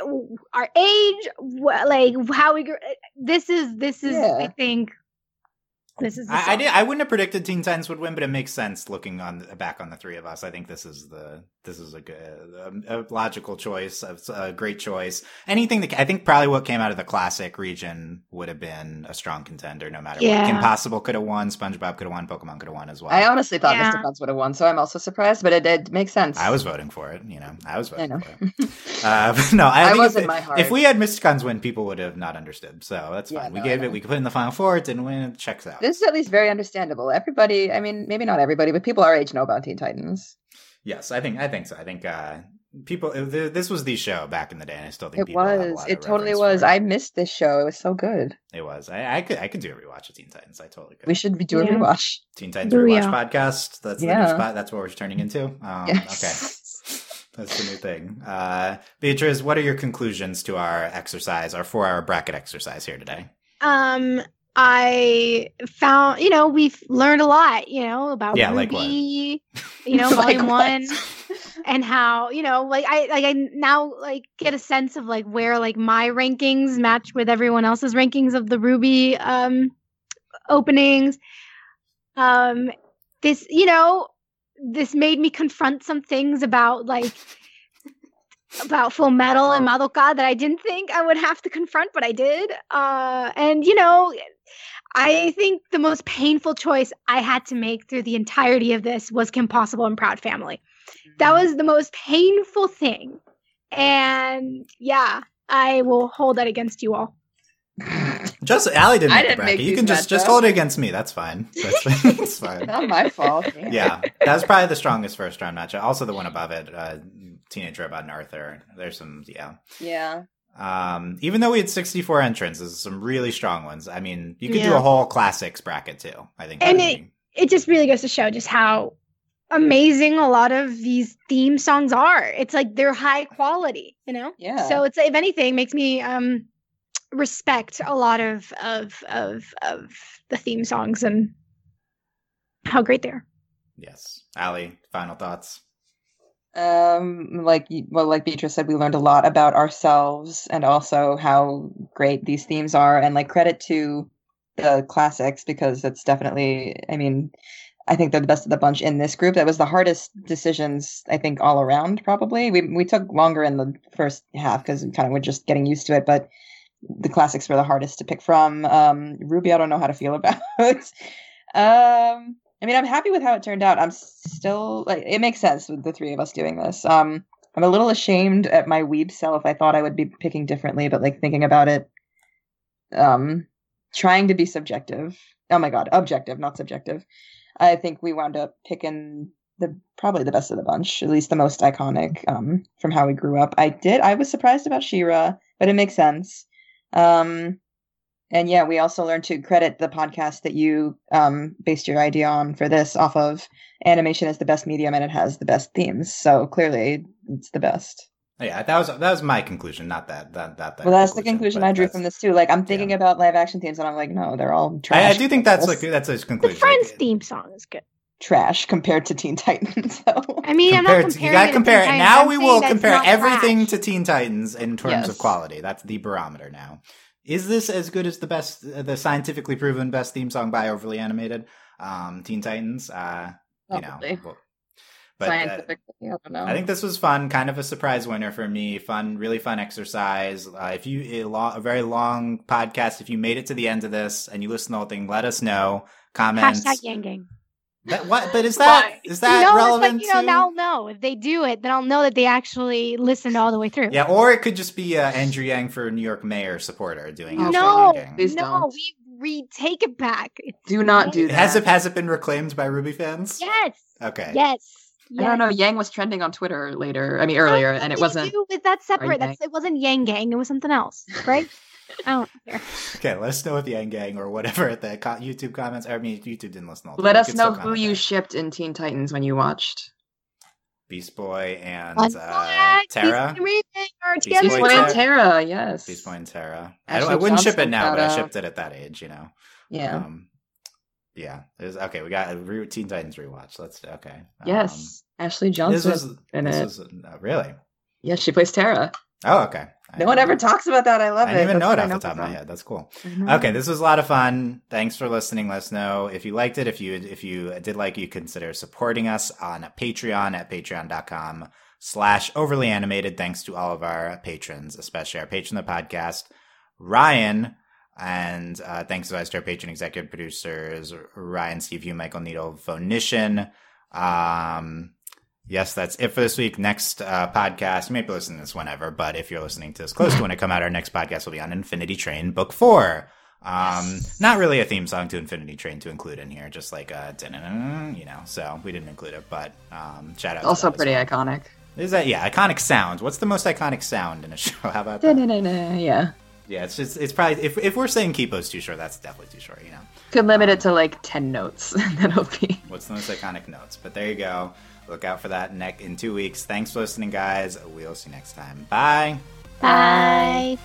our age, wh- like how we grew, this is this is Yeah. I think this is. The I, I did. I wouldn't have predicted Teen Titans would win, but it makes sense looking on back on the three of us. I think this is the this is a good, a logical choice, a, a great choice. Anything that I think probably what came out of the classic region would have been a strong contender, no matter Yeah. what. Impossible could have won, SpongeBob could have won, Pokemon could have won as well. I honestly thought Yeah. Mr. Bugs would have won, so I'm also surprised, but it did make sense. I was voting for it. You know, I was I voting know. for it. Uh, no, I, I was if, in my heart. if we had Mr. Guns win, people would have not understood. So that's Yeah, fine. we no, gave it. We could put it in the final four. It didn't win. It checks out. This is at least very understandable. Everybody, I mean, maybe not everybody, but people our age know about Teen Titans. Yes, I think I think so. I think uh, people. th- This was the show back in the day, and I still think It people have a was. It totally was. it. I missed this show. It was so good. It was. I, I could. I could do a rewatch of Teen Titans. I totally could. We should do a Yeah. rewatch. Teen Titans rewatch Booyah. podcast. That's the Yeah. new spot. That's what we're turning into. Um, Yes. Okay, that's the new thing. Uh, Beatrice, what are your conclusions to our exercise, our four-hour bracket exercise here today? Um, I found, you know, we've learned a lot, you know, about Yeah, like? RWBY, you know, Like volume what? one, and how, you know, like I, like I now like get a sense of like where like my rankings match with everyone else's rankings of the RWBY um openings. Um, this, you know, this made me confront some things about like about Full Metal and Madoka that I didn't think I would have to confront, but I did. Uh, and you know, I think the most painful choice I had to make through the entirety of this was Kim Possible and Proud Family. That was the most painful thing, and yeah, I will hold that against you all. Just Allie didn't I make didn't bracket. make you can just just matchups. hold it against me. That's fine. That's, that's fine. Not my fault. Yeah, that was probably the strongest first round matchup. Also, the one above it, uh, Teenage Robot and Arthur. There's some, yeah. Yeah. Um, even though we had 64 entrants, there's some really strong ones. I mean, you could do a whole classics bracket too. I think. And it- be- It just really goes to show just how amazing a lot of these theme songs are. It's like they're high quality, you know. Yeah. So it's if anything makes me um respect a lot of of of of the theme songs and how great they are. yes, Allie. Final thoughts. Um, like well, like Beatrice said, we learned a lot about ourselves and also how great these themes are. And like credit to the classics because it's definitely. I mean, I think they're the best of the bunch in this group. That was the hardest decisions I think all around. Probably we we took longer in the first half because we kind of we were just getting used to it, but the classics were the hardest to pick from. Um, RWBY, I don't know how to feel about. um, I mean, I'm happy with how it turned out. I'm still like it makes sense with the three of us doing this. Um, I'm a little ashamed at my weeb self. I thought I would be picking differently, but like thinking about it, um, trying to be subjective. Oh my god, objective, not subjective. I think we wound up picking the probably the best of the bunch, at least the most iconic um, from how we grew up. I did. I was surprised about She-Ra, but it makes sense. Um, and yeah, we also learned to credit the podcast that you um, based your idea on for this off of animation is the best medium and it has the best themes. So clearly, it's the best. Yeah, that was that was my conclusion, not that that that. that well, that's the conclusion I drew from this too. Like I'm thinking about live action themes, and I'm like, no, they're all trash. I, I do think that's like that's a conclusion. The conclusion. Friends theme song is good. trash compared to Teen Titans. So. I mean, I'm not Compared to- comparing you gotta it to compare Teen it. Titans, Now I'm we will compare everything trash. to Teen Titans in terms of quality. That's the barometer now. Is this as good as the best, uh, the scientifically proven best theme song by Overly Animated? Um, Teen Titans. Uh, you know, Probably. well, but uh, I don't know. I think this was fun, kind of a surprise winner for me. Fun, really fun exercise. Uh, if you a, lo- a very long podcast, if you made it to the end of this and you listen to the whole thing, let us know. Comments. Hashtag Yang Gang. That, what? But is that is that no, relevant? it's like, you know, to... now I'll know. If they do it, then I'll know that they actually listened all the way through. Yeah, or it could just be uh, Andrew Yang for New York mayor supporter doing hashtag No, Yang Please no, don't. we retake it back. It's Do not do that. Has it has it been reclaimed by RWBY fans? Yes. Okay. Yes. I don't know. Yang was trending on Twitter later. I mean, earlier, and it wasn't. Do with that separate. That's it wasn't Yang Gang. It was something else, right? I don't care. Okay, let us know with end Gang or whatever at the co- YouTube comments. I mean, YouTube didn't listen. All the Let time. us You can still know who you there. shipped in Teen Titans when you watched. Beast Boy and Fun uh, Tara. Beast Beast. Boy Beast Boy and Tara. Tara, yes. Beast Boy and Tara. I, don't, I wouldn't ship it now, but I shipped it at that age. You know. Yeah. Um, yeah. There's, okay, we got a re- Teen Titans rewatch. Let's okay. yes. Ashley Um, Johnson this was in this it. was uh, really. Yes, she plays Tara. Oh, okay. No one ever talks about that. I love it. I didn't even That's know it off the top of my head. That's cool. Mhm. Okay, this was a lot of fun. Thanks for listening. Let us know if you liked it. If you if you did like, you consider supporting us on Patreon at patreon.com slash overly animated. Thanks to all of our patrons, especially our patron of the podcast, Ryan. And uh, thanks as to our patron executive producers, Ryan, Steve Hugh, Michael Needle, Phonician. Um, yes, that's it for this week. Next uh, podcast, you may be listening to this whenever, but if you're listening to this close to when it come out, our next podcast will be on Infinity Train Book Four. Um, not really a theme song to Infinity Train to include in here, just like a you know. So we didn't include it, but um, shout out. Also pretty well. iconic. Is that yeah? Iconic sounds. What's the most iconic sound in a show? How about that? Yeah. Yeah, it's just it's probably if if we're saying Kipo's too short, that's definitely too short. You know. Could limit it to like 10 notes. That'll be. What's the most iconic notes? But there you go. Look out for that neck in two weeks. Thanks for listening, guys. We'll see you next time. Bye. Bye.